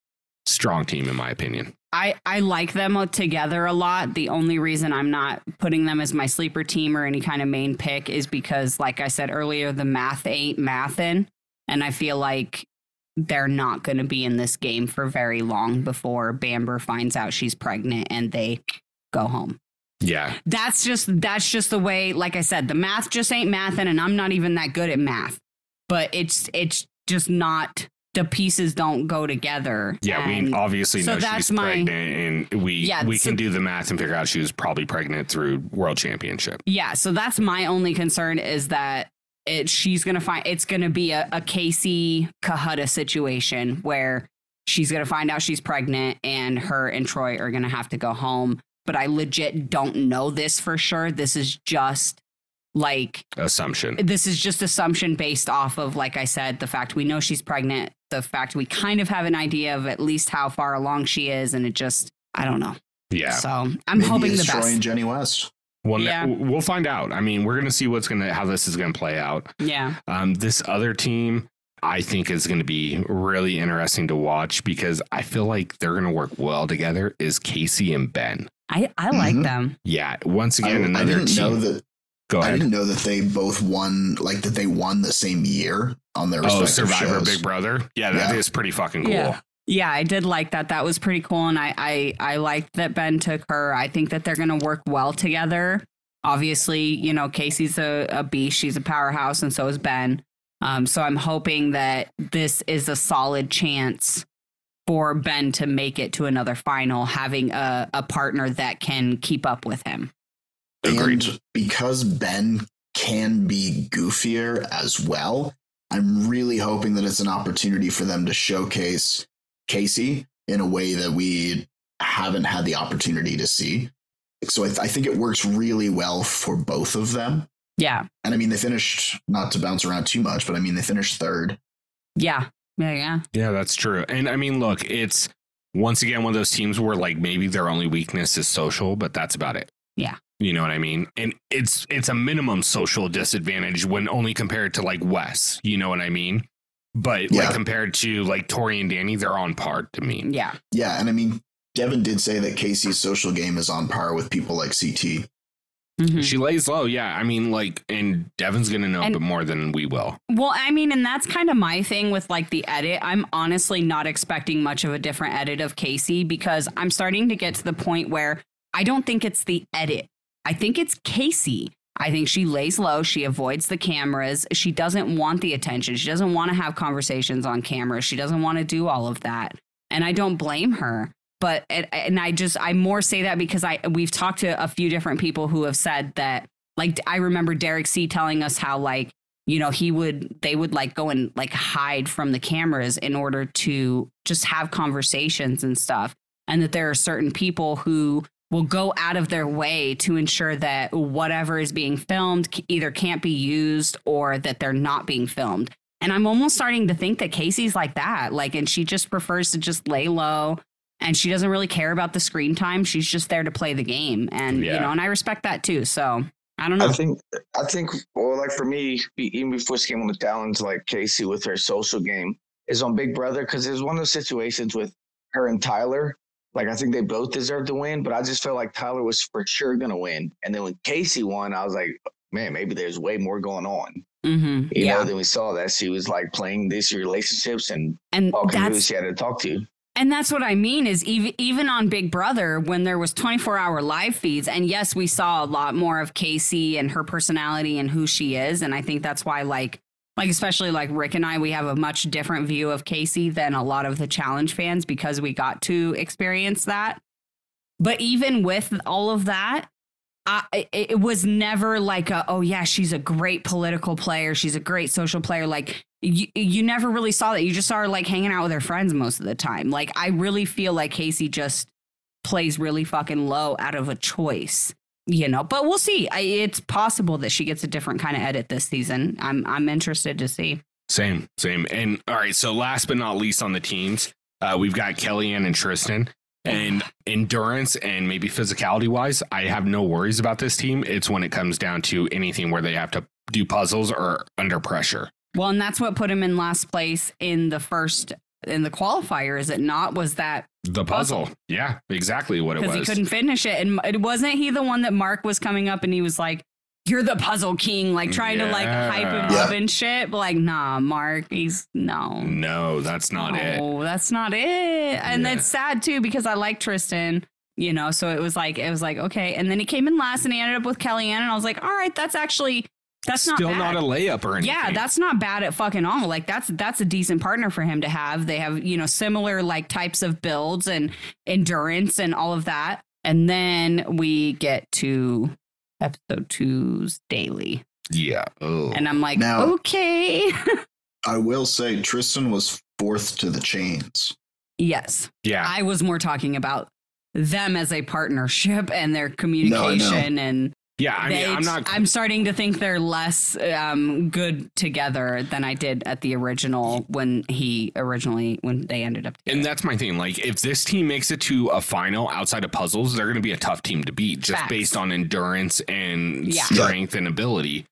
Strong team, in my opinion. I, I like them together a lot. The only reason I'm not putting them as my sleeper team or any kind of main pick is because, like I said earlier, the math ain't mathin'. And I feel like they're not going to be in this game for very long before Bamber finds out she's pregnant and they go home. Yeah. That's just that's just the way. Like I said, the math just ain't mathin', and I'm not even that good at math. But it's it's just not the pieces don't go together. Yeah, and we obviously so know that's she's my- pregnant, and we Yeah, we so- can do the math and figure out she was probably pregnant through World Championship. Yeah, so that's my only concern is that it she's gonna find it's gonna be a, a Casey Kahutta situation where she's gonna find out she's pregnant and her and Troy are gonna have to go home. But I legit don't know this for sure. This is just like Assumption. this is just assumption based off of like I said, the fact we know she's pregnant, the fact we kind of have an idea of at least how far along she is, and it just I don't know. Yeah. So I'm Maybe hoping the best. and Jenny West. Well, Yeah. we'll find out. I mean, we're gonna see what's gonna how this is gonna play out. Yeah. Um, this other team, I think, is going to be really interesting to watch because I feel like they're going to work well together. Is Kaycee and Ben? I, I like Mhm. them. Yeah. Once again, I another didn't team. know that. Go I didn't know that they both won. Like that they won the same year on their Oh, respective Survivor shows. Big Brother. Yeah, that is Yeah. pretty fucking cool. Yeah. Yeah, I did like that. That was pretty cool. And I I, I liked that Ben took her. I think that they're gonna work well together. Obviously, you know, Kaycee's a, a beast, she's a powerhouse, and so is Ben. Um, so I'm hoping that this is a solid chance for Ben to make it to another final, having a, a partner that can keep up with him. Agreed. And because Ben can be goofier as well, I'm really hoping that it's an opportunity for them to showcase Kaycee in a way that we haven't had the opportunity to see. So I, th- I think it works really well for both of them. Yeah. And I mean, they finished, not to bounce around too much, but I mean, they finished third. Yeah. Yeah. Yeah. Yeah, that's true. And I mean, look, it's once again one of those teams where like maybe their only weakness is social, but that's about it. Yeah. You know what I mean? And it's it's a minimum social disadvantage when only compared to like Wes. You know what I mean? But like compared to like Tori and Danny, they're on par to me. Yeah. Yeah. And I mean, Devin did say that Kaycee's social game is on par with people like CT. Mhm. She lays low, yeah. I mean, like, and Devin's gonna know And- a bit more than we will. Well, I mean, and that's kind of my thing with like the edit. I'm honestly not expecting much of a different edit of Kaycee because I'm starting to get to the point where I don't think it's the edit. I think it's Kaycee. I think she lays low. She avoids the cameras. She doesn't want the attention. She doesn't want to have conversations on camera. She doesn't want to do all of that. And I don't blame her. But and I just I more say that because I we've talked to a few different people who have said that like I remember Derek C telling us how like you know he would they would like go and like hide from the cameras in order to just have conversations and stuff and that there are certain people who will go out of their way to ensure that whatever is being filmed either can't be used or that they're not being filmed. And i'm almost starting to think that kaycee's like that like and she just prefers to just lay low and she doesn't really care about the screen time. She's just there to play the game and you know and i respect that too so i don't know. I think I think well, like for me, even before she came on the challenge, like Kaycee with her social game is on Big Brother because there's one of those situations with her and Tyler. Like I think they both deserve to win, but I just felt like Tyler was for sure gonna win. And then when Kaycee won, I was like, man, maybe there's way more going on. hmm You yeah know, then we saw that she was like playing these relationships and and talking to who she had to talk to. And that's what I mean is even even on Big Brother when there was 24-hour live feeds and yes we saw a lot more of Kaycee and her personality and who she is and I think that's why like like especially like Rick and I we have a much different view of Kaycee than a lot of the challenge fans because we got to experience that. But even with all of that, I, it, was never like a, oh yeah, she's a great political player. She's a great social player. Like you, you never really saw that. You just saw her like hanging out with her friends most of the time. Like I really feel like Kaycee just plays really fucking low out of a choice, you know. But we'll see. I, it's possible that she gets a different kind of edit this season. I'm I'm interested to see. Same, same. And all right, so last but not least on the teams, uh, we've got Kellyanne and Tristan. And endurance and maybe physicality wise, I have no worries about this team. It's when it comes down to anything where they have to do puzzles or under pressure. Well, and that's what put him in last place in the first in the qualifier, is it not? Was that The puzzle. Puzzle. Yeah, exactly what it was. he couldn't finish it, and it wasn't he the one that Mark was coming up and he was like, "You're the puzzle king," like trying to like hype him Yeah. up and shit. But like, nah, Mark, he's no. no, that's not it. No, that's not it. And Yeah. it's sad too because I like Tristan, you know. So it was like it was like okay. And then he came in last and he ended up with Kellyanne, and I was like, all right, that's actually that's Still not not, a layup or anything. Yeah, that's not bad at fucking all. Like that's that's a decent partner for him to have. They have, you know, similar like types of builds and endurance and all of that. And then we get to episode two's daily. yeah. Oh. And I'm like, Now- okay. [LAUGHS] I will say Tristan was fourth to the chains. yes. yeah. I was more talking about them as a partnership and their communication and yeah. I mean, I'm not. I'm starting to think they're less um, good together than I did at the original when he originally when they ended up together. and that's my thing. Like, if this team makes it to a final outside of puzzles, they're going to be a tough team to beat just Facts. based on endurance and Yeah. strength and ability.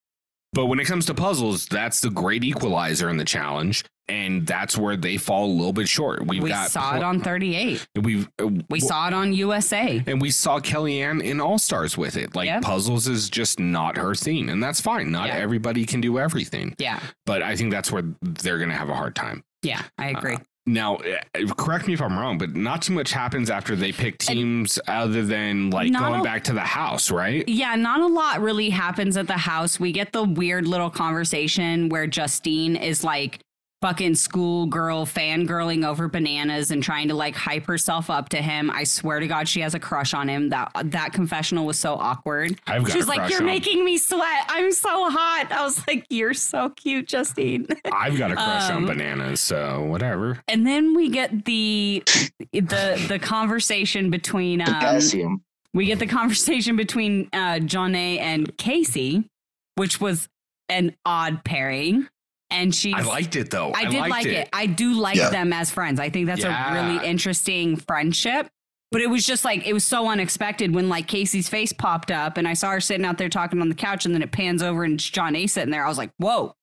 But when it comes to puzzles, that's the great equalizer in the challenge, and that's where they fall a little bit short. We've we saw it on 38. we've uh, We saw it on USA. and we saw Kellyanne in All Stars with it. Like Yep. puzzles is just not her thing, and that's fine. Not Yeah. everybody can do everything, Yeah. but I think that's where they're going to have a hard time. Yeah, I agree. Uh, Now, uh, correct me if I'm wrong, but not too much happens after they pick teams other than like going a- back to the house, right? yeah, not a lot really happens at the house. We get the weird little conversation where Justine is like fucking schoolgirl fangirling over bananas and trying to like hype herself up to him. I swear to God, she has a crush on him. That that confessional was so awkward. I've got She's like, "You're on- making me sweat. I'm so hot." I was like, "You're so cute, Justine." I've got a crush Um, on bananas, so whatever. and then we get the the the conversation between um, Potassium. we get the conversation between uh, Jonna and Kaycee, which was an odd pairing. And she I liked it though. I did liked like it. I do like Yeah. them as friends. I think that's Yeah. a really interesting friendship. But it was just like it was so unexpected when like Kaycee's face popped up and I saw her sitting out there talking on the couch and then it pans over and it's Jonna sitting there. I was like, whoa,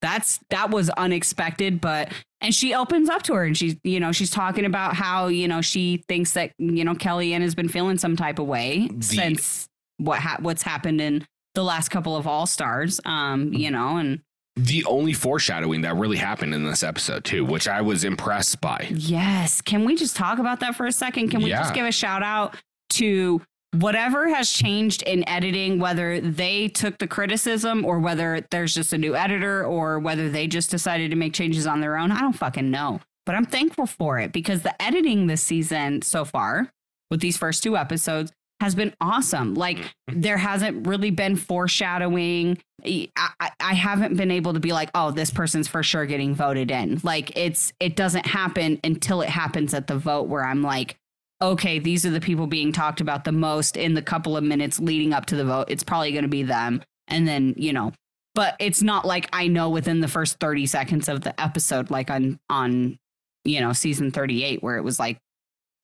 that's that was unexpected. But and she opens up to her and she's you know she's talking about how you know she thinks that you know Kellyanne has been feeling some type of way The- since what ha- what's happened in the last couple of All Stars. Um, you know, and the only foreshadowing that really happened in this episode too, which I was impressed by. Yes. Can we just talk about that for a second? Can we Yeah. just give a shout out to whatever has changed in editing, whether they took the criticism or whether there's just a new editor or whether they just decided to make changes on their own? I don't fucking know. But I'm thankful for it because the editing this season so far with these first two episodes has been awesome. Like mm-hmm. there hasn't really been foreshadowing. I, I, I haven't been able to be like, oh, this person's for sure getting voted in. Like it's it doesn't happen until it happens at the vote where I'm like, okay, these are the people being talked about the most in the couple of minutes leading up to the vote. It's probably going to be them. And then, you know, but it's not like I know within the first 30 seconds of the episode, like on, on, you know, season 38, where it was like,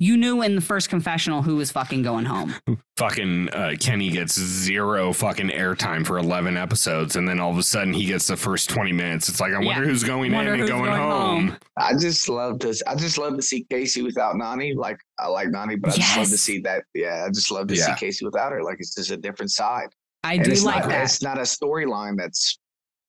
you knew in the first confessional who was fucking going home. [LAUGHS] Fucking uh, Kenny gets zero fucking airtime for 11 episodes, and then all of a sudden he gets the first 20 minutes. It's like, I wonder Yeah. who's going Wonder in and going, going home. home. I just love to. I just love to see Kaycee without Nany. Like I like Nany, but I just love to see that. Yeah, I just love to Yeah. see Kaycee without her. Like it's just a different side. I And do like not, that. It's not a storyline that's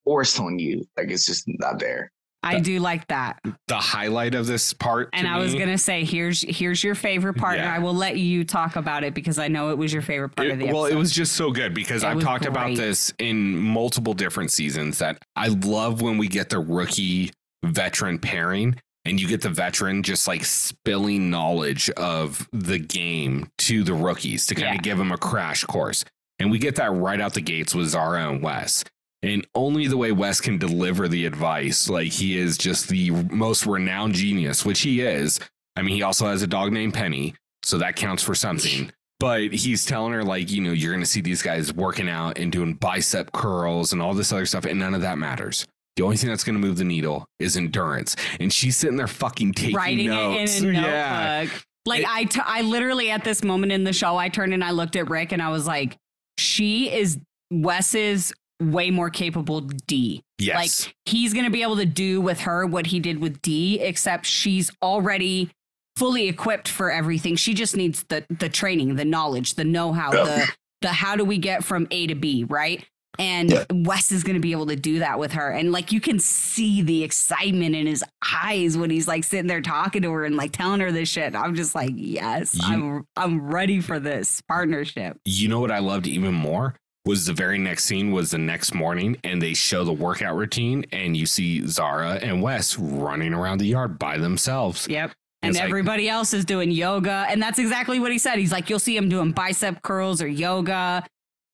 forced on you. Like it's just not there. I do like that. The highlight of this part. And I was gonna say, here's here's your favorite part, and I will let you talk about it because I know it was your favorite part It- of the well, it was just so good because It I've talked about this in multiple different seasons that I love when we get the rookie veteran pairing and you get the veteran just like spilling knowledge of the game to the rookies to kind Yeah. of give them a crash course. And we get that right out the gates with Zara and Wes. And only the way Wes can deliver the advice, like he is just the most renowned genius, which he is. I mean, he also has a dog named Penny, so that counts for something. But he's telling her, like, you know, you're going to see these guys working out and doing bicep curls and all this other stuff, and none of that matters. The only thing that's going to move the needle is endurance. And she's sitting there fucking taking writing notes. it in a [LAUGHS] notebook. Yeah. Like It- I, t- I literally at this moment in the show, I turned and I looked at Rick and I was like, she is Wes's way more capable D. Yes. Like he's gonna be able to do with her what he did with D, except she's already fully equipped for everything. She just needs the the training, the knowledge, the know-how, Yeah. the the how do we get from A to B, right? And Yeah. Wes is going to be able to do that with her. And like you can see the excitement in his eyes when he's like sitting there talking to her and like telling her this shit. I'm just like, yes, You- I'm I'm ready for this partnership. you know what I loved even more was the very next scene was the next morning and they show the workout routine and you see Zara and Wes running around the yard by themselves. Yep. And And it's like- everybody else is doing yoga. And that's exactly what he said. He's like, you'll see him doing bicep curls or yoga.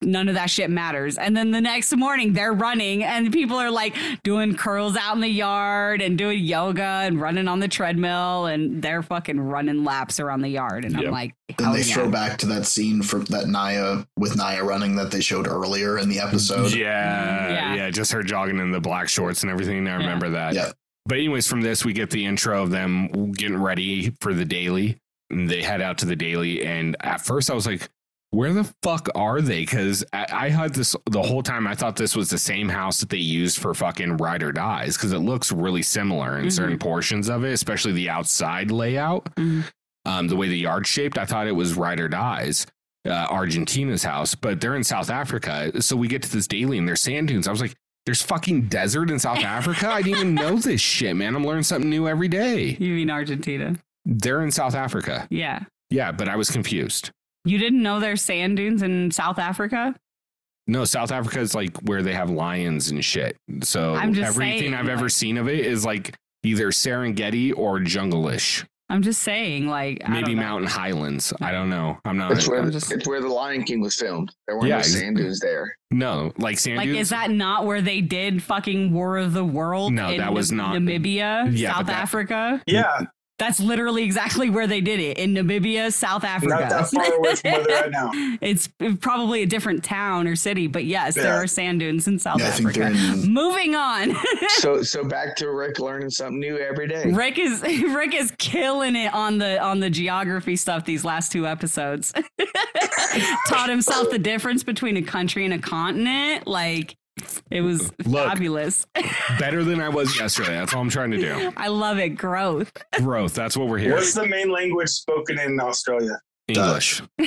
None of that shit matters. And then the next morning, they're running, and people are like doing curls out in the yard and doing yoga and running on the treadmill, and they're fucking running laps around the yard. And Yep. I'm like, Then they yeah. throw back to that scene from that Naya with Naya running that they showed earlier in the episode. Yeah, mm, Yeah. yeah, just her jogging in the black shorts and everything. I Yeah. remember that. Yeah. But anyways, from this we get the intro of them getting ready for the daily. And they head out to the daily, and at first I was like, "Where the fuck are they?" Because I, I had this the whole time. I thought this was the same house that they used for fucking Ride or Dies because it looks really similar in Mhm. certain portions of it, especially the outside layout, Mhm. um, the way the yard shaped. I thought it was Ride or Dies uh, Argentina's house, but they're in South Africa. So we get to this daily and there's sand dunes. I was like, there's fucking desert in South Africa. I didn't even know [LAUGHS] this shit, man. I'm learning something new every day. You mean Argentina? They're in South Africa. Yeah. Yeah, but I was confused. You didn't know there's sand dunes in South Africa? No, South Africa is like where they have lions and shit. So I'm just everything saying, I've ever seen of it is like either Serengeti or jungle-ish. I'm just saying, like, I Maybe don't know. mountain highlands. I don't know. I'm not. It's where I'm just- it's where the Lion King was filmed. There weren't Yeah, no sand dunes there. no, like sand Like, dunes. is that not where they did fucking War of the World? No, in that was not- Namibia, Yeah, South but that- Africa. Yeah, That's literally exactly where they did it in Namibia, South Africa. not that far away from where they're at now. [LAUGHS] it's probably a different town or city, but yes, there are sand dunes in South Yeah, I think Africa. in Moving on. [LAUGHS] So so back to Rick learning something new every day. Rick is [LAUGHS] Rick is killing it on the on the geography stuff these last two episodes. Taught himself the difference between a country and a continent. Like [LAUGHS] it was Look. fabulous. [LAUGHS] better than I was yesterday? That's all I'm trying to do. I love it. Growth. Growth. That's what we're here. What's the main language spoken in Australia? English. [LAUGHS]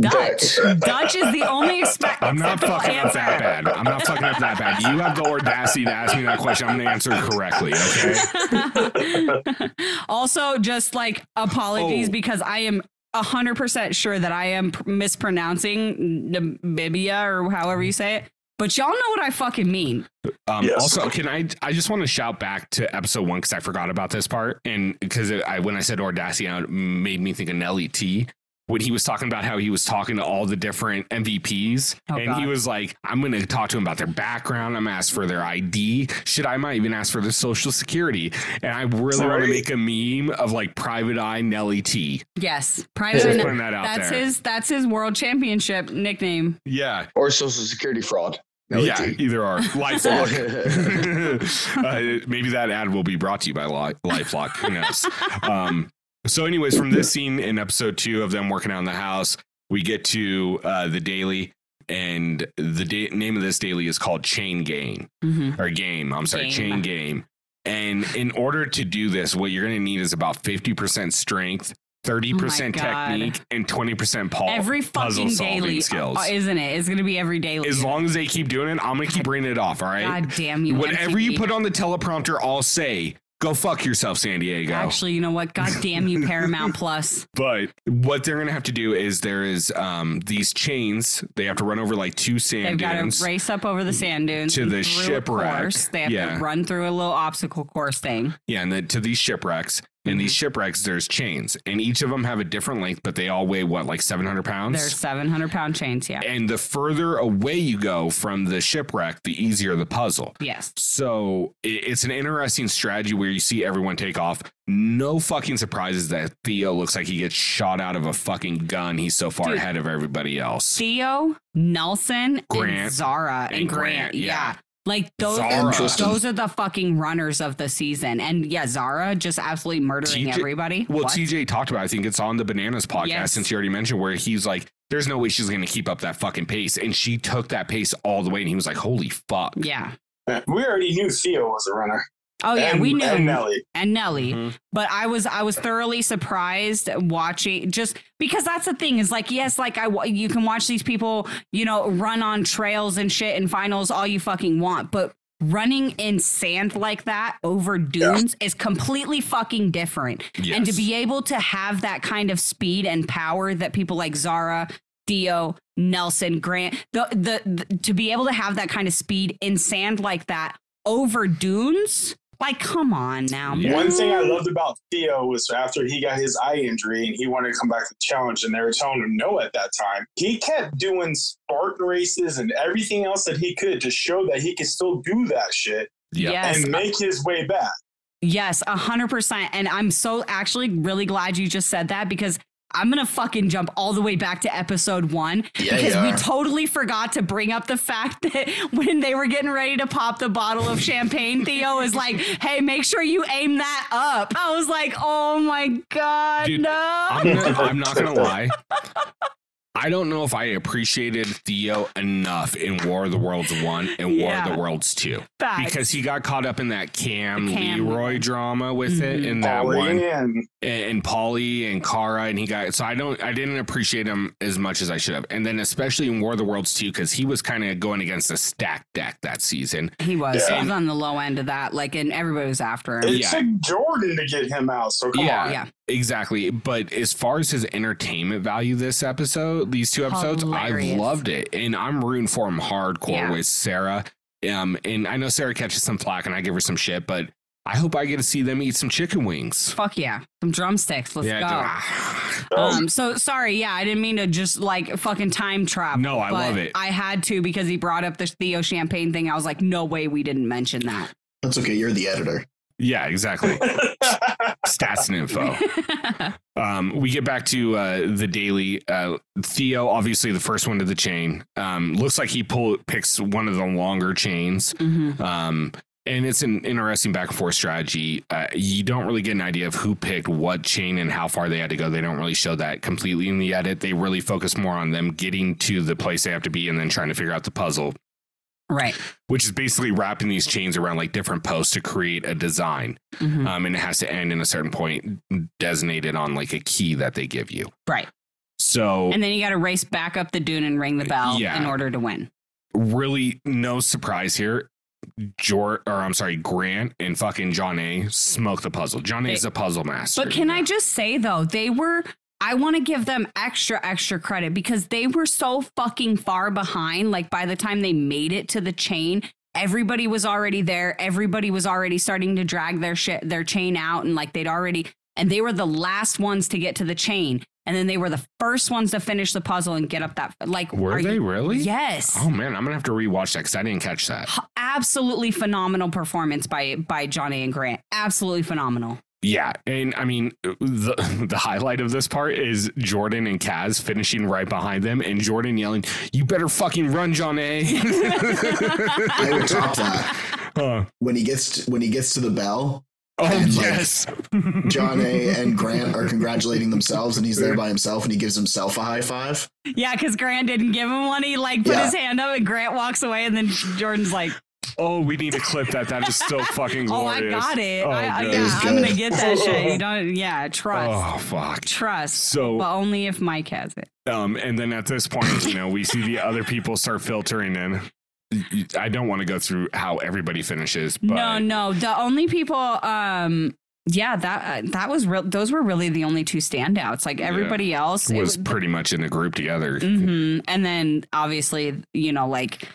Dutch. Dutch is the only expect. I'm not acceptable fucking up that bad. I'm not fucking up that bad. You have the audacity to ask me that question. I'm going to answer it correctly. Okay. also, just like apologies Oh. because I am hundred percent sure that I am mispronouncing Namibia or however you say it. But y'all know what I fucking mean. Um, Yes. Also, can I? I just want to shout back to episode one because I forgot about this part, and because I when I said audacity, it made me think of Nelly T. When he was talking about how he was talking to all the different MVPs, Oh, and he was like, "I'm going to talk to him about their background. I'm gonna ask for their ID. Should I might even ask for their social security?" And I really want to make a meme of like Private Eye Nelly T. Yes, Just private. putting that out that's there. his. That's his world championship nickname. Yeah, Or social security fraud. No, yeah, T. either or. [LAUGHS] LifeLock. [LAUGHS] uh, maybe that ad will be brought to you by Li- LifeLock. Who knows? Um, so, anyways, from this scene in episode two of them working on the house, we get to uh, the daily, and the da- name of this daily is called Chain Game Mm-hmm. or Game. I'm sorry, Game. Chain Game. And in order to do this, what you're going to need is about 50% strength, 30% Oh technique, and 20% pul- Every puzzle daily, skills. uh, isn't it? It's going to be every daily. as long as they keep doing it, I'm going to keep bringing it off. All right. God damn you! Whatever you put on the teleprompter, I'll say. Go fuck yourself, San Diego. Actually, you know what? God damn you, Paramount Plus. [LAUGHS] But what they're gonna have to do is there is um these chains. They have to run over like two sand They've sand got dunes. to race up over the sand dunes To the shipwreck. course. They have Yeah. to run through a little obstacle course thing. Yeah, and then to these shipwrecks. And these Mm-hmm. shipwrecks, there's chains, and each of them have a different length, but they all weigh what, like 700 pounds? They're 700 pound chains. Yeah. and the further away you go from the shipwreck, the easier the puzzle. Yes. So it's an interesting strategy where you see everyone take off. No fucking surprises that Theo looks like he gets shot out of a fucking gun. He's so far Dude. ahead of everybody else. Theo, Nelson, Grant, and Zara and, and Grant. Grant, yeah. yeah. Like those, Zara. Those are the fucking runners of the season. And yeah, Zara just absolutely murdering TJ everybody. Well, What? TJ talked about. it. I think it's on the Bananas podcast Yes. since you already mentioned where he's like, "There's no way she's going to keep up that fucking pace," and she took that pace all the way, and he was like, "Holy fuck!" Yeah. We already knew Theo was a runner. Oh yeah, and, we knew. And Nelly. and Nelly. Mhm. But I was I was thoroughly surprised watching just because that's the thing is like yes like I you can watch these people you know run on trails and shit and finals all you fucking want but running in sand like that over dunes is completely fucking different and to be able to have that kind of speed and power that people like Zara Theo Nelson Grant the, the the to be able to have that kind of speed in sand like that over dunes like come on now Yeah. One thing I loved about Theo was after he got his eye injury and he wanted to come back to the challenge, and they were telling him no at that time. He kept doing Spartan races and everything else that he could to show that he could still do that shit Yep. Yes, and make his way back. Yes, a hundred percent. And I'm so actually really glad you just said that because I'm gonna fucking jump all the way back to episode one Yeah, because we totally forgot to bring up the fact [LAUGHS] that when they were getting ready to pop the bottle of champagne, Theo was like, "Hey, make sure you aim that up." I was like, "Oh my god, Dude, no!" I'm, gonna, I'm not gonna [LAUGHS] lie. I don't know if I appreciated Theo enough in War of the Worlds one and War of the Worlds two Facts. because he got caught up in that Kam, The Kam. Leroy drama with it Mhm. in that Paulie one. and and, and Paulie and Cara and he got so I don't I didn't appreciate him as much as I should have. And then especially in War of the Worlds 2 because he was kind of going against a stacked deck that season. he was. Yeah. He was on the low end of that. Like, and everybody was after him. it Yeah. took Jordan to get him out. So come Yeah. on. yeah. Exactly. But as far as his entertainment value this episode, these two episodes, Hilarious. I've loved it. And I'm rooting for him hardcore Yeah. with Sarah. Um, and I know Sarah catches some flack and I give her some shit, but I hope I get to see them eat some chicken wings. Fuck yeah, some drumsticks. Let's Yeah, go. [SIGHS] Um, so sorry, yeah, I didn't mean to just like fucking time travel. No, I but love it. I had to because he brought up the Theo Champagne thing. I was like, no way, we didn't mention that. That's okay. You're the editor. Yeah, exactly. [LAUGHS] Stats and info. [LAUGHS] Um, we get back to uh, the daily. Uh, Theo, obviously the first one to the chain. Um, looks like he pull picks one of the longer chains. Mhm. Um, and it's an interesting back and forth strategy. Uh, you don't really get an idea of who picked what chain and how far they had to go. They don't really show that completely in the edit. They really focus more on them getting to the place they have to be and then trying to figure out the puzzle, Right. which is basically wrapping these chains around like different posts to create a design. Mhm. Um, and it has to end in a certain point designated on like a key that they give you. Right. So And then you got to race back up the dune and ring the bell Yeah. in order to win. really no surprise here. Jor or I'm sorry, Grant and fucking Jonna smoke the puzzle. Jonna is a puzzle master. But can I just say though, they were. I want to give them extra, extra credit because they were so fucking far behind. Like by the time they made it to the chain, everybody was already there. Everybody was already starting to drag their shit, their chain out, and like they'd already, and they were the last ones to get to the chain, and then they were the first ones to finish the puzzle and get up that. Like, Were they you- really? Yes. Oh man, I'm gonna have to rewatch that because I didn't catch that. Absolutely phenomenal performance by by Jonna and Grant. Absolutely phenomenal. Yeah, and I mean the [LAUGHS] the highlight of this part is Jordan and Kaz finishing right behind them, and Jordan yelling, "You better fucking run, Jonna." [LAUGHS] I would top that Uh, when he gets to, when he gets to the bell. oh And, like, yes, [LAUGHS] Jonna. and Grant are congratulating themselves, and he's there by himself, and he gives himself a high five. Yeah, because Grant didn't give him one. He like put Yeah. his hand up, and Grant walks away, and then Jordan's like, Oh, we need to clip that. That is so [LAUGHS] fucking "Oh, I glorious. got it. Oh, I, I, yeah, I'm gonna get that shit. You don't. Yeah, trust, Oh fuck. trust, So but only if Mike has it." Um, and then at this point, you know, we see the other people start filtering in. I don't want to go through how everybody finishes, but no, no. The only people, um, yeah, that uh, that was real. Those were really the only two standouts. Like everybody else it was pretty much in a group together. hmm And then obviously, you know, like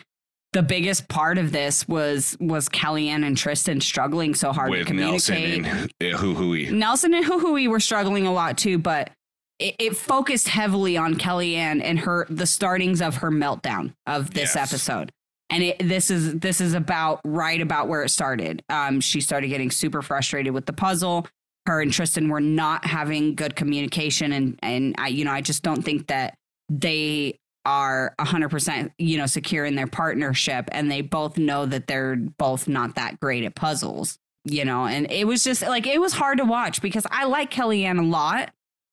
the biggest part of this was was Kellyanne and Tristan struggling so hard to with Nelson communicate. and Hu Hui. Nelson and Huhui were struggling a lot too, but it, it focused heavily on Kellyanne and her the startings of her meltdown of this Yes. episode. And it, this is this is about right about where it started. Um, she started getting super frustrated with the puzzle. Her and Tristan were not having good communication, and and I you know I just don't think that they are 100% you know secure in their partnership and they both know that they're both not that great at puzzles you know and it was just like it was hard to watch because i like kellyanne a lot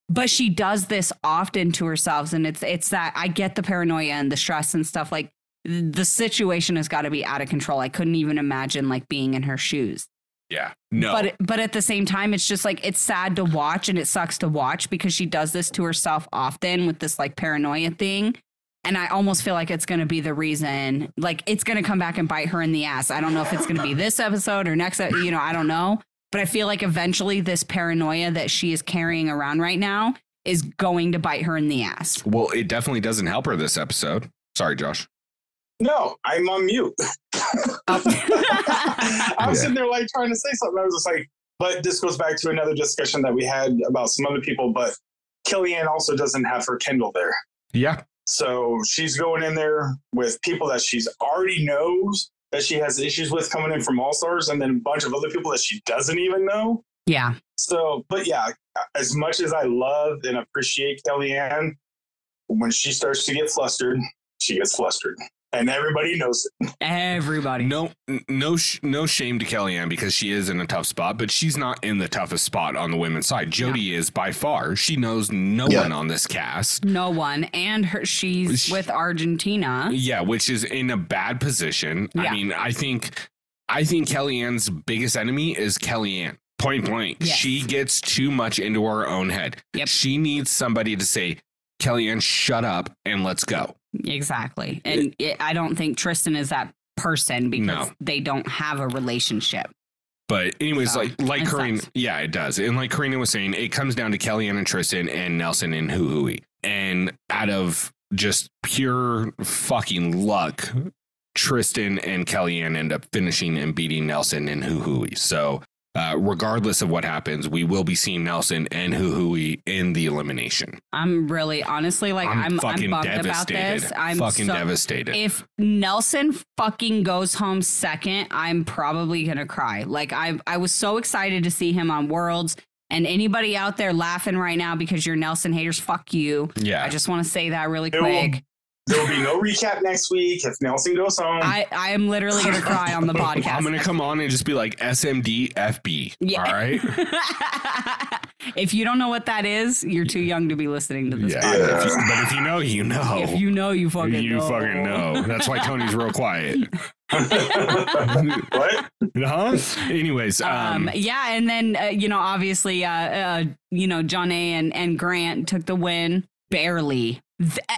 but she does this often to herself and it's it's that i get the paranoia and the stress and stuff like the situation has got to be out of control i couldn't even imagine like being in her shoes Yeah. No. but but at the same time it's just like it's sad to watch and it sucks to watch because she does this to herself often with this like paranoia thing and i almost feel like it's going to be the reason like it's going to come back and bite her in the ass i don't know if it's going to be this episode or next you know i don't know but i feel like eventually this paranoia that she is carrying around right now is going to bite her in the ass well, it definitely doesn't help her this episode. Sorry, Josh. No, I'm on mute. Oh. [LAUGHS] I was Yeah. sitting there like trying to say something. I was just like, but this goes back to another discussion that we had about some other people. But Kellyanne also doesn't have her Kendall there. Yeah. So she's going in there with people that she's already knows that she has issues with coming in from All Stars, and then a bunch of other people that she doesn't even know. yeah So, but yeah, as much as I love and appreciate Kellyanne, when she starts to get flustered, she gets flustered, and everybody knows it. everybody No, no, sh- no shame to Kellyanne because she is in a tough spot, but she's not in the toughest spot on the women's side. Jody is by far. She knows no Yeah. one on this cast. no one and her she's Sh- with argentina Yeah, which is in a bad position. Yeah. I mean, I think, I think Kellyanne's biggest enemy is Kellyanne. Point blank. Yes. She gets too much into her own head. Yep. She needs somebody to say, Kellyanne, shut up and let's go. Exactly. And it, I don't think Tristan is that person because No. they don't have a relationship. But anyways, So, like like it Corrina, yeah, it does. And like Corrina was saying, it comes down to Kellyanne and Tristan and Nelson and Hu Hui. And out of just pure fucking luck, Tristan and Kellyanne end up finishing and beating Nelson and Hu Hui. So uh, regardless of what happens, we will be seeing Nelson and Hu Hui in the elimination. I'm really honestly like I'm, I'm I'm, fucking bummed about devastated. this. I'm fucking so, devastated. If Nelson fucking goes home second, I'm probably gonna cry. Like I I was so excited to see him on Worlds. And anybody out there laughing right now because you're Nelson haters, fuck you. yeah. I just want to say that really It will- quick. There will be no recap next week if Nelson goes home. I, I am literally gonna cry on the [LAUGHS] podcast. I'm gonna come on and just be like SMD FB. Yeah. All right. [LAUGHS] if you don't know what that is, you're too young to be listening to this Yeah. podcast. If you- but if you know, you know. If you know, you fucking know you know. fucking know. That's why Tony's real quiet. [LAUGHS] what? huh? Anyways, um, Um, yeah, and then uh, you know, obviously, uh, uh, you know, Jonna. and and Grant took the win barely.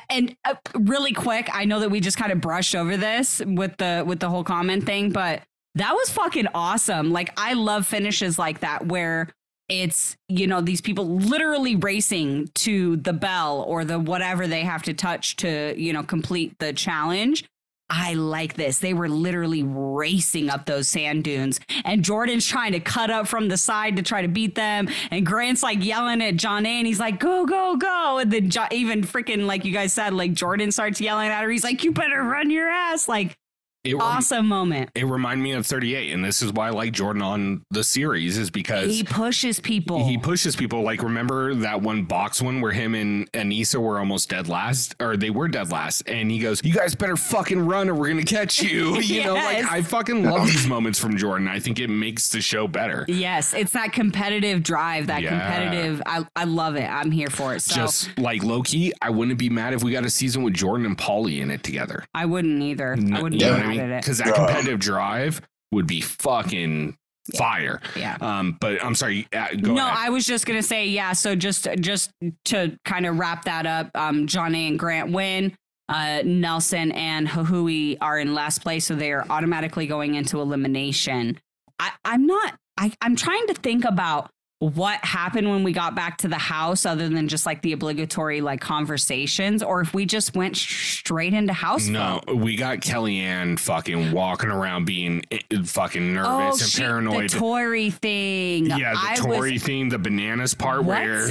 And uh, really quick, I know that we just kind of brushed over this with the with the whole comment thing, but that was fucking awesome. Like I love finishes like that where it's you know these people literally racing to the bell or the whatever they have to touch to you know complete the challenge I like this. They were literally racing up those sand dunes, and Jordan's trying to cut up from the side to try to beat them. And Grant's like yelling at Jonna, and he's like, "Go, go, go!" And then jo- even freaking like you guys said, like Jordan starts yelling at her. He's like, "You better run your ass!" Like it, rem- awesome moment. it reminded me of 38, and this is why I like Jordan on the series is because He pushes people. he pushes people. Like, remember that one box one where him and Anissa were almost dead last, or they were dead last, and he goes, "You guys better fucking run, or we're gonna catch you." [LAUGHS] You know, like I fucking love these moments from Jordan. I think it makes the show better. yes, it's that competitive drive, that Yeah. competitive. I, I love it. I'm here for it. So Just like low key, I wouldn't be mad if we got a season with Jordan and Paulie in it together. I wouldn't either. I wouldn't you know be what I mad mean? Because that competitive drive would be fucking fire. Yeah. Um, but I'm sorry. Uh, go no, ahead. I was just gonna say, yeah. So just just to kind of wrap that up, um, Jonna. and Grant win. Uh, Nelson and Hahui are in last place, so they are automatically going into elimination. I, I'm not. I, I'm trying to think about what happened when we got back to the house other than just like the obligatory like conversations or if we just went sh- straight into house No, phone. we got Kellyanne fucking walking around being eh, fucking nervous oh, and she- paranoid. the Tori thing yeah, the I was- Tori thing, the bananas part What? where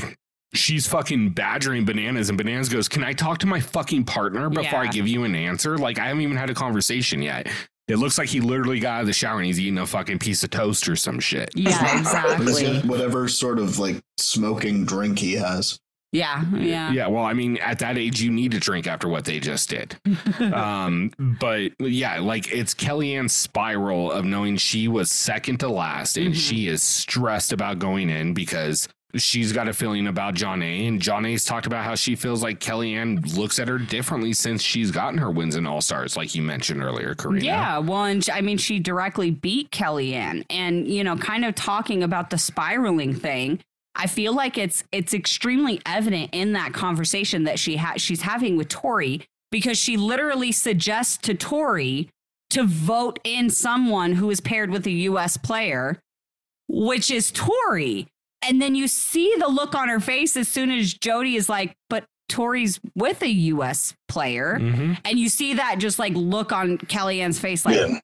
she's fucking badgering bananas and bananas goes, Can I talk to my fucking partner before I give you an answer? Like I haven't even had a conversation yet. It looks like he literally got out of the shower and he's eating a fucking piece of toast or some shit. yeah [LAUGHS] exactly whatever sort of like smoking drink he has. yeah yeah Yeah, well, I mean, at that age, you need to drink after what they just did. [LAUGHS] um, but yeah, like it's Kellyanne's spiral of knowing she was second to last and Mhm. she is stressed about going in because she's got a feeling about Jonna. And Jonna's talked about how she feels like Kellyanne looks at her differently since she's gotten her wins in All Stars, like you mentioned earlier, Corrina. Yeah, well, and I mean, she directly beat Kellyanne, and you know, kind of talking about the spiraling thing. I feel like it's it's extremely evident in that conversation that she ha- she's having with Tori because she literally suggests to Tori to vote in someone who is paired with a U.S. player, which is Tori. And then you see the look on her face as soon as Jody is like, "But Tori's with a U.S. player." hmm and you see that just like look on Kellyanne's face like Yeah.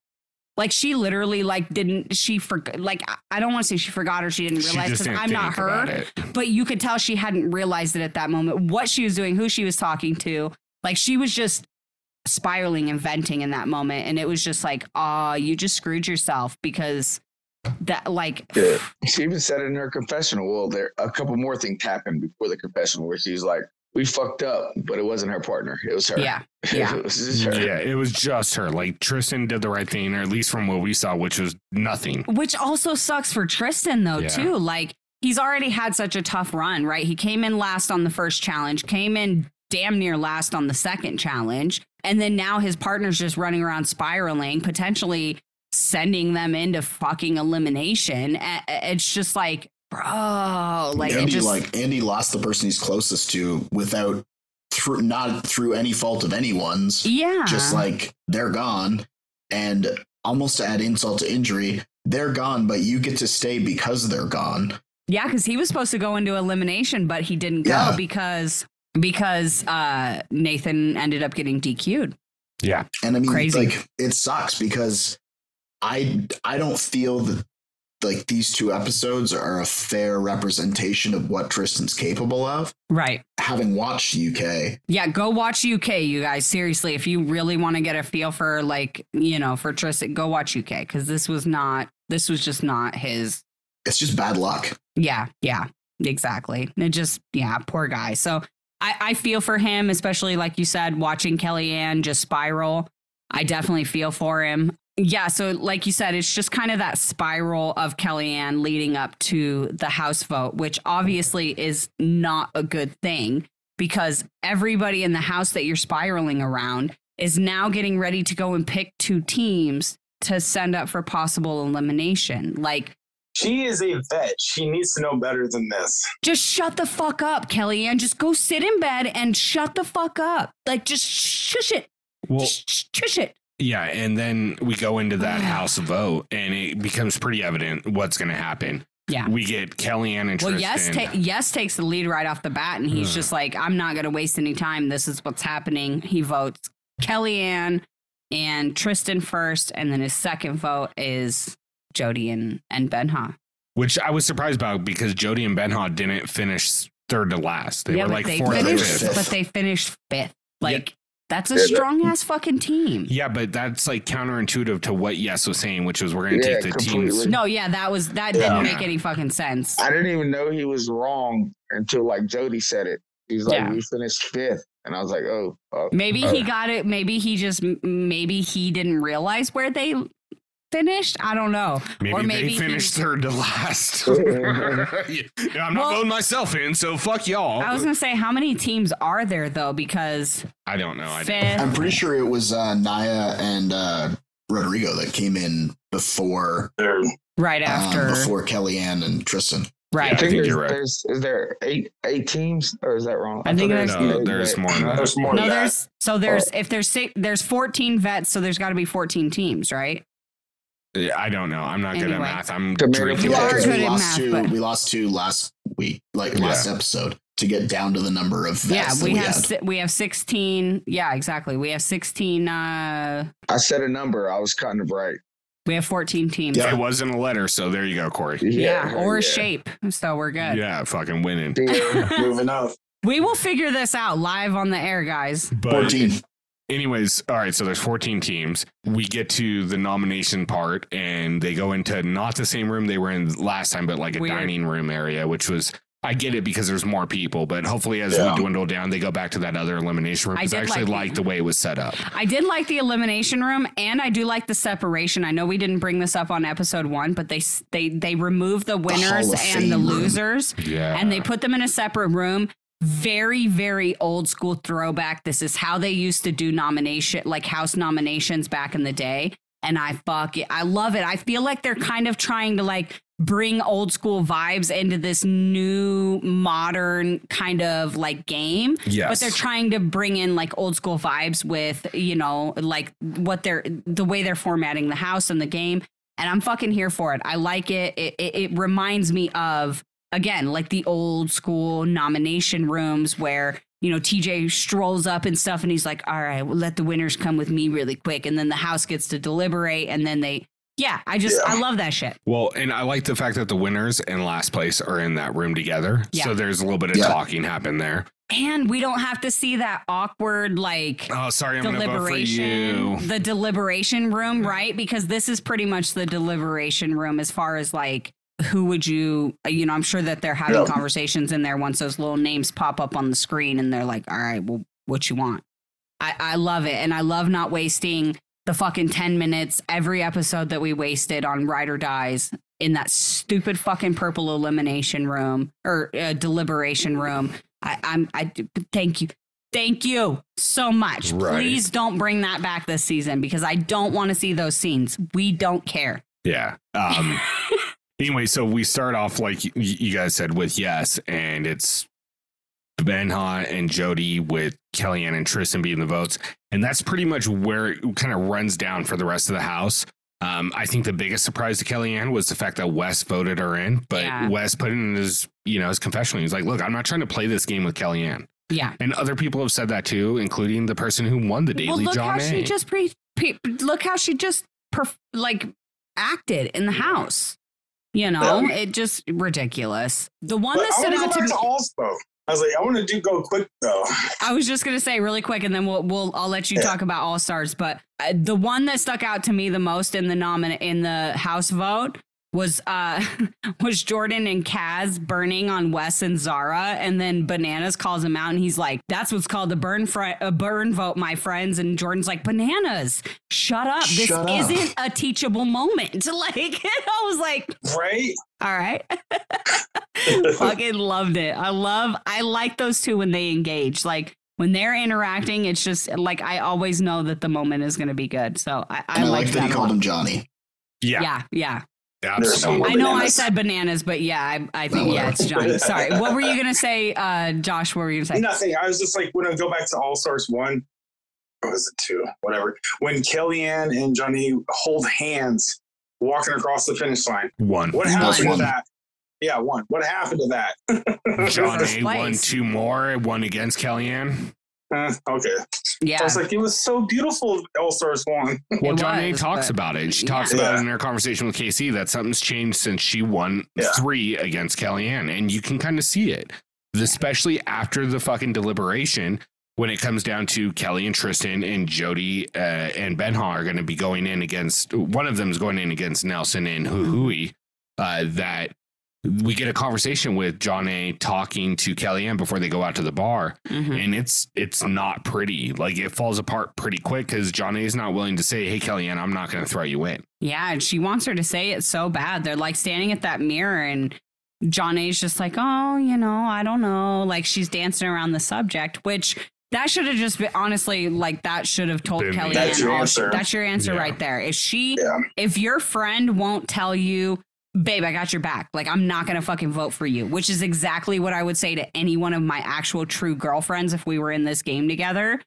like she literally like didn't she forgot like I- I don't want to say she forgot or she didn't realize because I'm not her but you could tell she hadn't realized it at that moment what she was doing who she was talking to like she was just spiraling and venting in that moment and it was just like oh you just screwed yourself because that like Yeah. [SIGHS] She even said it in her confessional. Well, there a couple more things happened before the confessional where she's like, "We fucked up, but it wasn't her partner. It was her. yeah [LAUGHS] yeah. it was just her. Yeah, it was just her. Like Tristan did the right thing, or at least from what we saw, which was nothing. Which also sucks for Tristan though Yeah. too. Like he's already had such a tough run, right? He came in last on the first challenge, came in damn near last on the second challenge, and then now his partner's just running around spiraling, potentially sending them into fucking elimination. A- a- It's just like, bro, like Andy, just like Andy lost the person he's closest to without through not through any fault of anyone's. yeah, Just like they're gone, and almost to add insult to injury, they're gone, but you get to stay because they're gone. Yeah, because he was supposed to go into elimination, but he didn't go Yeah. because because uh Nathan ended up getting DQ'd. Yeah, And I mean, Crazy. like it sucks because I I don't feel that like these two episodes are a fair representation of what Tristan's capable of. Right. Having watched UK, Yeah, go watch UK, you guys. Seriously, if you really want to get a feel for like, you know, for Tristan, go watch UK because this was not, this was just not his. it's just bad luck. Yeah, yeah, exactly. It just, yeah, poor guy. So I, I feel for him, especially like you said, watching Kellyanne just spiral. I definitely feel for him. Yeah, so like you said, it's just kind of that spiral of Kellyanne leading up to the House vote, which obviously is not a good thing because everybody in the House that you're spiraling around is now getting ready to go and pick two teams to send up for possible elimination. Like, She is a vet. She needs to know better than this. just shut the fuck up, Kellyanne. Just go sit in bed and shut the fuck up. Like, just shush it. well, Just shush it. Yeah, and then we go into that ah. House vote, and it becomes pretty evident what's going to happen. Yeah. We get Kellyanne and Well, yes, ta- yes takes the lead right off the bat, and he's Ugh. just like, I'm not going to waste any time. This is what's happening. He votes Kellyanne and Tristan first, and then his second vote is Jody and and Benha. which I was surprised about because Jody and Benha didn't finish third to last. They yeah, were like they fourth or fifth. but they finished fifth. Like that's a Yeah, that- strong ass fucking team. Yeah, but that's like counterintuitive to what Yes was saying, which was we're going to Yeah, take the teams. No, yeah, that was that Yeah. didn't make any fucking sense. I didn't even know he was wrong until like Jody said it. He's like, Yeah. we finished fifth, and I was like, oh, oh. Maybe he Oh. got it. Maybe he just maybe he didn't realize where they finished. I don't know. Maybe, or maybe they he- finished third to [LAUGHS] last. [LAUGHS] yeah, I'm not Well- voting myself in, so fuck y'all. I was gonna say how many teams are there though? Because I don't know. I fifth. I'm pretty sure it was uh, Naya and uh, Rodrigo that came in before right um, after. before Kellyanne and Tristan. Right. I think, think there's, you're right. there's is there eight eight teams or is that wrong? I think there's- No, was there's eight. more than that. There's more no, than that. there's so there's if there's six, there's 14 vets, so there's got to be 14 teams, right? Yeah, I don't know. I'm not good at math. I'm Tomato drinking. You Yeah, are because good we at lost math, two. but- We lost two last week, like last episode, to get down to the number of vets yeah, we, we, have si- we have 16. Yeah, exactly. We have 16. Uh, I said a number. I was kind of right. we have 14 teams. Yeah. It wasn't a letter, so there you go, Cory. Yeah, or yeah. shape. So we're good. Yeah, fucking winning. Yeah. Moving up. We will figure this out live on the air, guys. But Fourteen. Anyways, all right, so there's 14 teams. We get to the nomination part and they go into not the same room they were in last time, but like a Weird. dining room area, which was I get it because there's more people, but hopefully as Yeah. we dwindle down, they go back to that other elimination room. I Because I, did actually like- like the way it was set up. I did like the elimination room, and I do like the separation. I know we didn't bring this up on episode one, but they they they remove the winners Hall of and the Fame room. losers, Yeah. and they put them in a separate room. Very very old school throwback. This is how they used to do nomination, like house nominations back in the day. And I fuck it. I love it. I feel like they're kind of trying to like bring old school vibes into this new modern kind of like game yes. but they're trying to bring in like old school vibes with you know like what they're the way they're formatting the house and the game and i'm fucking here for it i like it it, it, it reminds me of again like the old school nomination rooms where you know tj strolls up and stuff and he's like all right well, let the winners come with me really quick and then the house gets to deliberate and then they yeah i just Yeah. i love that shit Well, and I like the fact that the winners and last place are in that room together. Yeah. So there's a little bit of Yeah. talking happen there. and we don't have to see that awkward like Oh, sorry, I'm going to vote for you. deliberation the deliberation room right because this is pretty much the deliberation room as far as like who would you you know i'm sure that they're having Yeah. conversations in there once those little names pop up on the screen and they're like all right well what you want i i love it and i love not wasting the fucking 10 minutes every episode that we wasted on ride or dies in that stupid fucking purple elimination room or uh, deliberation room I, I'm I thank you. Thank you so much. Right. Please don't bring that back this season because I don't want to see those scenes. We don't care. Yeah. Um, [LAUGHS] anyway, so we start off like you guys said with yes, and it's Benha and Jody with Kellyanne and Tristan being the votes, and that's pretty much where it kind of runs down for the rest of the house. Um, I think the biggest surprise to Kellyanne was the fact that Wes voted her in, but Yeah. Wes put in his you know his confessional. He's like, "Look, I'm not trying to play this game with Kellyanne." Yeah. And other people have said that too, including the person who won the Well, daily, look John how A. she just pre, pre look how she just perf- like acted in the house. You know, Yeah. it just ridiculous. The one But that stood out to me. to Allspo. I was like, I want to do go quick though. I was just gonna say really quick, and then we'll we'll I'll let you Yeah. talk about All Stars. But uh, the one that stuck out to me the most in the nomin in the House vote was uh [LAUGHS] was Jordan and Kaz burning on Wes and Zara, and then Bananas calls him out, and he's like, "That's what's called a burn fri- a burn vote, my friends." And Jordan's like, "Bananas, shut up! This Shut up." isn't a teachable moment." [LAUGHS] Like [LAUGHS] I was like, Right? "All right." fucking loved it. I love I like those two when they engage. Like when they're interacting, it's just like I always know that the moment is gonna be good. So I, I, And I like like that that he called him Johnny. yeah, Yeah, yeah. Absolutely. More I know I said bananas, but yeah, I, I think yeah, it's Johnny. [LAUGHS] Sorry. What were you gonna say, uh, Josh? What were you gonna say? Nothing. I was just like, when I go back to All Stars one, or was it two? Whatever. When Kellyanne and Johnny hold hands walking across the finish line. One. What happened One. to that? Yeah, one. What happened to that? [LAUGHS] John First A won two more, one against Kellyanne. Uh, [LAUGHS] okay. Yeah. I was like, it was so beautiful. All Stars one. Well, It Jonna was, talks but- about it. She yeah. talks about it in her conversation with Kaycee that something's changed since she won Yeah. three against Kellyanne. And you can kind of see it, especially after the fucking deliberation when it comes down to Kelly and Tristan and Jody uh, and Benha are going to be going in against one of them is going in against Nelson and Huhui. Uh, that we get a conversation with Jonna talking to Kellyanne before they go out to the bar Mhm. and it's it's not pretty. Like it falls apart pretty quick because Jonna is not willing to say, "Hey, Kellyanne, I'm not going to throw you in." Yeah, and she wants her to say it so bad. They're like standing at that mirror, and Jonna's just like, oh, you know, I don't know. Like she's dancing around the subject, which that should have just been honestly like that should have told Been- Kellyanne. That's your answer. That's your answer Yeah. right there. If she, Yeah. if your friend won't tell you babe, I got your back. Like, I'm not going to fucking vote for you, which is exactly what I would say to any one of my actual true girlfriends if we were in this game together.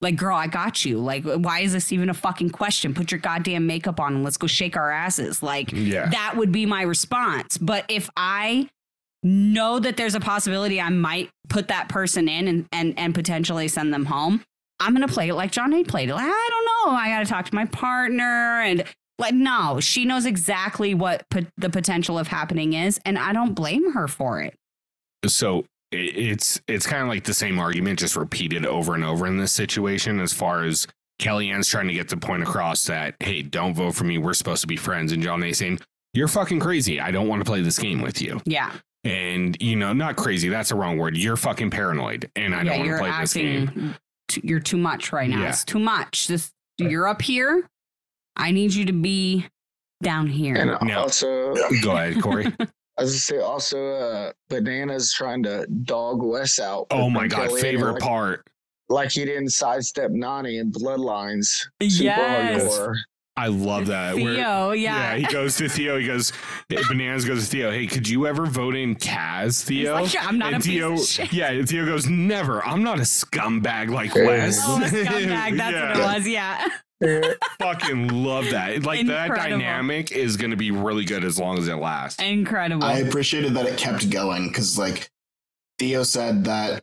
Like, girl, I got you. Like, why is this even a fucking question? Put your goddamn makeup on and let's go shake our asses. Like, Yeah. that would be my response. But if I know that there's a possibility I might put that person in and, and, and potentially send them home, I'm going to play it like Jonna played it. Like, I don't know. I got to talk to my partner. And like, no, she knows exactly what the potential of happening is. And I don't blame her for it. so it's it's kind of like the same argument just repeated over and over in this situation as far as Kellyanne's trying to get the point across that hey don't vote for me we're supposed to be friends and Jonna saying you're fucking crazy I don't want to play this game with you Yeah. and you know not crazy that's the wrong word you're fucking paranoid and I yeah, don't want to play this game t- you're too much right now. Yeah. It's too much. This, uh, you're up here. I need you to be down here. And No. also, go ahead Corey [LAUGHS] I was just say also, uh, bananas trying to dog Wes out. oh with my god favorite like, part Like he didn't sidestep Nany in Bloodlines. Super Yes. hardcore. I love that Where- Theo, yeah. he goes to Theo. He goes, Bananas goes to Theo. Hey, could you ever vote in Kaz, Theo? like, "I'm not and a piece Theo, of shit." Yeah, Theo goes, never. I'm not a scumbag like Yeah. Wes. Oh, a scumbag. That's Yeah. what it [LAUGHS] was. Yeah. [LAUGHS] Fucking love that. Like that dynamic is going to be really good as long as it lasts. Incredible. I appreciated that it kept going because, like, Theo said that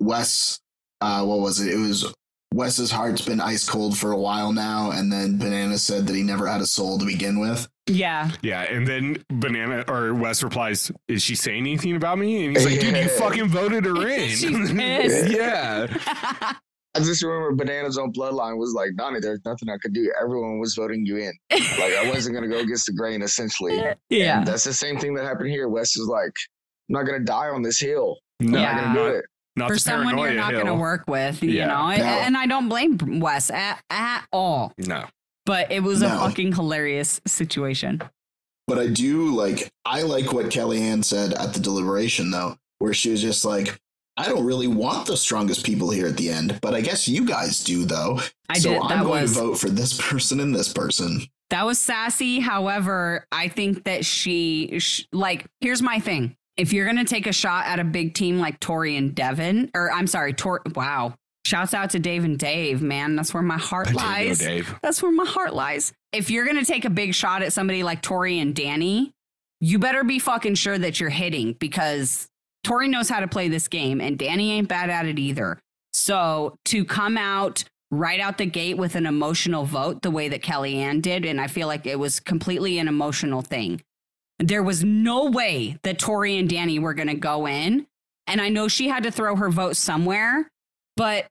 Wes, uh, what was it? It was Wes's heart's been ice cold for a while now, and then Banana said that he never had a soul to begin with. yeah. Yeah, and then Banana or Wes replies, "Is she saying anything about me?" And he's like, "Dude, you fucking voted her [LAUGHS] in." She's pissed. [LAUGHS] yeah, [LAUGHS] I just remember Bananas on Bloodline was like, Donnie, there's nothing I could do. Everyone was voting you in. Like I wasn't gonna go against the grain, essentially. [LAUGHS] yeah. And that's the same thing that happened here. Wes is like, I'm not gonna die on this hill. no, I'm not gonna do it. not For someone you're not going to work with, you Yeah. know, and, No. and I don't blame Wes at, at all, No, but it was a fucking hilarious situation. But I do like, I like what Kellyanne said at the deliberation, though, where she was just like, I don't really want the strongest people here at the end, but I guess you guys do, though. I so did. I'm That going was to vote for this [LAUGHS] person and this person. That was sassy. However, I think that she, sh- like, here's my thing. If you're going to take a shot at a big team like Tori and Devin, or I'm sorry, Tor, wow. Shouts out to Dave and Dave, man. That's where my heart Potato lies. Dave. That's where my heart lies. If you're going to take a big shot at somebody like Tori and Danny, you better be fucking sure that you're hitting because Tori knows how to play this game and Danny ain't bad at it either. So to come out right out the gate with an emotional vote the way that Kellyanne did, and I feel like it was completely an emotional thing. There was no way that Tori and Danny were going to go in. And I know she had to throw her vote somewhere, but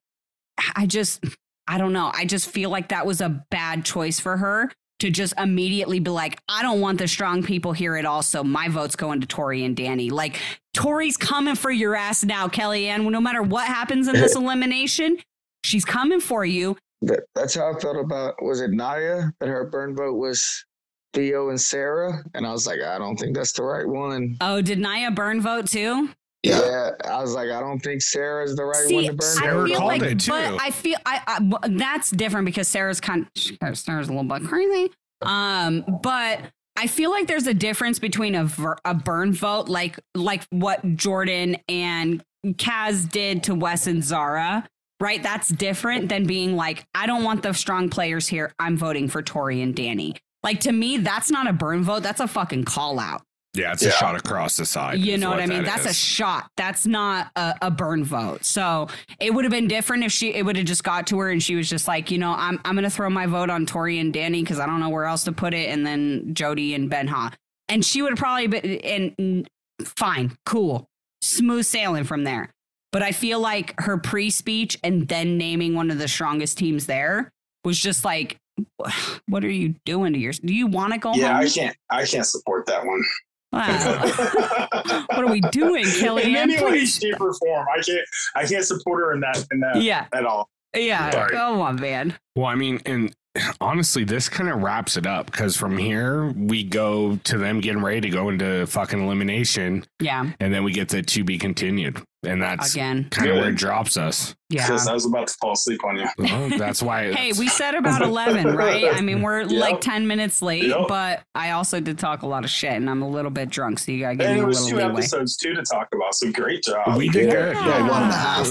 I just, I don't know. I just feel like that was a bad choice for her to just immediately be like, I don't want the strong people here at all. So my vote's going to Tori and Danny. Like, Tori's coming for your ass now, Kellyanne. No matter what happens in this [LAUGHS] elimination, she's coming for you. That, that's how I felt about was it Naya that her burn vote was Theo and Sarah, and I was like, I don't think that's the right one. Oh, did Naya burn vote too? Yeah. I was like, I don't think Sarah's the right See, one to burn. Sarah I feel called like, it, too. but I feel I, I that's different because Sarah's kind of, Sarah's a little bit crazy. Um, but I feel like there's a difference between a ver, a burn vote, like like what Jordan and Kaz did to Wes and Zara. Right, that's different than being like, I don't want the strong players here. I'm voting for Tori and Danny. Like to me, that's not a burn vote. That's a fucking call out. Yeah, it's a shot across the side. You know what, I mean? that That's a shot. That's not a, a burn vote. So it would have been different if she it would have just got to her and she was just like, you know, I'm I'm gonna throw my vote on Tori and Danny because I don't know where else to put it, and then Jody and Ben Ha. And she would have probably been and and fine, cool, smooth sailing from there. But I feel like her pre-speech and then naming one of the strongest teams there was just like, what are you doing to your? Do you want to go yeah, home? I can't. I can't support that one. Wow. [LAUGHS] what are we doing, Kelly? In any way, Please. shape, or form, I can't. I can't support her in that. In that Yeah, at all. yeah. Sorry. Come on, man. Well, I mean, and honestly, this kind of wraps it up because from here we go to them getting ready to go into fucking elimination, Yeah. and then we get the to be continued, and that's Again. kind of where it drops us. Yeah. Because I was about to fall asleep on you. [LAUGHS] Well, that's why. Hey, we said [LAUGHS] about 11, right? I mean, we're Yep. like 10 minutes late, Yep. but I also did talk a lot of shit and I'm a little bit drunk. So you got to give And me it a was little two leeway. episodes too to talk about. So great job. we did Yeah. good. Yeah, one and a half.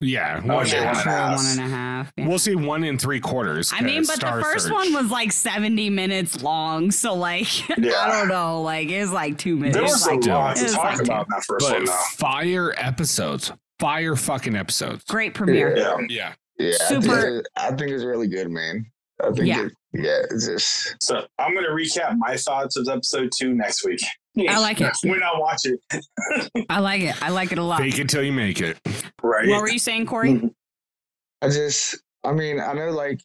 Yeah, oh, one Okay, and a Yeah, one and a one and a half. yeah. We'll see one and three quarters. I mean, but Star the first Search. one was like 70 minutes long. So, like, [LAUGHS] Yeah. I don't know. Like, it was like two minutes. there was It's a lot to talk like- about in that first one, but though. fire episodes, fire fucking episodes. Great premiere. Yeah. Yeah, Yeah, Super- I think, I think it's really good, man. I think Yeah. it, yeah, it's just So I'm going to recap my thoughts of episode two next week. I like it. when I watch it. I like it. I like it a lot. fake it till you make it. Right. What were you saying, Cory? Mm-hmm. I just, I mean, I know like,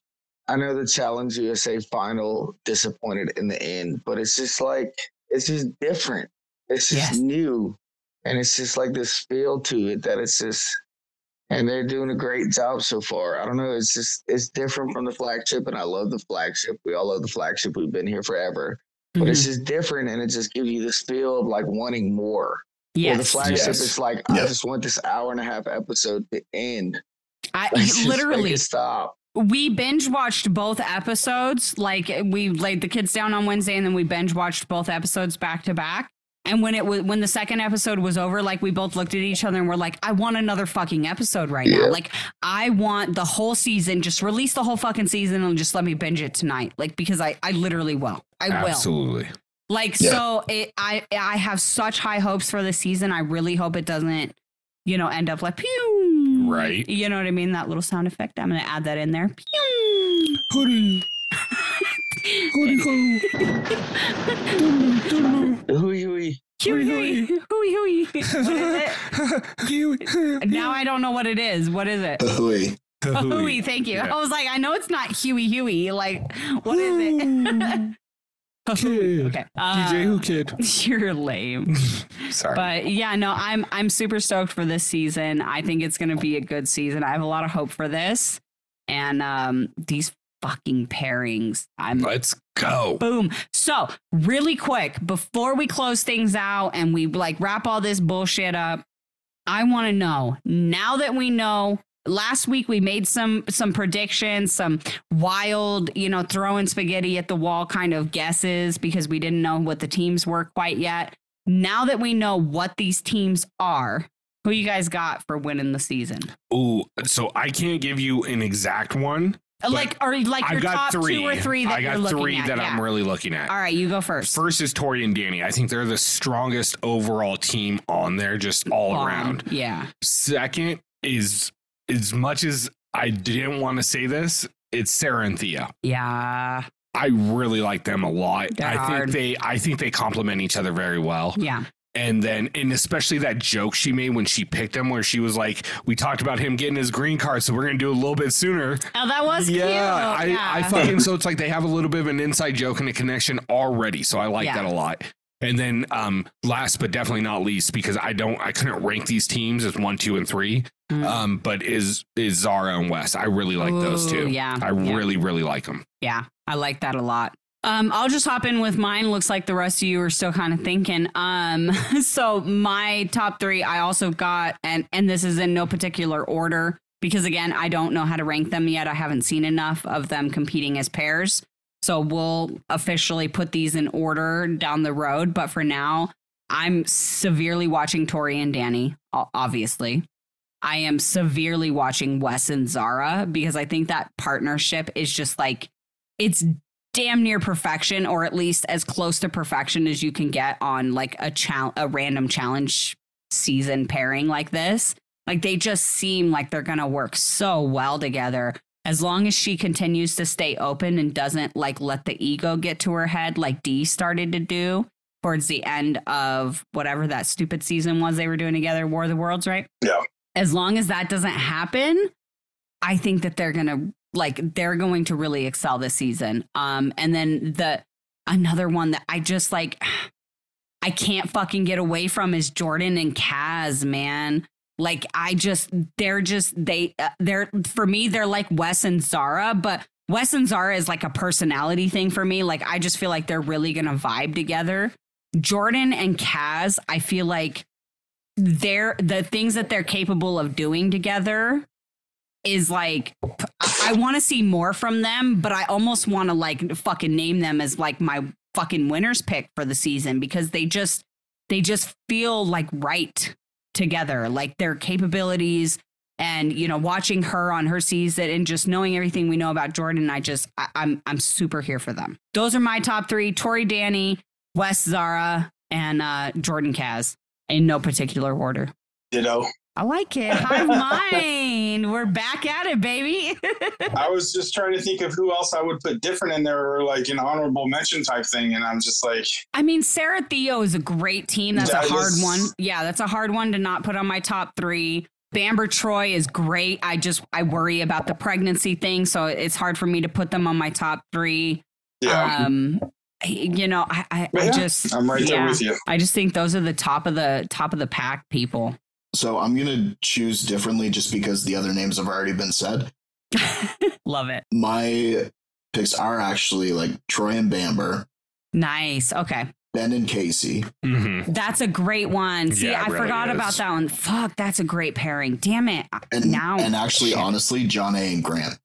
I know the Challenge USA final disappointed in the end, but it's just like, it's just different. It's just Yes. new. And it's just like this feel to it that it's just, and they're doing a great job so far. I don't know. It's just, it's different from the flagship. And I love the flagship. We all love the flagship. We've been here forever, but it's Mhm. just different. And it just gives you this feel of like wanting more. Where the flagship Yes. is like, I Yep. just want this hour and a half episode to end. I Like, [LAUGHS] just literally stop. we binge watched both episodes. Like we laid the kids down on Wednesday and then we binge watched both episodes back to back. And when it was when the second episode was over, like we both looked at each other and we're like, I want another fucking episode right now. Like I want the whole season. Just release the whole fucking season and just let me binge it tonight. Like because I I literally will. I will. Absolutely. Like Yeah. so it I I have such high hopes for the season. I really hope it doesn't, you know, end up like pew. Right. You know what I mean? That little sound effect. I'm gonna add that in there. Pew. [LAUGHS] Hoodie. Hooey hooey. Huey, huey, huey, huey. What is it? Now I don't know what it is. What is it? Hooey. A Huey, thank you. Yeah. I was like, I know it's not Huey Huey. Like, what is it? [LAUGHS] A Okay. Uh, DJ Whoo Kid. [LAUGHS] You're lame. [LAUGHS] Sorry. But yeah, no, I'm I'm super stoked for this season. I think it's gonna be a good season. I have a lot of hope for this. And um these fucking pairings. I'm Let's go. Boom. So, really quick, before we close things out and we like wrap all this bullshit up, I want to know now that we know last week we made some some predictions, some wild, you know, throwing spaghetti at the wall kind of guesses because we didn't know what the teams were quite yet. Now that we know what these teams are, who you guys got for winning the season? Ooh, so I can't give you an exact one. Like or like your I've got top three. two or three that I you're got looking three at. that yeah. I'm really looking at. All right, you go first. First is Tori and Danny. I think they're the strongest overall team on there, just all Bomb. around. Yeah. Second is as much as I didn't want to say this, it's Sarah and Theo. Yeah. I really like them a lot. They're I think hard. they I think they complement each other very well. Yeah. And then and especially that joke she made when she picked him where she was like, We talked about him getting his green card, so we're gonna do it a little bit sooner. Oh, that was yeah, cute. I, yeah. I fucking so it's like they have a little bit of an inside joke and a connection already. So I like Yeah. that a lot. And then um last but definitely not least, because I don't I couldn't rank these teams as one, two, and three. Mm. Um, but is is Zara and Wes. I really like those two. yeah, I yeah. really, really like them. Yeah, I like that a lot. Um, I'll just hop in with mine. Looks like the rest of you are still kind of thinking. Um, [LAUGHS] so my top three, I also got, and and this is in no particular order because again, I don't know how to rank them yet. I haven't seen enough of them competing as pairs. So we'll officially put these in order down the road. But for now, I'm severely watching Tori and Danny, obviously. I am severely watching Wes and Zara because I think that partnership is just like it's damn near perfection or at least as close to perfection as you can get on like a chal- a random challenge season pairing like this. Like they just seem like they're going to work so well together as long as she continues to stay open and doesn't like let the ego get to her head like Dee started to do towards the end of whatever that stupid season was they were doing together, War of the Worlds, right? Yeah. As long as that doesn't happen, I think that they're gonna like they're going to really excel this season. Um, and then the another one that I just like [SIGHS] I can't fucking get away from is Jordan and Kaz, man. Like I just they're just they uh, they're for me they're like Wes and Zara, but Wes and Zara is like a personality thing for me. Like I just feel like they're really gonna vibe together. Jordan and Kaz, I feel like they're the things that they're capable of doing together is like I want to see more from them, but I almost want to like fucking name them as like my fucking winners pick for the season because they just they just feel like right together. Like their capabilities and you know watching her on her season and just knowing everything we know about Jordan, I just I, I'm I'm super here for them. Those are my top three: Tori, Danny, Wes, Zara, and uh, Jordan Kaz in no particular order. Ditto. I like it. Hive [LAUGHS] mind. We're back at it, baby. [LAUGHS] I was just trying to think of who else I would put different in there, or like an honorable mention type thing, and I'm just like, I mean, Sarah Theo is a great team. That's That a hard is- one. Yeah, that's a hard one to not put on my top three. Bamber Troy is great. I just I worry about the pregnancy thing, so it's hard for me to put them on my top three. yeah, Um, you know, I I, I just I'm right there with you. I just think those are the top of the top of the pack people. So I'm gonna choose differently just because the other names have already been said. [LAUGHS] Love it. My picks are actually like Troy and Bamber, Nice. Okay. Ben and Kaycee. Mhm. That's a great one. See, Yeah, I really forgot is. about that one. Fuck, that's a great pairing. Damn it. And Now- and actually Shit. honestly, Jonna and Grant.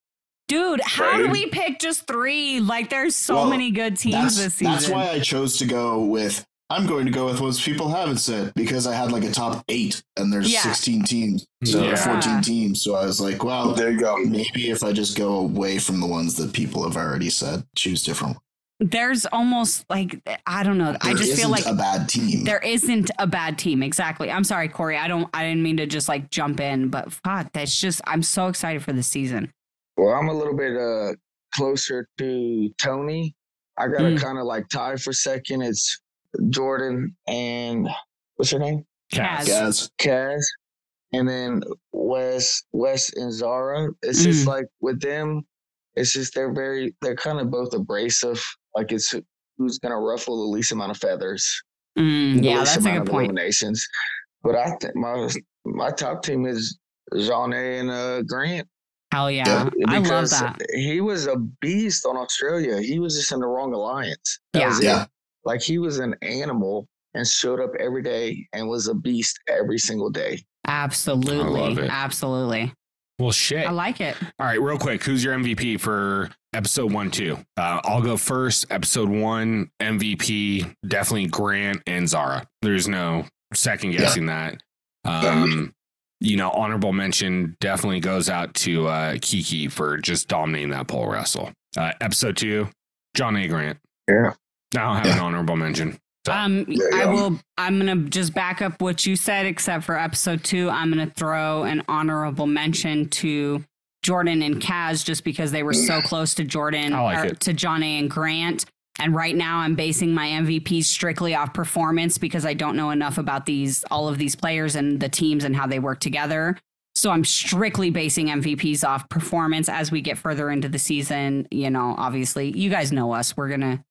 Dude, how Right. do we pick just three? Like, there's so Well, many good teams this season. that's why I chose to go with I'm going to go with what people haven't said because I had like a top eight and there's Yeah. 16 teams. So Yeah. 14 teams. So I was like, well, There you go. maybe if I just go away from the ones that people have already said, choose different ones. There's almost like I don't know. I just feel isn't like a bad team. there isn't a bad team. Exactly. I'm sorry, Cory. I don't. I didn't mean to just like jump in, but fuck, that's just. I'm so excited for the season. Well, I'm a little bit uh closer to Tony. I got to Mm. kind of like tie for second. It's Jordan and what's her name? Kaz. Guys, Kaz. And then Wes, Wes and Zara. It's just like with them, it's just they're very they're kind of both abrasive. Like it's who's gonna ruffle the least amount of feathers. Mm, yeah, that's a good point. Eliminations. But I think my my top team is Jonna and uh, Grant. Hell yeah, I love that. He was a beast on Australia. He was just in the wrong alliance. That Yeah. was it. Yeah. Like he was an animal and showed up every day and was a beast every single day. Absolutely, I love it. absolutely. Well, shit. I like it. All right, real quick, who's your MVP for episode one, two? Uh, I'll go first. Episode one, MVP, definitely Grant and Zara. There's no second guessing that. [LAUGHS] Um, you know, honorable mention definitely goes out to uh, Kiki for just dominating that pole wrestle. Uh, episode two, Jonna. Grant. Yeah. I don't have an honorable mention. So- Um, I go. will. I'm gonna just back up what you said, except for episode two. I'm gonna throw an honorable mention to Jordan and Kaz, just because they were so close to Jordan like or to Jonna. and Grant. And right now, I'm basing my MVPs strictly off performance because I don't know enough about these all of these players and the teams and how they work together. So I'm strictly basing MVPs off performance as we get further into the season. You know, obviously, you guys know us. We're gonna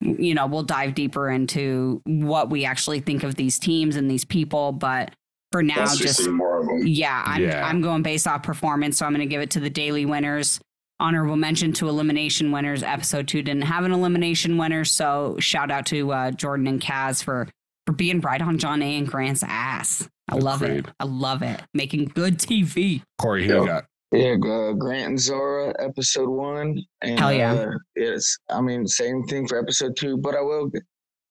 you know, we'll dive deeper into what we actually think of these teams and these people. But for now, Once just more of them. yeah, I'm Yeah. I'm going based off performance, so I'm going to give it to the daily winners. Honorable mention to elimination winners. Episode two didn't have an elimination winner, so shout out to uh, Jordan and Kaz for for being right on Jonna and Grant's ass. I love it. I love it. Making good TV. Cory, who you Yeah. got? Yeah, uh, Grant and Zara, episode one. And, Hell yeah. Uh, it's, I mean, same thing for episode two, but I will,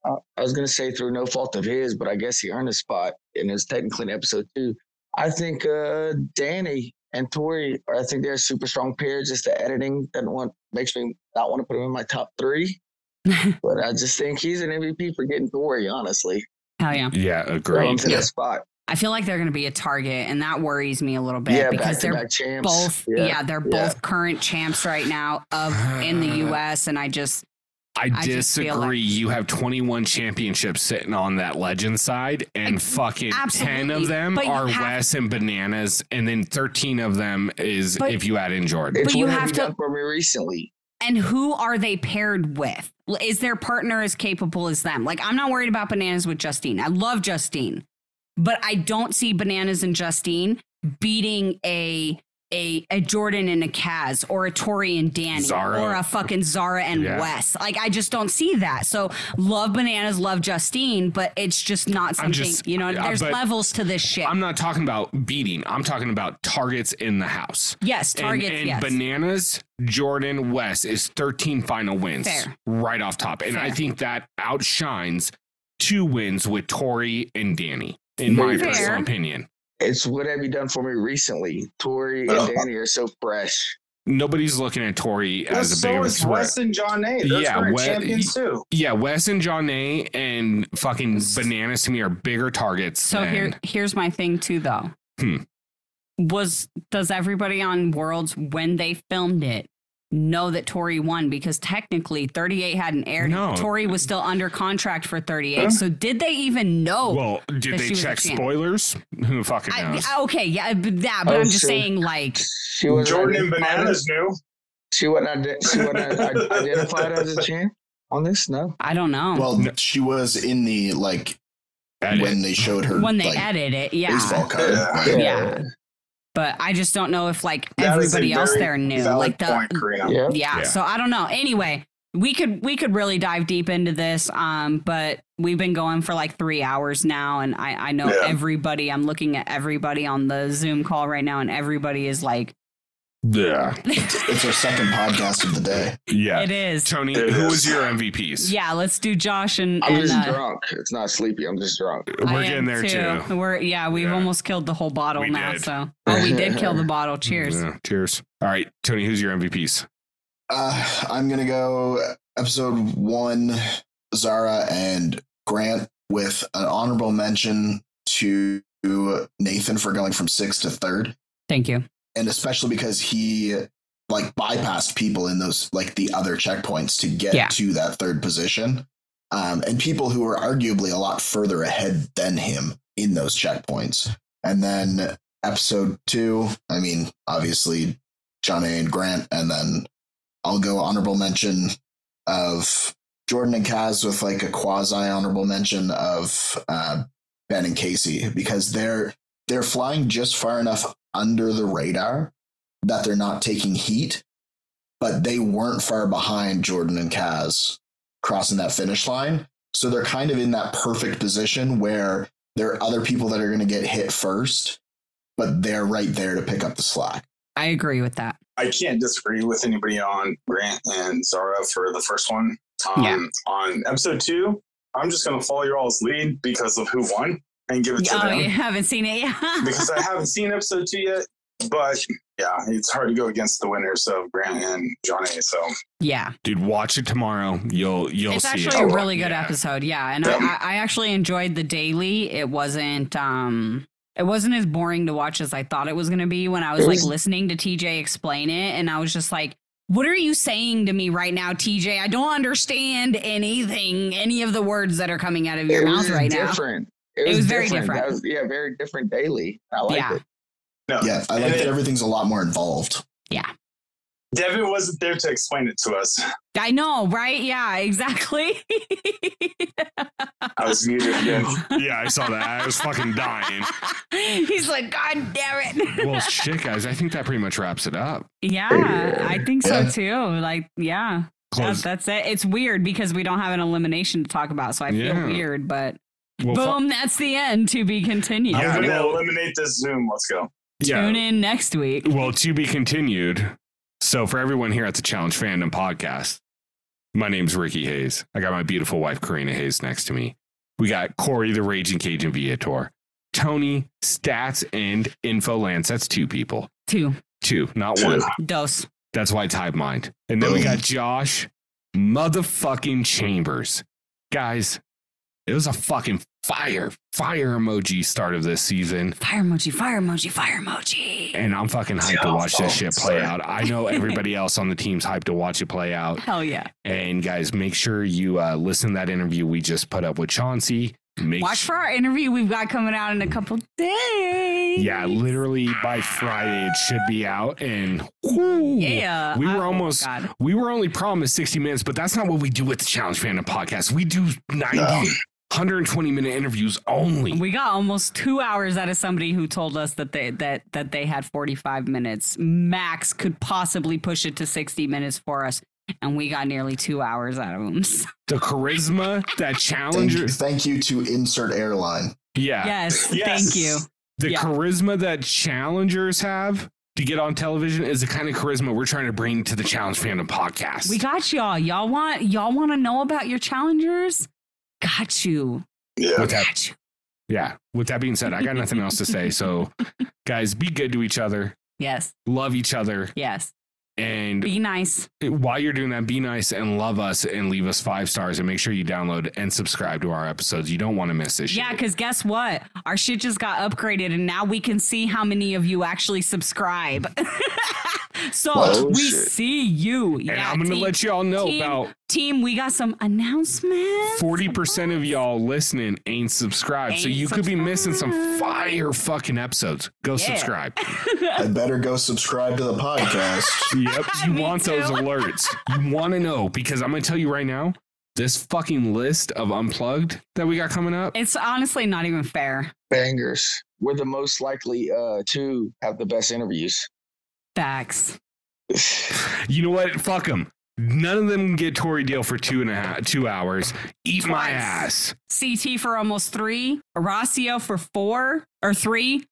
uh, I was going to say through no fault of his, but I guess he earned a spot and it's technically in episode two. I think uh, Danny and Tori, I think they're a super strong pair. Just the editing doesn't want, makes me not want to put him in my top three. [LAUGHS] but I just think he's an MVP for getting Tori, honestly. Hell yeah. Yeah, Throw him agreed. to spot. I feel like they're going to be a target, and that worries me a little bit yeah, because they're both yeah, they're yeah. both current champs right now of in the [SIGHS] US and I just I I just disagree. like- you have 21 championships sitting on that legend side, and Ex- fucking 10 of them But are have- Wes and Bananas, and then 13 of them is But- if you add in Jordan. But you what have you to- done for me recently. and who are they paired with? Is their partner as capable as them? Like I'm not worried about bananas with Justine. I love Justine. But I don't see bananas and Justine beating a a, a Jordan and a Kaz or a Tori and Danny Zara. or a fucking Zara and Yeah. Wes. Like I just don't see that. So love bananas, love Justine, but it's just not something, just- you know, there's levels to this shit. I'm not talking about beating. I'm talking about targets in the house. yes, targets, and, and yes. bananas jordan wes is 13 final wins Fair. right off top and i think that outshines two wins with tori and danny in my Fair. personal opinion It's what have you done for me recently? Tori Well- and Danny are so fresh. nobody's looking at tori Well, as a so big of a is threat Wes and John A. They're Yeah, current Wes- champions too. yeah wes and jonna and fucking bananas to me are bigger targets So than- here, here's my thing too, though. Hmm. Was does everybody on Worlds when they filmed it know that Tori won? Because technically, 38 hadn't aired. No. Tori was still under contract for 38. Huh? So did they even know? well did they she was a check spoilers who fucking knows I- okay, yeah, but that. But Oh, I'm just so- saying, like, She was Jordan and Bananas knew. She wasn't. ide- She wasn't [LAUGHS] identified as a champ on this. No. I don't know Well, No. she was in the like Edit. when they showed her when they like, edit it. Yeah, baseball card. Yeah. right? Yeah. But I just don't know if like That is a everybody else there knew. Like the point, Yeah. yeah, Yeah. so i don't know anyway we could we could really dive deep into this um but we've been going for like three hours now and i i know Yeah. everybody i'm looking at everybody on the zoom call right now and everybody is like yeah [LAUGHS] It's our second podcast of the day. yeah it is tony It who is. was your mvps yeah let's do josh and, I'm and just uh, drunk. It's not sleepy. I'm just drunk. we're I getting am there too, we're yeah we've Yeah. almost killed the whole bottle We now did. so oh we did kill the [LAUGHS] bottle cheers Yeah, cheers. All right, Tony, who's your MVPs? Uh, I'm gonna go episode one, Zara and Grant with an honorable mention to Nathan for going from sixth to third, thank you and especially because he like bypassed people in those like the other checkpoints to get Yeah. to that third position, um, and people who were arguably a lot further ahead than him in those checkpoints. And then episode two, I mean, obviously Jonna. and Grant, and then I'll go honorable mention of Jordan and Kaz with like a quasi honorable mention of uh, Ben and Kaycee because they're they're flying just far enough under the radar that they're not taking heat, but they weren't far behind Jordan and Kaz crossing that finish line. So they're kind of in that perfect position where there are other people that are going to get hit first, but they're right there to pick up the slack. i agree with that I can't disagree with anybody on Grant and Zara for the first one. Um, Yeah. On episode two, I'm just going to follow your all's lead because of who won and give it to oh them you haven't seen it yet [LAUGHS] because I haven't seen episode two yet. But yeah, it's hard to go against the winners of Grant and Jonna. So yeah Dude, watch it tomorrow. You'll you'll it's see actually it. a really good Yeah. episode yeah and Yeah. I, I actually enjoyed the daily it wasn't um it wasn't as boring to watch as i thought it was going to be when i was It like listening to tj explain it and i was just like what are you saying to me right now tj i don't understand anything any of the words that are coming out of your mouth was right now different. It was very That different. was, yeah, very different daily. I like Yeah. it. no, Yeah, I like that everything's a lot more involved. Yeah. Devin wasn't there to explain it to us. i know right yeah exactly I was muted again. [LAUGHS] Yeah, I saw that. I was fucking dying. [LAUGHS] he's like god damn it Well, [LAUGHS] shit, guys. I think that pretty much wraps it up. yeah i think so Yeah. too like yeah That, that's it. It's weird because we don't have an elimination to talk about, so I feel Yeah. weird. But Well, fu- boom, that's the end. To be continued. Yeah, I'm going to well- eliminate this Zoom. Let's go. yeah. Tune in next week. Well, to be continued. So, for everyone here at the Challenge Fandom podcast, my name's Ricky Hayes. I got my beautiful wife, Corrina Hayes, next to me. We got Cory, the Raging Cajun Viator, Tony, Stats, and Info Lance. That's two people. Two Two, not one. dose. That's why it's Hive Mind. And then we got Josh motherfucking Chambers. Guys, it was a fucking fire, fire emoji start of this season. Fire emoji. Fire emoji. Fire emoji. And I'm fucking hyped to watch this shit play out. I know [LAUGHS] everybody else on the team's hyped to watch it play out. Hell yeah! And guys, make sure you uh, listen to that interview we just put up with Chauncey. Make Watch sure- for our interview we've got coming out in a couple days. yeah, literally by Friday it should be out. And whoo, Yeah. we were Oh, almost God. we were only promised 60 minutes, but that's not what we do with the Challenge Fandom podcast. We do 90. No. 120 minute interviews only. We got almost two hours out of somebody who told us that they that that they had 45 minutes. Max could possibly push it to 60 minutes for us, and we got nearly two hours out of them. [LAUGHS] the charisma that Thank, challengers, thank you to insert airline. yeah, yes, Yes. thank you. the yeah. charisma that challengers have to get on television is the kind of charisma we're trying to bring to the Challenge Fandom podcast. We got y'all. Y'all want y'all want to know about your challengers? Got you. Yeah. with that, Got you. yeah. With that being said, I got [LAUGHS] nothing else to say. So, guys, be good to each other, Yes. love each other, Yes. and Be nice. while you're doing that, be nice and love us and leave us five stars and make sure you download and subscribe to our episodes. You don't want to miss this Yeah, because guess what? Our shit just got upgraded, and now we can see how many of you actually subscribe. [LAUGHS] so Oh, we shit. see you. And yeah, I'm going to let y'all know team, about team. We got some announcements. 40% of y'all listening ain't subscribed. so Ain't you could be missing some subscribed. fire fucking episodes. Go Yeah. subscribe. I better go subscribe to the podcast. [LAUGHS] Yep. [LAUGHS] You Me want those [LAUGHS] alerts. You want to know because I'm going to tell you right now this fucking list of unplugged that we got coming up. It's honestly not even fair. Bangers. We're the most likely uh, to have the best interviews. Facts. [SIGHS] You know what? Fuck them. None of them can get Tori Deal for two and a half, two hours. Eat my ass. CT for almost three. Horacio for four or three.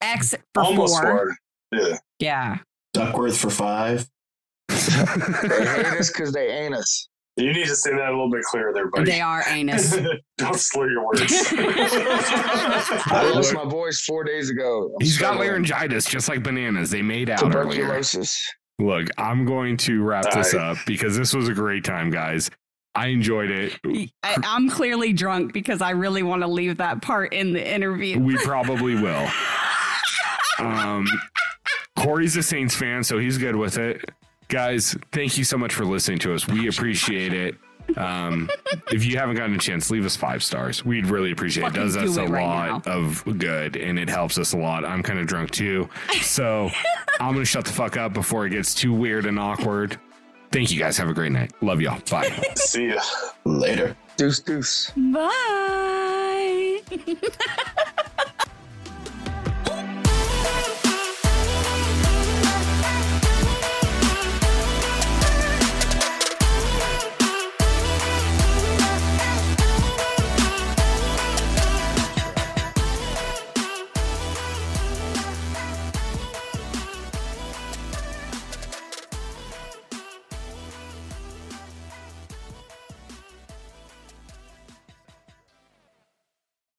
X for Almost four. four. Yeah. Yeah. Duckworth for five. [LAUGHS] they hate us because they ain't us. You need to say that a little bit clearer there, buddy. They are anus. [LAUGHS] Don't slur your words. [LAUGHS] I lost my voice four days ago. I'm He's got laryngitis, just like bananas. They made out earlier. tuberculosis. Look, I'm going to wrap this All up because this was a great time, guys. I enjoyed it. I, I'm clearly drunk because I really want to leave that part in the interview. We probably will. Um, Cory's a Saints fan, so he's good with it. Guys, thank you so much for listening to us. We appreciate it. Um, if you haven't gotten a chance, leave us five stars. We'd really appreciate it. It does Fucking us do a it right lot of good and it helps us a lot. I'm kind of drunk too. So I'm going to shut the fuck up before it gets too weird and awkward. Thank you guys. Have a great night. Love y'all. Bye. See ya. Later. Deuce, deuce. Bye. [LAUGHS]